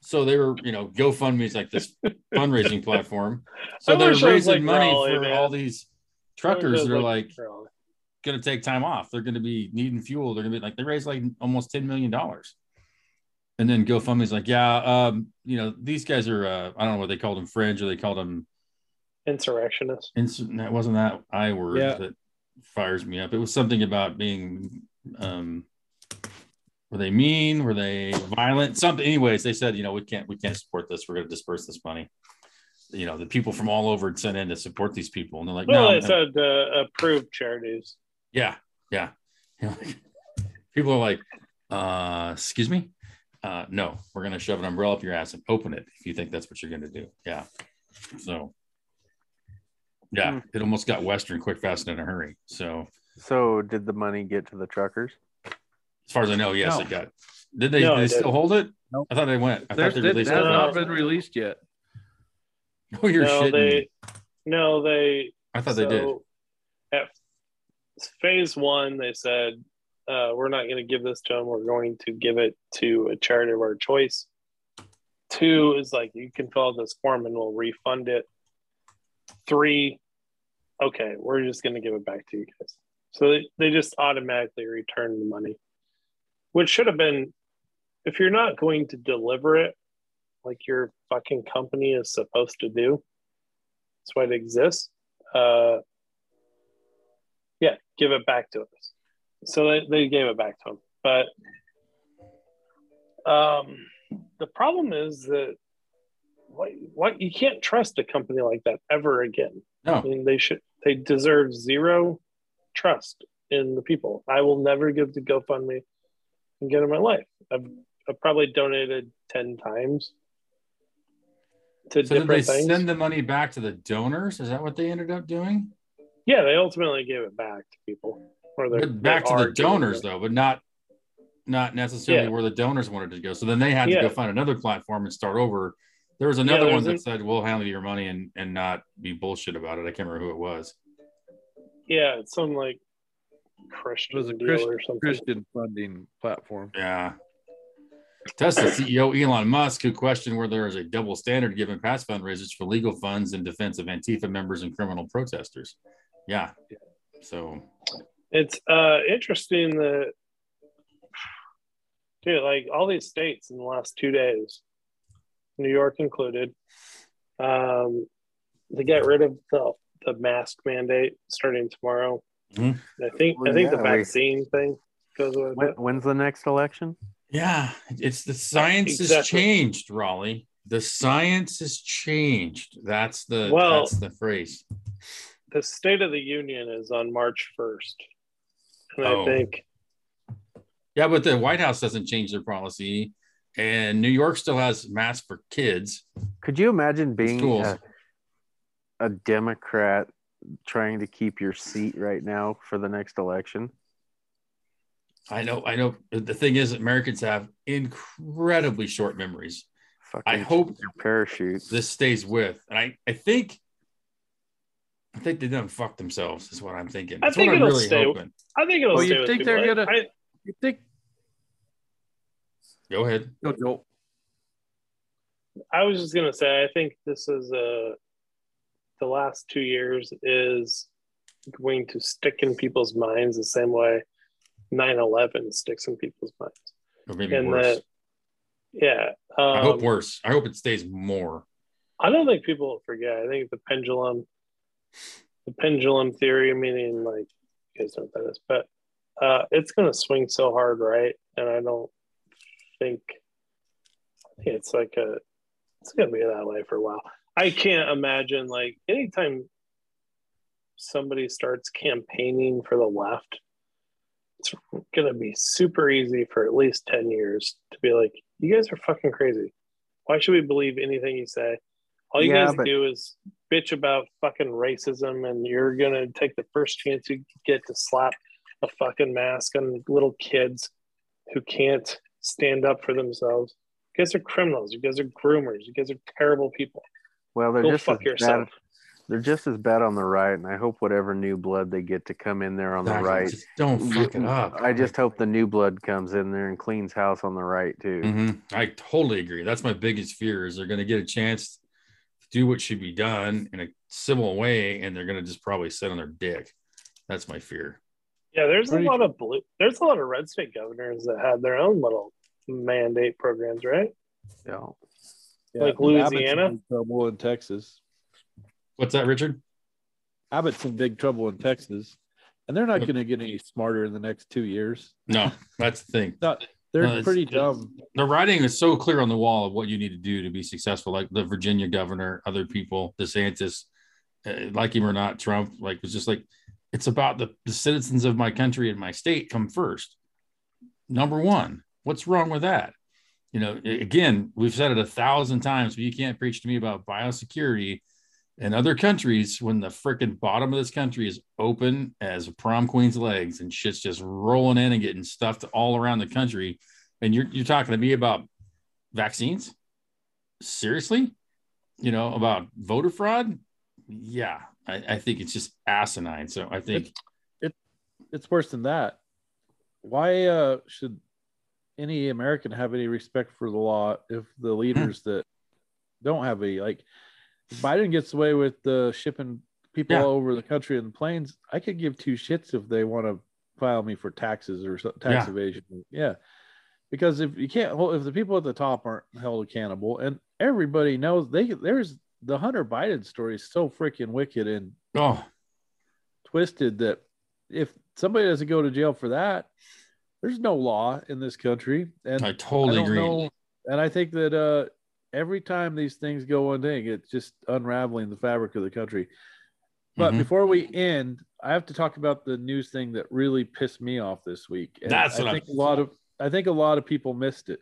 So they were, you know, GoFundMe is like this fundraising platform. So I they're wish I was raising like money Raleigh, for man. all these I wish I truckers that are like Raleigh. going to take time off. They're going to be needing fuel. They're going to be like, they raised like almost $10 million. And then GoFundMe's like, yeah, um, you know, these guys are, uh, I don't know what they called them, fringe, or they called them, insurrectionists. ins- that wasn't that I word Yeah. that fires me up. It was something about being, um, were they mean? Were they violent? Something. Anyways, they said, you know, we can't, we can't support this. We're going to disperse this money. You know, the people from all over had sent in to support these people, and they're like, Well, no, they said uh, approved charities. yeah, yeah. You know, like, people are like, uh, excuse me. Uh, no, we're gonna shove an umbrella up your ass and open it if you think that's what you're gonna do. Yeah. So yeah, Hmm. it almost got Western quick, fast, and in a hurry. So So did the money get to the truckers? as far as I know, yes, No. it got. Did they? No, did they still didn't. hold it? Nope. I thought they went. I There's, thought they it released it. No. not been released yet. Oh, you're no, shitting. they me. no they I thought they did. At phase one, they said uh, we're not going to give this to them. We're going to give it to a charity of our choice. Two is like you can fill out this form and we'll refund it. Three, okay, we're just going to give it back to you guys. So they, they just automatically return the money, which should have been if you're not going to deliver it like your fucking company is supposed to do. That's why it exists. Uh, yeah, give it back to us. So they, they gave it back to him. But um, the problem is that what, what you can't trust a company like that ever again. No. I mean, they should they deserve zero trust in the people. I will never give to GoFundMe again in my life. I've, I've probably donated ten times to so did they different things. send the money back to the donors? Is that what they ended up doing? yeah, they ultimately gave it back to people. Or they're- But back they to the donors though, but not not necessarily Yeah. where the donors wanted to go. So then they had to Yeah. go find another platform and start over. There was another there's one that an- said we'll handle your money and and not be bullshit about it. I can't remember who it was. Yeah, it's some like It Christian was a Christian, or something. Christian funding platform. Yeah. Tesla CEO Elon Musk, who questioned whether there is a double standard given past fundraisers for legal funds in defense of Antifa members and criminal protesters. Yeah. So It's uh interesting that dude, like all these states in the last two days, New York included, um, they get rid of the the mask mandate starting tomorrow. Mhm. I think I Well, think the yeah, we- vaccine thing goes with When, when's the next election? Yeah, it's the science has changed, Raleigh. The science has changed. That's the Well- that's the phrase. The State of the Union is on March first, and Oh. I think Yeah, but the White House doesn't change their policy, and New York still has masks for kids. Could you imagine being a, a Democrat trying to keep your seat right now for the next election? I know, I know. The thing is, Americans have incredibly short memories. Fucking I hope your parachute. this stays with, and I, I think, I think they done fuck themselves. Is what I'm thinking. I That's think what I'm it'll really stay- hoping. I think it'll Oh, you stay think people. they're I- gonna- I- You think? Go ahead. No, no. I was just gonna say, I think this is uh the last two years is going to stick in people's minds the same way 9-11 sticks in people's minds. Or maybe And worse. that, yeah, um, I hope worse. I hope it stays more. I don't think people will forget. I think the pendulum, the pendulum theory, meaning like you guys know what that is, but uh, it's going to swing so hard, right? And I don't think it's like a, it's going to be that way for a while. I can't imagine like anytime somebody starts campaigning for the left, it's going to be super easy for at least 10 years to be like, you guys are fucking crazy. Why should we believe anything you say? All you Yeah, guys but- do is bitch about fucking racism, and you're gonna take the first chance you get to slap a fucking mask on little kids who can't stand up for themselves. You guys are criminals. You guys are groomers. You guys are terrible people. Well, they're Go just fuck as yourself. bad. They're just as bad on the right, and I hope whatever new blood they get to come in there on Exactly. the right. Just don't fuck it up. I just hope the new blood comes in there and cleans house on the right too. Mhm. I totally agree. That's my biggest fear is they're going to get a chance to do what should be done in a civil way, and they're going to just probably sit on their dick. That's my fear. Yeah, there's Pretty- a lot of blue. There's a lot of red state governors that had their own little mandate programs, right? Yeah. Like Abbott's Louisiana? in trouble in Texas. What's that, Richard? Abbott's in big trouble in Texas, and they're not going to get any smarter in the next two years. No, that's the thing. Not, they're it's- pretty dumb. The writing is so clear on the wall of what you need to do to be successful. Like the Virginia governor, other people, DeSantis, uh, like him or not, Trump. Like it's just like it's about the, the citizens of my country and my state come first. Number one, what's wrong with that? You know, again, we've said it a thousand times, but you can't preach to me about biosecurity in other countries when the freaking bottom of this country is open as prom queen's legs and shit's just rolling in and getting stuffed all around the country. And you're you're talking to me about vaccines? Seriously? You know, about voter fraud? Yeah, I, I think it's just asinine. So I think It's worse than that. Why uh, should any American have any respect for the law if the leaders that don't have any like Biden gets away with uh, shipping people Yeah. all over the country in planes? I could give two shits if they want to file me for taxes or tax Yeah. evasion. Yeah, because if you can't hold, if the people at the top aren't held accountable, and everybody knows they there's the Hunter Biden story is so freaking wicked and oh twisted that if somebody doesn't go to jail for that, there's no law in this country. And I I totally don't agree. know. And I think that uh, every time these things go one thing, it's just unraveling the fabric of the country. But Mhm. before we end, I have to talk about the news thing that really pissed me off this week. And That's I what think I'm- a lot of I think a lot of people missed it.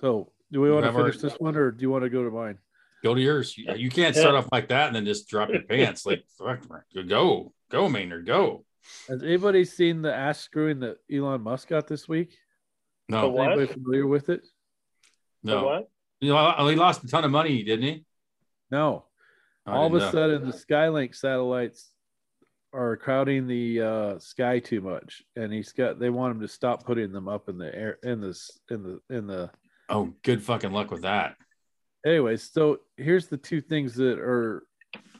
So, do we want to finish this one, or do you want to go to mine? Go to yours. You, can't Yeah. start off like that and then just drop your pants. Like fuck, go, go, Maynard, go. Has anybody seen the ass screwing that Elon Musk got this week? The No, what? Anybody familiar with it? The no. what? You know, he lost a ton of money, didn't he? No. I All of a know. sudden, the Skylink satellites are crowding the uh, sky too much, and he's got. They want him to stop putting them up in the air in this in the in the. Oh, good fucking luck with that. Anyways, so here's the two things that are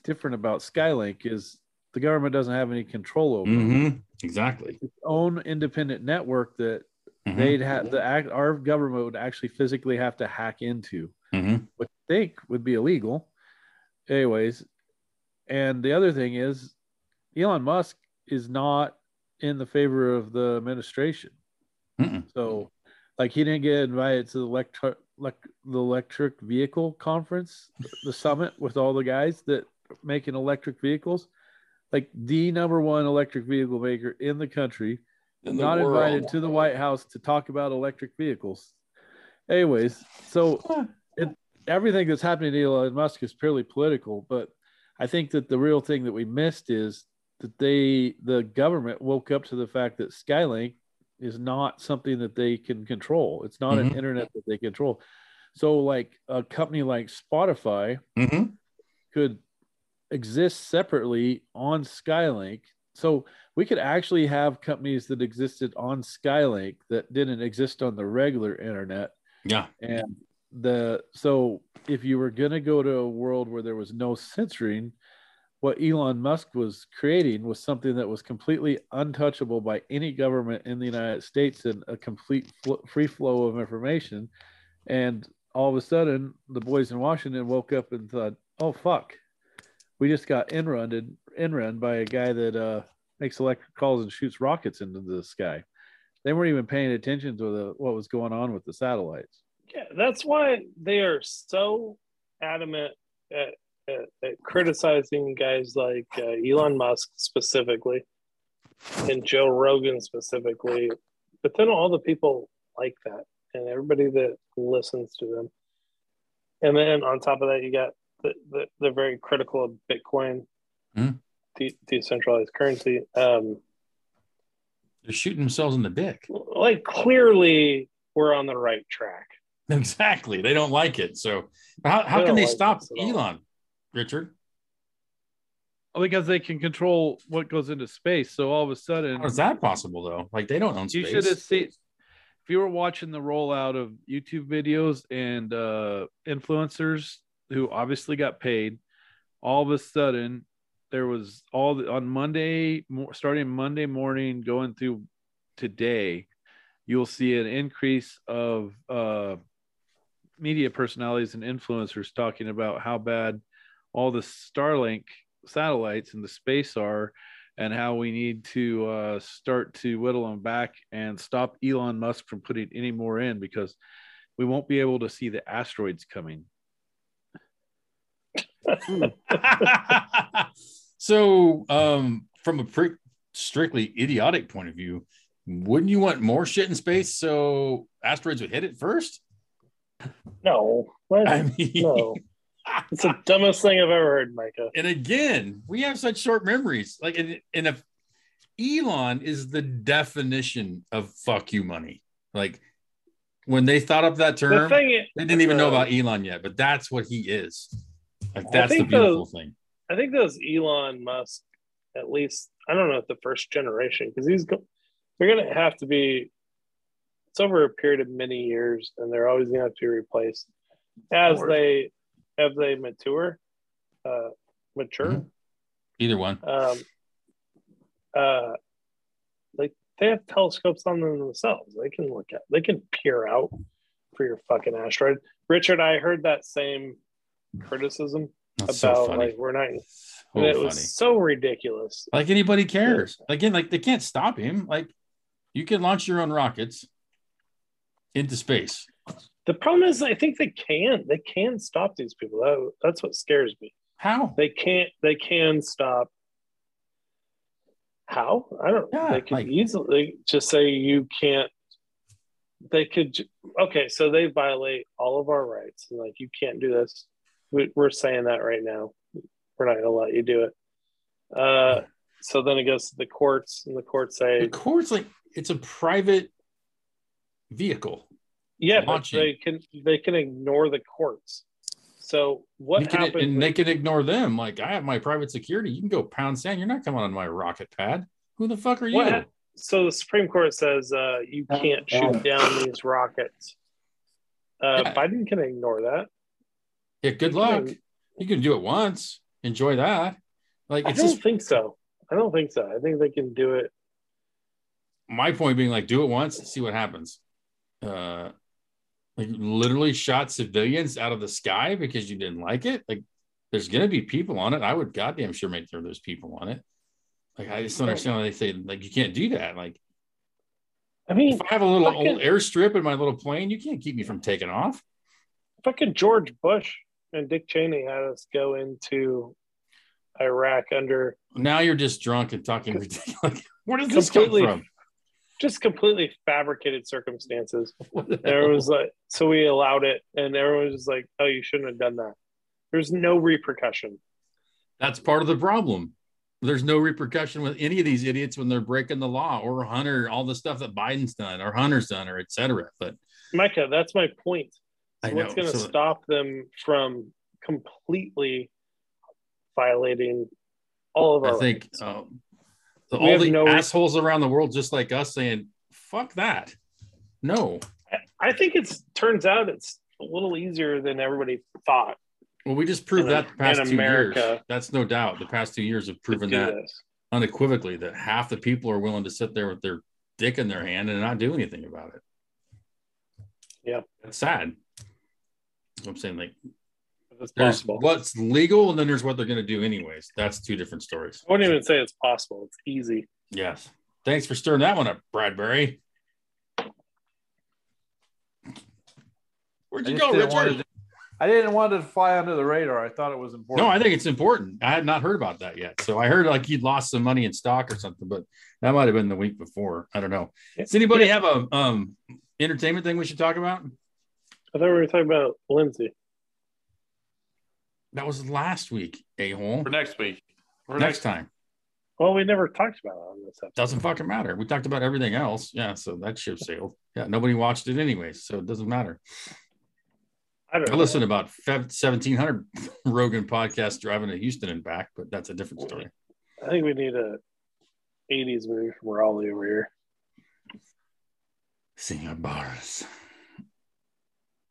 different about Skylink is the government doesn't have any control over. Mm-hmm. Exactly. Its own independent network that Mhm. they'd have the act our government would actually physically have to hack into, Mhm. which I think would be illegal. Anyways, and the other thing is Elon Musk is not in the favor of the administration. Mm-mm. So like he didn't get invited to the electric elec- the electric vehicle conference, the summit with all the guys that making electric vehicles. Like the number one electric vehicle maker in the country not world. invited to the White House to talk about electric vehicles. Anyways, so it, everything that's happening to Elon Musk is purely political, but I think that the real thing that we missed is that they, the government, woke up to the fact that Starlink is not something that they can control. It's not an Mhm. internet that they control. So, like a company like Spotify Mhm. could exist separately on Starlink. So we could actually have companies that existed on Starlink that didn't exist on the regular internet. Yeah. And the so if you were gonna go to a world where there was no censoring, what Elon Musk was creating was something that was completely untouchable by any government in the United States and a complete fl- free flow of information. And all of a sudden, the boys in Washington woke up and thought, "Oh fuck, we just got inruned inrun by a guy that uh, makes electric calls and shoots rockets into the sky." They weren't even paying attention to the, what was going on with the satellites. Yeah, that's why they are so adamant at, at, at criticizing guys like uh, Elon Musk specifically and Joe Rogan specifically, but then all the people like that and everybody that listens to them. And then on top of that, you got the, the, they're very critical of Bitcoin, Hmm. De- decentralized currency. Um, They're shooting themselves in the dick. like clearly, we're on the right track. Exactly. They don't like it. So how, how They can they like stop this at all. Elon, Richard? Because they can control what goes into space. So all of a sudden, How is that possible though? Like they don't own you should have seen if you were watching the rollout of YouTube videos and uh, influencers who obviously got paid. All of a sudden, there was all the, on Monday, starting Monday morning, going through today, you'll see an increase of uh, media personalities and influencers talking about how bad all the Starlink satellites in the space are and how we need to uh, start to whittle them back and stop Elon Musk from putting any more in because we won't be able to see the asteroids coming. so, um, from a pre- strictly idiotic point of view, wouldn't you want more shit in space so asteroids would hit it first? No, what? I mean, no. It's the dumbest thing I've ever heard, Micah. and again, we have such short memories. Like, and, and if Elon is the definition of fuck you money, like when they thought up that The term, thing, is- they didn't even know uh, about Elon yet, but that's what he is. Like, that's the beautiful those- thing. I think those Elon Musk, at least I don't know if the first generation, because he's go- they're going to have to be. It's over a period of many years, and they're always going to have to be replaced as they as they mature, uh, mature. Mhm. Either one. Um, uh, like they have telescopes on them themselves. They can look at. They can peer out for your fucking asteroid. Richard, I heard that same criticism That's so about funny. like we're not. So it funny. was so ridiculous. Like anybody cares. Again, like they can't stop him. Like you can launch your own rockets into space. The problem is, I think they can. They can stop these people. That, that's what scares me. How? They can't. They can stop. How? I don't. Yeah, they could like- easily just say you can't. They could. Okay, so they violate all of our rights, and like you can't do this. We, we're saying that right now. We're not going to let you do it. Uh, so then it goes to the courts, and the courts The say, court's like it's a private vehicle. yeah, but they can they can ignore the courts. So what can- happens? and they can ignore them. Like I have my private security. You can go pound sand. You're not coming on my rocket pad. Who the fuck are you? What? so the Supreme Court says uh, you can't shoot down these rockets. Uh, Yeah. Biden can ignore that. Yeah, good luck. You can do it once. Enjoy that. Like I don't just think so. I don't think so. I think they can do it. My point being, like, do it once, see what happens. Uh, like, literally shot civilians out of the sky because you didn't like it. Like, there's gonna be people on it. I would goddamn sure make sure there's people on it. Like, I just don't understand why they say like you can't do that. Like, I mean, if I have a little fucking- old airstrip in my little plane, you can't keep me from taking off. fucking George Bush and Dick Cheney had us go into Iraq under Now you're just drunk and talking ridiculous. Where does this come from? just completely fabricated circumstances. The There was like, so we allowed it, and everyone was like, "Oh, you shouldn't have done that." There's no repercussion. That's part of the problem. There's no repercussion with any of these idiots when they're breaking the law or Hunter, all the stuff that Biden's done or Hunter's done or et cetera. But Micah, that's my point. I what's going to so- stop them from completely violating all of our I think um, the, all the no assholes around the world, just like us, saying "fuck that." No, I think it's turns out it's a little easier than everybody thought. well, we just proved In- that the past two America. years. That's no doubt. The past two years have proven that this. unequivocally that half the people are willing to sit there with their dick in their hand and not do anything about it. Yeah. That's sad. I'm saying like It's there's possible. what's legal and then there's what they're going to do anyways. That's two different stories. I wouldn't even say it's possible. It's easy. Yes. Thanks for stirring that one up, Bradbury. Where'd you go, Richard? to- I didn't want it to fly under the radar. I thought it was important. No, I think it's important. I had not heard about that yet. So I heard like he'd lost some money in stock or something, but that might have been the week before. I don't know. Does anybody have a um entertainment thing we should talk about? I thought we were talking about Lindsay. That was last week, a hole. for next week. For Next time. Well, we never talked about it on this episode. Doesn't fucking matter. We talked about everything else. Yeah, so that ship sailed. Yeah, nobody watched it anyways, so it doesn't matter. I don't I listened to about 1700 Rogan podcasts driving to Houston and back, but that's a different story. I think we need a 80s movie from Raleigh over here. Singing bars.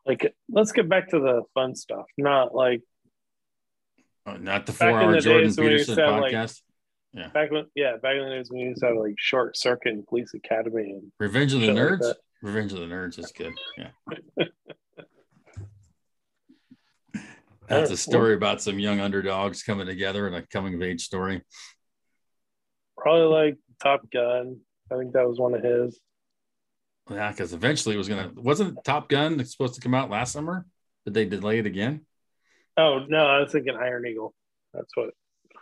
Like, let's get back to the fun stuff, not like Oh, not the four hour Jordan days when we used Peterson have, like- podcast. back when, yeah, back in the days when we used to have like Short Circuit and Police Academy. And Revenge of the shit like Nerds. Revenge of the Nerds is good. Yeah. That's a story about some young underdogs coming together in a coming of age story. probably like Top Gun. I think that was one of his. Yeah, because eventually it was gonna wasn't Top Gun supposed to come out last summer? Did they delay it again? Oh, no, I was thinking Iron Eagle. That's what.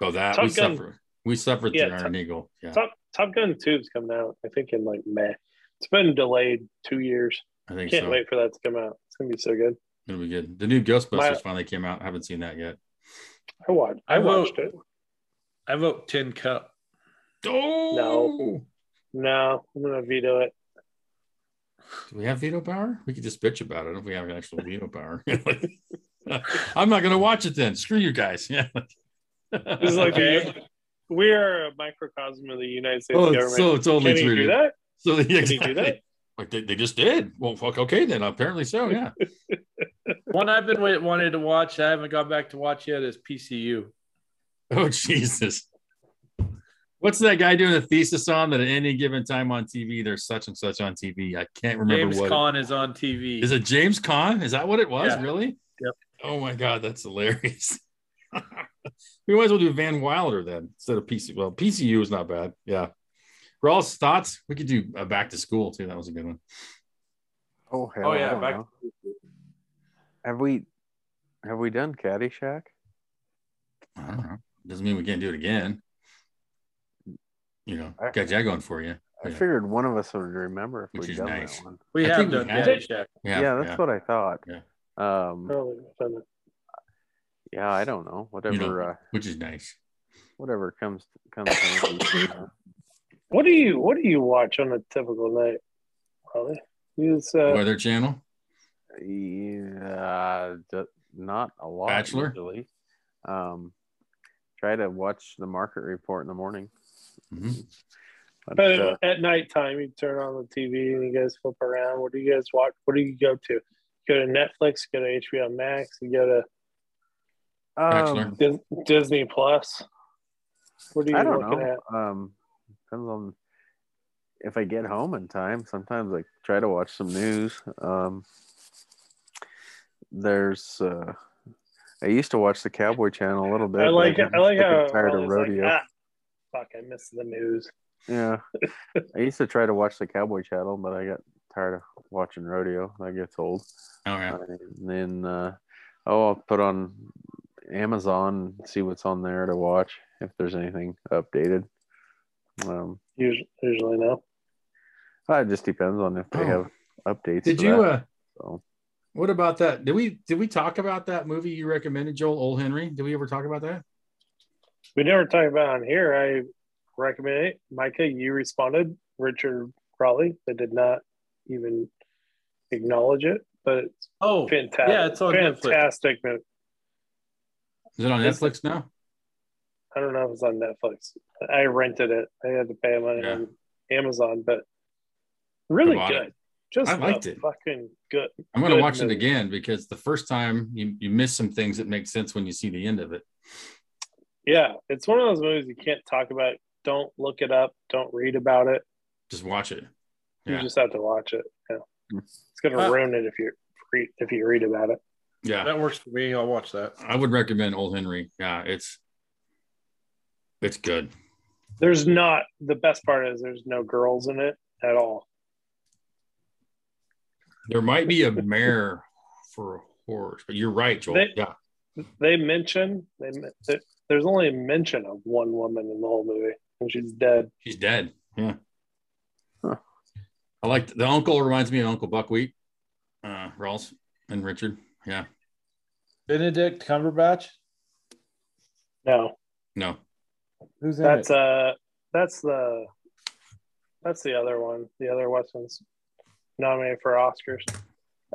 Oh, that Top we Gun- suffered. We suffered Yeah, through Top- Iron Eagle. Yeah, Top Top Gun 2 is coming out, I think, in like May. It's been delayed two years. I think Can't so. wait for that to come out. It's going to be so good. It'll be good. The new Ghostbusters My- finally came out. I haven't seen that yet. I watched, I I vote- watched it. I vote Tin Cup. Oh no, No, I'm going to veto it. Do we have veto power? We could just bitch about it if we have an actual veto power. I'm not going to watch it then. Screw you guys. Yeah. This is Okay. we are a microcosm of the United States oh, government. so it's only Can you do that? So yeah, Can you do that? Like they, they just did. Well, fuck. Okay, then apparently so. Yeah. One I've been wait, wanting to watch, I haven't gone back to watch yet, is PCU. Oh Jesus. What's that guy doing a thesis on that at any given time on TV there's such and such on TV? I can't remember James what. Caan is on TV. Is it James Caan? Is that what it was? Yeah. Really? Yep. Oh my god, that's hilarious. we might as well do Van Wilder then instead of PC. Well, PCU is not bad. Yeah. Rawls, thoughts? We could do a back to school too. That was a good one. Oh hell! Oh, yeah, back- know. Have we have we done Caddyshack? I don't know. Doesn't mean we can't do it again. You know, I- got that going for you. I Yeah. figured one of us would remember if Which we'd is done nice. that one. we I have think we done have. Caddyshack. Yeah, that's what I thought. Yeah. Um, Probably done it. yeah, I don't know. Whatever, uh, which is nice. whatever comes comes. handy, What do you What do you watch on a typical night, Holly? Use uh, Weather Channel. Yeah, d- not a lot. Bachelor? Usually. Um, try to watch the market report in the morning. Mhm. But, but uh, at nighttime, you turn on the TV and you guys flip around. What do you guys watch? What do you go to? Go to Netflix. Go to HBO Max. You go to um, Dis- Disney Plus. What are you I don't looking know. at? Um, depends on if I get home in time. Sometimes I try to watch some news. Um, there's uh, I used to watch the Cowboy Channel a little bit. I like I like how tired of Riley's like, rodeo. ah, fuck, I missed the news. Yeah, I used to try to watch the Cowboy Channel, but I got tired of watching rodeo. That gets old. Oh yeah. And then uh, oh, I'll put on Amazon, see what's on there to watch if there's anything updated. Um, Usually, usually no. it just depends on if they Oh. have updates. Did you? that, uh so. What about that? Did we did we talk about that movie you recommended, Joel Old Henry? Did we ever talk about that? We never talk about on here. I recommend it. Micah, you responded. Richard Raleigh, they did not even acknowledge it, but it's Oh, fantastic. yeah, it's on Netflix. fantastic. movie. Is it on It's- Netflix now? I don't know if it's on Netflix. I rented it. I had to pay money Yeah. on Amazon, but really bought it. good. Just I liked it. Fucking good. I'm going to Good watch it again because the first time you you miss some things that make sense when you see the end of it. Yeah, it's one of those movies you can't talk about. Don't look it up. Don't read about it. Just watch it. You just have to watch it. Yeah, it's gonna Uh, ruin it if you read if you read about it. Yeah. that works for me. I'll watch that. I would recommend Old Henry. Yeah, it's it's good. There's not the best part is there's no girls in it at all. There might be a mare for a horse, but you're right, Joel. They- yeah. They mention they there- there's only a mention of one woman in the whole movie, and she's dead. She's dead. Yeah. Huh. I like the uncle reminds me of Uncle Buckwheat, uh, Rawls and Richard. Yeah. Benedict Cumberbatch. No, No. Who's in that's it? uh that's the that's the other one. The other Westman's nominated for Oscars.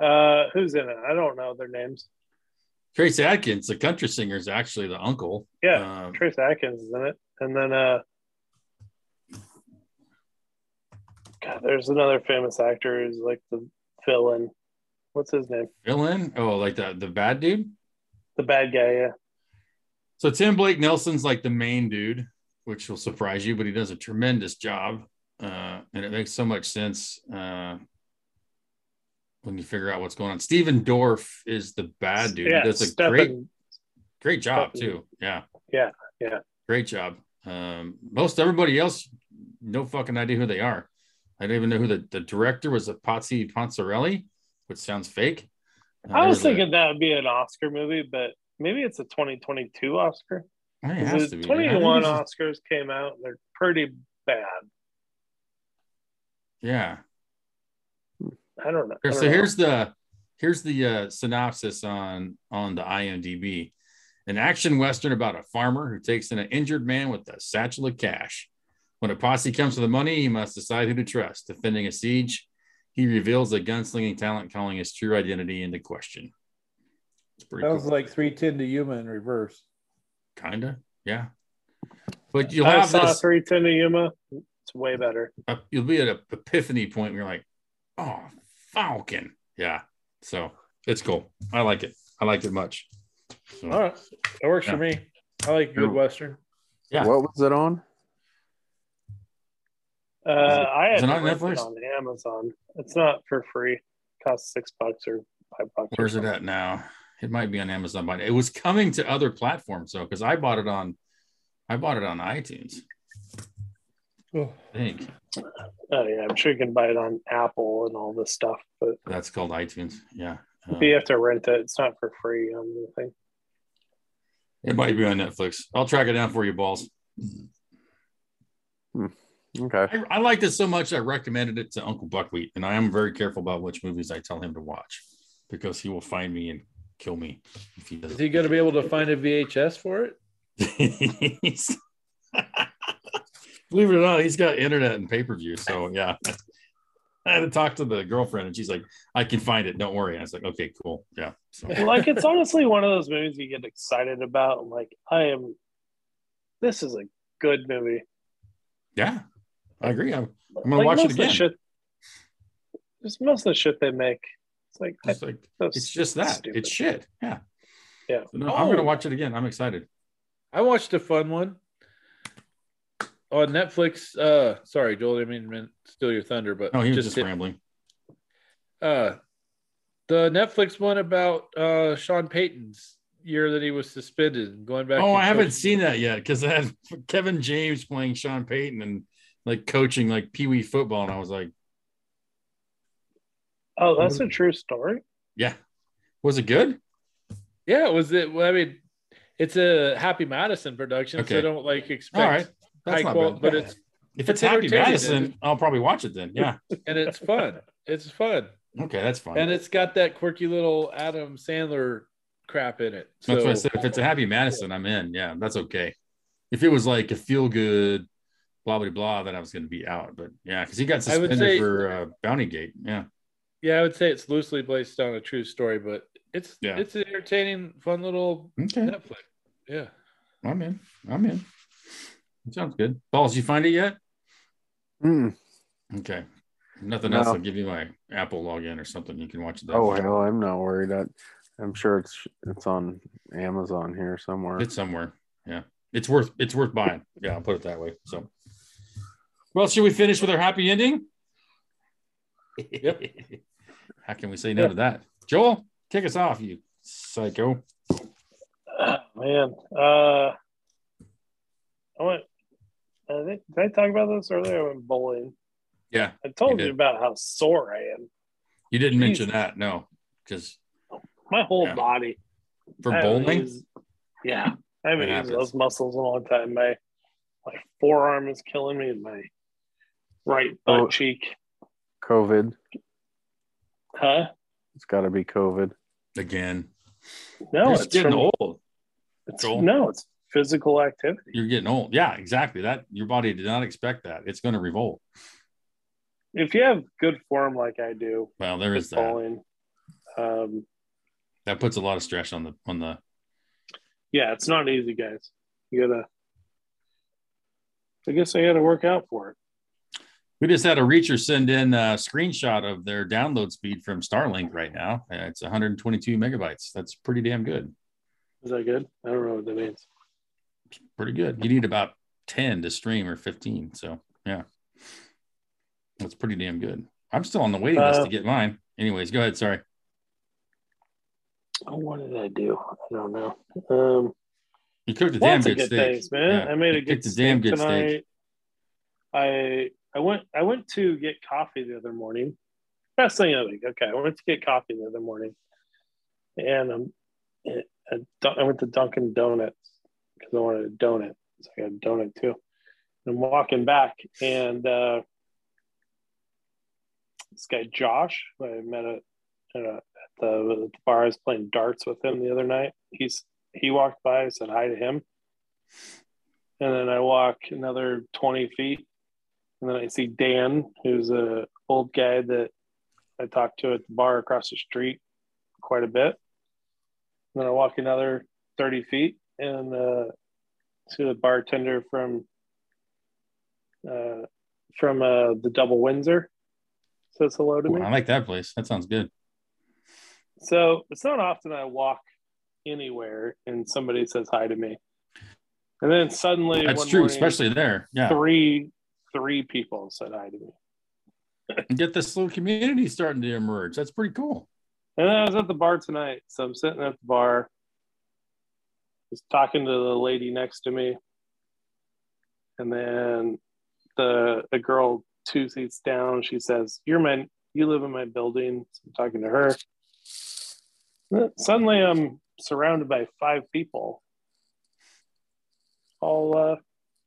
Uh, who's in it? I don't know their names. Trace Adkins, the country singer, is actually the uncle. Yeah, Um, Trace Adkins is in it, and then uh, God, there's another famous actor who's like the villain. What's his name? villain. Oh, like the the bad dude. The bad guy. Yeah, So Tim Blake Nelson's like the main dude, which will surprise you, but he does a tremendous job, uh, and it makes so much sense uh, when you figure out what's going on. Stephen Dorff is the bad dude. Yeah, does a Stephen- great great job Stephen- too. Yeah, Yeah, yeah. great job. Um, most everybody else, no fucking idea who they are. I don't even know who the, the director was. A Potsy Ponciroli, which sounds fake. Uh, I was there's a- thinking that would be an Oscar movie, but maybe it's a 2022 Oscar. I it has The to be. 21 Oscars came out. and They're pretty bad. Yeah. I don't know. I don't so know. here's the here's the uh, synopsis on on the IMDb. An action western about a farmer who takes in an injured man with a satchel of cash. When a posse comes for the money, he must decide who to trust. Defending a siege, he reveals a gunslinging talent, calling his true identity into question. It's pretty Sounds cool. like 310 to Yuma in reverse. Kinda, yeah. But you'll I have saw this. 310 to Yuma. It's way better. uh, you'll be at an epiphany point where you're like, oh, Falcon. Yeah. So it's cool. I like it. I like it much. So, All right. That works Yeah. for me. I like good Yeah. Western. Yeah. What was it on? Uh, I had is it on rent Netflix? on Amazon. It's not for free. It costs six bucks or five bucks. Where's it at now? It might be on Amazon, but it was coming to other platforms though, because I bought it on I bought it on iTunes, Oh, I think. Oh yeah, I'm sure you can buy it on Apple and all this stuff, but That's called iTunes. Yeah. Uh, you have to rent it. It's not for free on the thing. it might be on Netflix. I'll track it down for you, balls. Okay. I, I liked it so much I recommended it to Uncle Buckwheat, and I am very careful about which movies I tell him to watch because he will find me and kill me if he doesn't. he going to be able to find a VHS for it? He's- Believe it or not, he's got internet and pay per view. So yeah, I had to talk to the girlfriend, and she's like, "I can find it. Don't worry." I was like, "Okay, cool, yeah." So like it's honestly one of those movies you get excited about. Like, I am. This is a good movie. yeah, I agree. I'm, I'm gonna Like, watch it again. Shit, just most of the shit they make. It's like It's like it's just that. stupid. It's shit. Yeah. Yeah. So no, I'm gonna Oh. watch it again. I'm excited. I watched a fun one. On Netflix. Uh, sorry, Joel. I mean to steal your thunder, but No, he was just hit- rambling. uh, the Netflix one about uh Sean Payton's year that he was suspended going back. Oh, and I haven't seen that yet because I had Kevin James playing Sean Payton and like coaching like Pee Wee football, and I was like, Oh, that's a true story. yeah, was it good? Yeah, was it? Well, I mean, it's a Happy Madison production, Okay. so don't like expect All right, that's high not quality, bad. but it's If it's it's Happy Madison, isn't I'll probably watch it then. Yeah. and it's fun. it's fun, Okay, that's fine. and it's got that quirky little Adam Sandler crap in it. So That's what I said. If it's a Happy Madison, I'm in. Yeah, that's okay. If it was like a feel good, blah blah blah, then I was going to be out. But yeah, because he got I suspended say- for uh, Bounty Gate. Yeah, yeah, I would say it's loosely based on a true story, but it's Yeah. it's an entertaining, fun little okay, Netflix. Yeah. I'm in. I'm in. It sounds good. Balls, you find it yet? Mm. Okay. Nothing else. I'll give you my Apple login or something. You can watch it. that Oh way. hell, I'm not worried. I, I'm sure it's it's on Amazon here somewhere. It's somewhere. Yeah. It's worth it's worth buying. Yeah, I'll put it that way. So well, should we finish with our happy ending? Yep. How can we say no to that? Joel, kick us off, you psycho. Oh, man. Uh, I went. I think did I talk about this earlier? I went bowling. Yeah. I told You you, about how sore I am. You didn't mention that, no. Because My whole Yeah. body. for I bowling, used- yeah, I haven't used those muscles in a long time. My my forearm is killing me, and my right oh. butt Oh. cheek. COVID. Huh? It's got to be COVID. again. No, You're it's just getting from- old. It's, Joel. no, it's physical activity. You're getting old. Yeah, exactly. That your body did not expect that. It's going to revolt. If you have good form like I do, Well, there is that. um, That puts a lot of stress on the on the yeah, it's not easy, guys. You gotta. I guess I gotta work out for it. We just had a reacher send in a screenshot of their download speed from Starlink right now. It's 122 megabytes. That's pretty damn good. Is that good? I don't know what that means. Pretty good. You need about 10 to stream or 15. So, yeah. That's pretty damn good. I'm still on the waiting list Uh, to get mine. Anyways, go ahead. Sorry. Oh, what did I do? I don't know. Um, You cooked a damn good good steak. things, man. Yeah, I made you a good a damn steak good steak. I I went I went to get coffee the other morning. Best thing of the week. Okay, I went to get coffee the other morning, and um, I, I went to Dunkin' Donuts because I wanted a donut. So I got a donut too. I'm walking back, and uh, this guy Josh, I met at, at, at the, at the bar. I was playing darts with him the other night. He's he walked by. I said hi to him, and then I walk another twenty feet, and then I see Dan, who's a old guy that I talked to at the bar across the street quite a bit. And then I walk another thirty feet, and uh, see the bartender from uh, from uh, the Double Windsor says hello to Ooh, me. I like that place. That sounds good. So it's not often I walk anywhere and somebody says hi to me. And then suddenly That's true, morning, especially there. Yeah. three three people said hi to me. And get this little community starting to emerge. That's pretty cool. And I was at the bar tonight. So I'm sitting at the bar, just talking to the lady next to me. And then the a girl two seats down, she says, You're my you live in my building. So I'm talking to her. Suddenly I'm surrounded by five people. All uh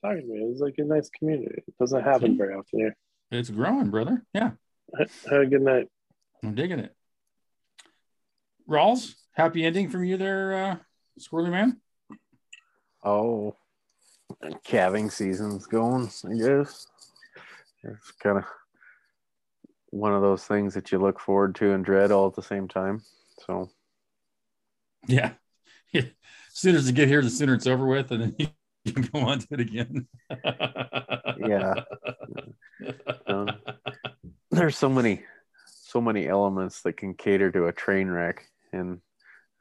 talking to me. It was like a nice community. It doesn't happen very often here. It's growing, brother. Yeah. Have a good night. I'm digging it. Rawls, happy ending from you there, uh, Squirrely Man. Oh, calving season's going. I guess it's kind of one of those things that you look forward to and dread all at the same time. So Yeah. yeah. As as you get here, the sooner it's over with, and then you, you can go on to it again. yeah, um, there's so many, so many elements that can cater to a train wreck, and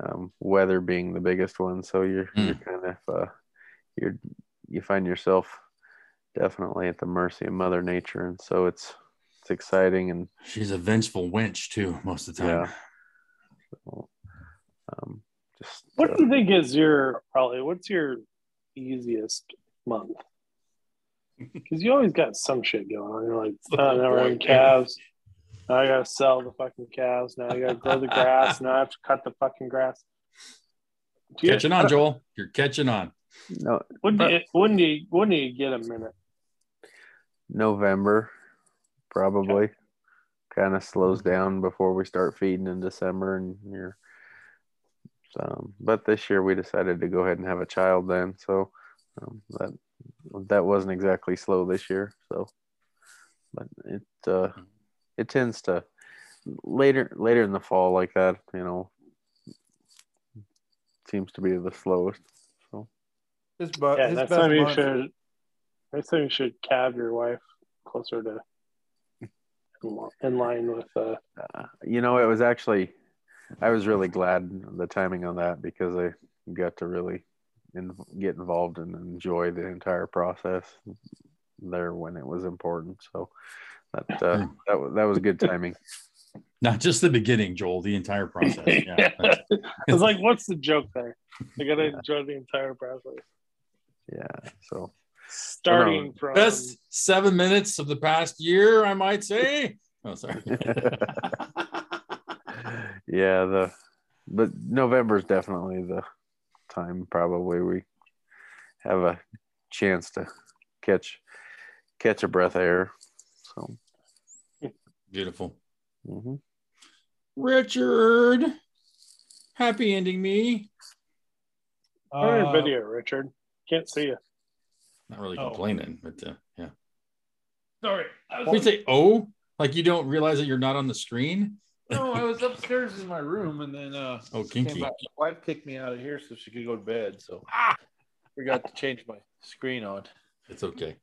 um, weather being the biggest one. So you're you're kind of uh, you're you find yourself definitely at the mercy of Mother Nature, and so it's it's exciting and She's a vengeful wench too, most of the time. Yeah. so, um, just What uh, do you think is your probably? What's your easiest month? Because you always got some shit going on. You're like, oh, now we're having calves. Now I gotta sell the fucking cows. Now I gotta grow the grass. Now I have to cut the fucking grass. Do you- Catching on, Joel. You're catching on. no When do you, when do you, when do you get a minute? November probably kind of slows down before we start feeding in December and you're um, but this year we decided to go ahead and have a child then so um, that that wasn't exactly slow this year so but it uh it tends to later later in the fall like that you know seems to be the slowest so His, bu- Yeah, his next best time you should. Next time you should cab your wife closer to in line with. uh uh, you know, it was actually, I was really glad the timing on that because I got to really in, get involved and enjoy the entire process there when it was important. So that uh, that was that was good timing. Not just the beginning, Joel, the entire process. Yeah. that's- it's like, what's the joke there? I gotta enjoy the entire process, Yeah. So starting from. Best seven minutes of the past year, I might say. Oh, sorry. yeah, the but November is definitely the time probably we have a chance to catch catch a breath of air. So. Beautiful. mhm. Richard, happy ending me. Put in Uh, video, Richard. Can't see you. Not really Oh. complaining, but uh, yeah. Sorry, I We say, oh, like you don't realize that you're not on the screen. no, I was upstairs in my room, and then uh, Oh, came kinky. back. My wife kicked me out of here so she could go to bed. So Ah! forgot to change my screen on. It's okay.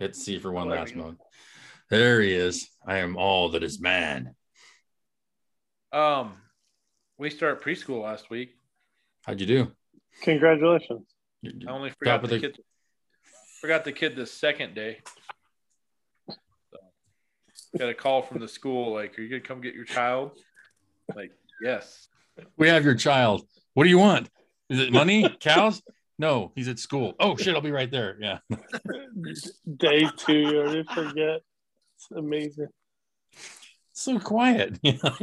Let's see for one last we moment. There he is. I am all that is man. Um, we start preschool last week. How'd you do? Congratulations. You- you- I only forgot the, the- kid. Forgot the kid the second day. So, got a call from the school like, "Are you gonna come get your child?" Like, yes. We have your child. What do you want? Is it money? Cows? No, he's at school. Oh shit, I'll be right there. Yeah. Day two, you already forget. It's amazing. So quiet. You know?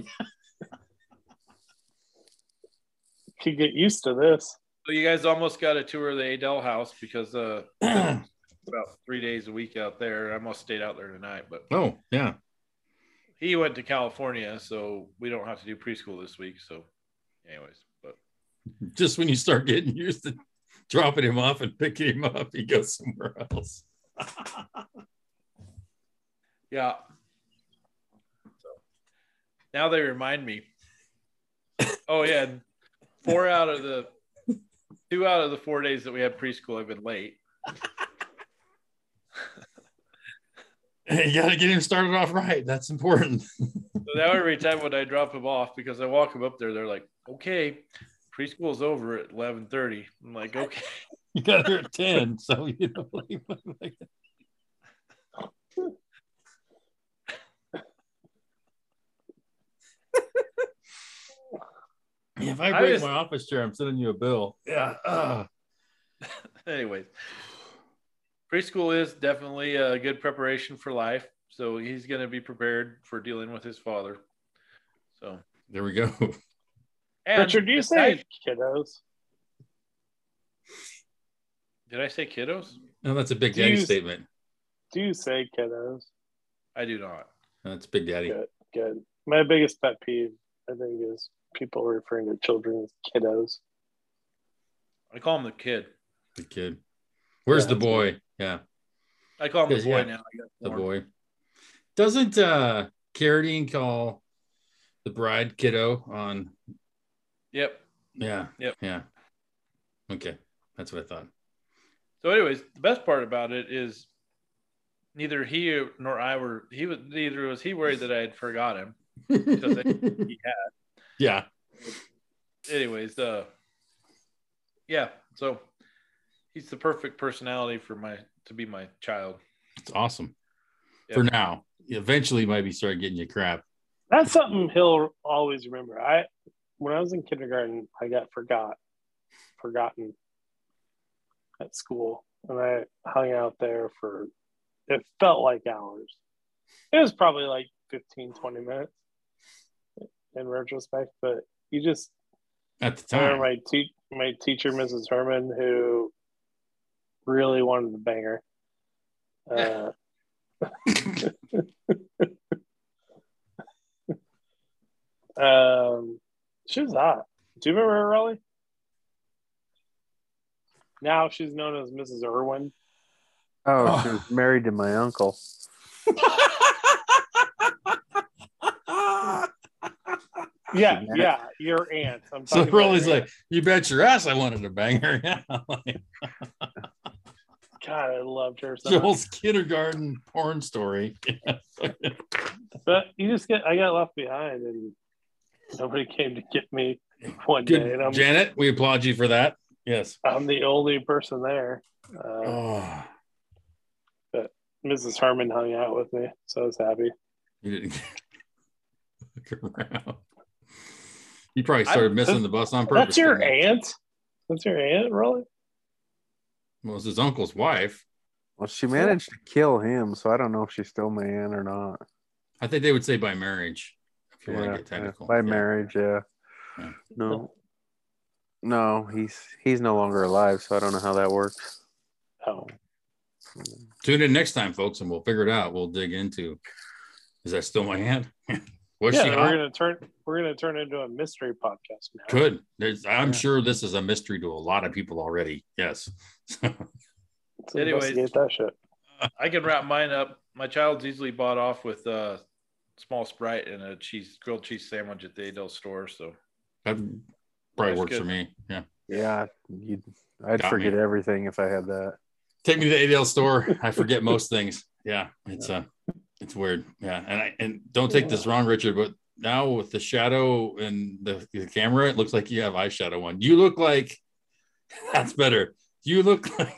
Could get used to this. So you guys almost got a tour of the Adel house because uh, about three days a week out there. I almost stayed out there tonight, but oh, yeah. he went to California, so we don't have to do preschool this week. So, anyways, but Just when you start getting used to dropping him off and picking him up, he goes somewhere else. yeah. So now they remind me. Oh yeah, four out of the two out of the four days that we had preschool, I've been late. You got to get him started off right. That's important. So now every time when I drop him off, because I walk him up there, they're like, "Okay, preschool's over at 11:30." I'm like, "Okay." You got her at 10. So, you know, like, like- if I I break just- my office chair, I'm sending you a bill. Yeah. ugh. Anyways, preschool is definitely a good preparation for life. So he's going to be prepared for dealing with his father. So, There we go. and Richard, do you say nice- kiddos? Did I say kiddos? No, that's a big Do daddy you- statement. Do you say kiddos? I do not. That's big daddy. Good, good. My biggest pet peeve, I think, is people referring to children as kiddos. I call him the kid. The kid. Where's Yeah, the that's boy? Yeah, I call him the boy yeah. now. I got the born. boy. Doesn't uh Carradine call the bride kiddo on Yep. yeah. Yep. Yeah. Okay. That's what I thought. So, anyways, the best part about it is neither he nor I were. He was neither was he worried that I had forgot him. Because he had. yeah. anyways, uh, yeah. So he's the perfect personality for my to be my child. It's awesome. Yeah. For now, eventually, might maybe start getting you crap. That's something he'll always remember. I when I was in kindergarten, I got forgot forgotten at school, and I hung out there for it felt like hours. It was probably like 15, 20 minutes in retrospect, but you just At the time, my te- my teacher, Mrs. Herman, who really wanted the banger. Uh, um, she was hot. Do you remember her, Raleigh? Now she's known as Mrs. Irwin. Oh, she was married to my uncle. Yeah, Yeah. yeah, your aunt. I'm so Rolly's like, "You bet your ass, I wanted to bang her." Yeah. God, I loved her so much. Joel's kindergarten porn story. But you just get, I got left behind, and nobody came to get me one day, and I'm Janet. We applaud you for that. Yes. I'm the only person there. Uh, Oh, Mrs. Herman hung out with me, so I was happy. you didn't look around. You probably started I- missing the bus on purpose. That's your didn't you? aunt. That's your aunt, really? Well, it's his uncle's wife. Well, she managed to kill him, so I don't know if she's still my aunt or not. I think they would say by marriage, if you want to get technical. by Yeah. marriage, yeah. Yeah. No, no, he's he's no longer alive, so I don't know how that works. Oh, Tune in next time, folks, and we'll figure it out. We'll dig into. Is that still my aunt? Was yeah. she We're hot? gonna turn. We're gonna turn into a mystery podcast now. Could. There's, I'm Yeah. sure this is a mystery to a lot of people already. Yes. Let's Anyways. that shit. I can wrap mine up. My child's easily bought off with a small sprite and a cheese grilled cheese sandwich at the Adel store. So that probably That's works good. for me. Yeah. Yeah, you I'd Got forget me. everything if I had that. Take me to the Adel store. I forget most things. Yeah. It's uh it's weird. Yeah. And I and don't take this wrong, Richard, but now with the shadow and the, the camera, it looks like you have eyeshadow on. You look like that's better. You look like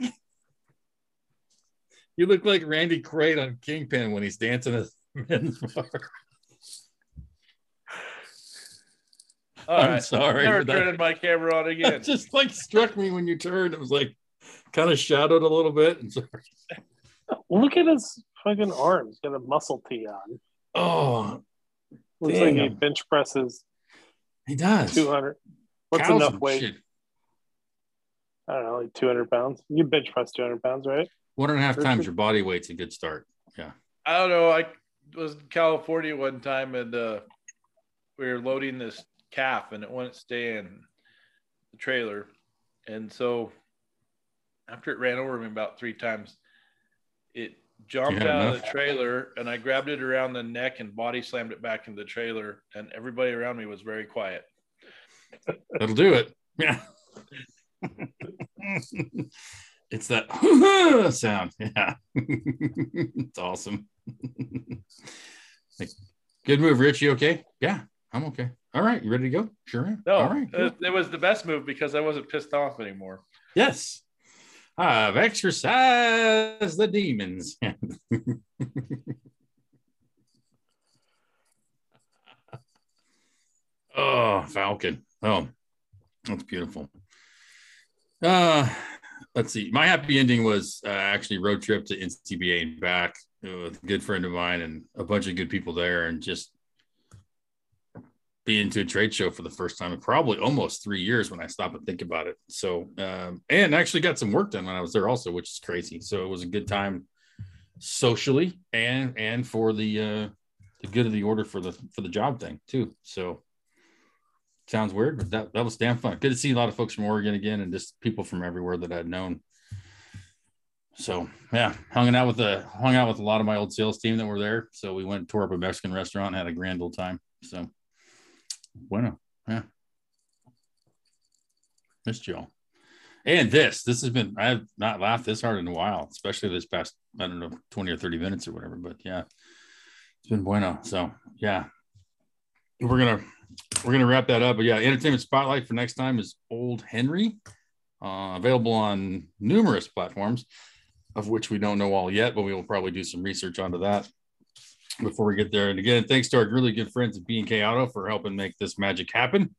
you look like Randy Quaid on Kingpin when he's dancing at men's bar. all I'm right. sorry Never for that. turning my camera on again. It just like struck me when you turned. It was like kind of shadowed a little bit. And so, Look at his fucking arms. Got a muscle tee on. oh, Looks like he bench presses he does. 200. What's Cows enough weight? shit. I don't know, like 200 pounds. You bench press 200 pounds, right? One and a half Richard? times your body weight's a good start. Yeah. I don't know. I was in California one time and uh, we were loading this calf and it wouldn't stay in the trailer. And so after it ran over me about three times, it jumped out of the trailer and I grabbed it around the neck and body slammed it back in the trailer. And everybody around me was very quiet. That'll do it. Yeah. it's that sound. Yeah. it's awesome. Good move, Rich. You okay? Yeah, I'm okay. All right. You ready to go? Sure. am. No, All right. Uh, cool. it, it was the best move because I wasn't pissed off anymore. Yes. I've exercised the demons. oh, Falcon. Oh, that's beautiful. Uh, let's see. My happy ending was uh, actually road trip to NCBA and back uh, with a good friend of mine and a bunch of good people there, and just being to a trade show for the first time in probably almost three years when I stop and think about it. So, um, and actually got some work done when I was there also, which is crazy. So it was a good time socially and and for the uh the good of the order for the for the job thing too. So sounds weird, but that, that was damn fun. Good to see a lot of folks from Oregon again and just people from everywhere that I'd known. So yeah, hanging out with the hung out with a lot of my old sales team that were there. So we went tore up a Mexican restaurant, had a grand old time. So bueno, yeah. Missed y'all. And this, this has been I have not laughed this hard in a while, especially this past, I don't know, 20 or 30 minutes or whatever. But yeah, it's been bueno. So yeah. We're gonna we're gonna wrap that up. But yeah, entertainment spotlight for next time is Old Henry, uh, available on numerous platforms. of which we don't know all yet, but we will probably do some research onto that before we get there. And again, thanks to our really good friends at B&K Auto for helping make this magic happen.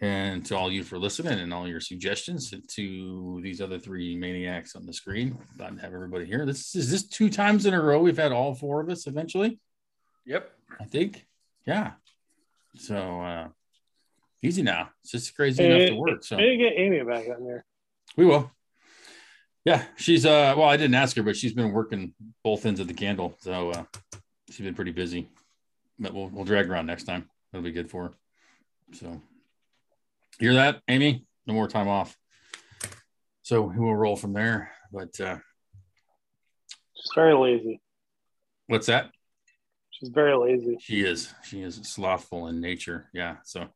And to all you for listening and all your suggestions and to these other three maniacs on the screen. Glad to have everybody here. This is this two times in a row we've had all four of us eventually. Yep. I think. Yeah. So uh easy now. It's just crazy Hey, enough to work. So Maybe get Amy back on there. we will. Yeah, she's uh well, I didn't ask her, but she's been working both ends of the candle. So uh she's been pretty busy. But we'll we'll drag her on next time. That'll be good for her. So hear that, Amy? No more time off. So we'll roll from there. But uh She's very lazy. what's that? She's very lazy. She is. She is slothful in nature. Yeah. So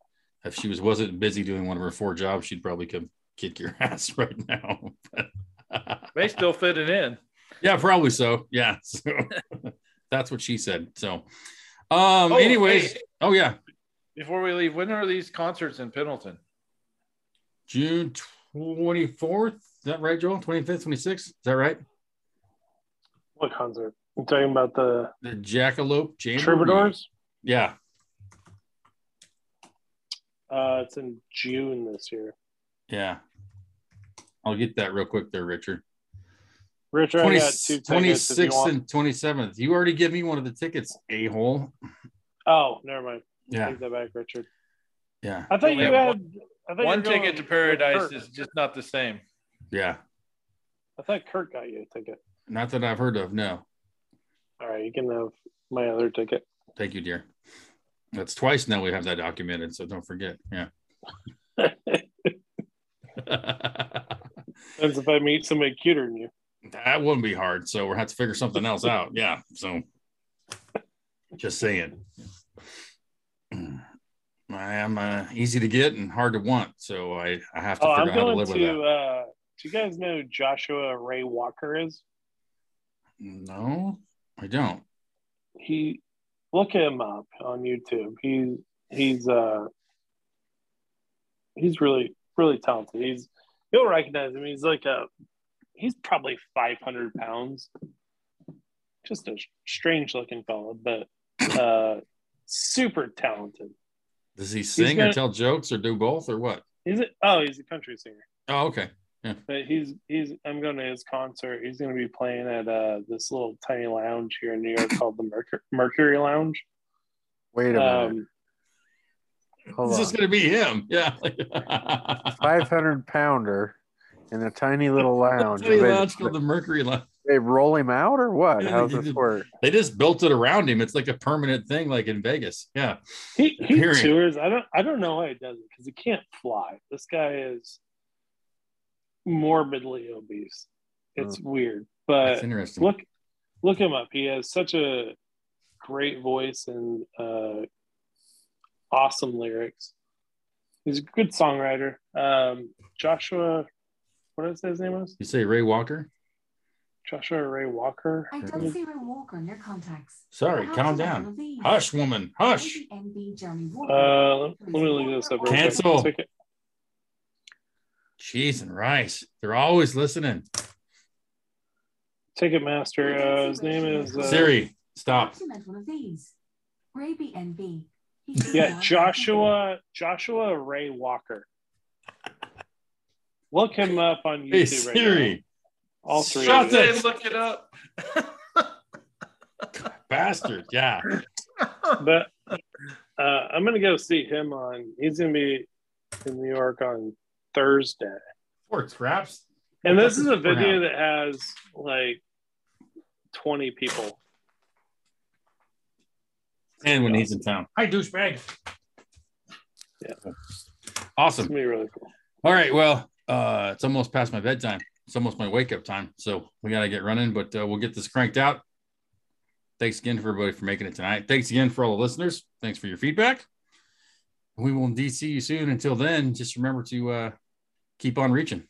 if she was wasn't busy doing one of her four jobs, she'd probably come kick your ass right now. May still fit it in. yeah, probably so. Yeah. So that's what she said. So um Oh, anyways, hey. oh yeah. Before we leave, when are these concerts in Pendleton? June 24th. Is that right, Joel? 25th, 26th? Is that right? What concert? You talking about the The Jackalope Jamboree. Troubadours? Yeah. Uh, it's in June this year. Yeah. I'll get that real quick there, Richard. Richard, 20, I got two tickets. 26th and 27th. You already give me one of the tickets, a hole. Oh, never mind. Yeah. Take that back, Richard. Yeah. I thought you have had. I thought One ticket to Paradise is just not the same. Yeah. I thought Kurt got you a ticket. Not that I've heard of. No. All right, you can have my other ticket. Thank you, dear. That's twice now we have that documented, so don't forget. Yeah. Depends if I meet somebody cuter than you. That wouldn't be hard. So we'll have to figure something else out. Yeah. So just saying. I am uh, easy to get and hard to want. So I, I have to Oh, figure I'm out how to going live with that. Uh, do you guys know who Joshua Ray Walker is? No, I don't. He look him up on YouTube. He's he's uh he's really really talented. He's you'll recognize him. He's like a he's probably 500 pounds. Just a strange looking fellow, but uh super talented. Does he sing or gonna- tell jokes or do both or what? He's a, oh he's a country singer. Oh, okay. But he's he's I'm going to his concert. He's going to be playing at uh this little tiny lounge here in New York called the Mercury, Mercury Lounge. Wait a minute. Um, Hold This on. is going to be him. Yeah. 500 pounder in a tiny little lounge. Tiny They, lounge called the Mercury Lounge. they roll him out or what? Yeah, How's they this did. work? They just built it around him. It's like a permanent thing, like in Vegas. Yeah. he he tours. I don't I don't know why he does it because he can't fly. This guy is morbidly obese. It's weird, That's but interesting. look look him up. He has such a great voice and uh, awesome lyrics. He's a good songwriter. Um, Joshua, what did I say his name was? You say Ray Walker? Joshua Ray Walker. I don't see Ray Walker in your contacts. Sorry, Perhaps calm down. Hush, woman. Hush. Maybe NB Johnny Walker. Uh, let, let me look this up. real quick. Cancel. Ticket. Cheese and rice. They're always listening. Ticketmaster. Uh, his name is uh, Siri, stop. Perhaps you meant one of these. Ray B NB. He's Yeah, Joshua Joshua Ray Walker. Look him up on YouTube Hey, Siri. now. All three. Shut of you. it. Look it up. Bastard. Yeah. But uh, I'm gonna go see him on. He's gonna be in New York on Thursday. Four scraps. And this is a video that has like 20 people. And when he's in town. Hi, douchebag. Yeah. It's Awesome. gonna be really cool. All right. Well, uh, it's almost past my bedtime. It's almost my wake up time. So we got to get running, but uh, we'll get this cranked out. Thanks again for everybody for making it tonight. Thanks again for all the listeners. Thanks for your feedback. We will indeed see you soon. Until then, just remember to uh, keep on reaching.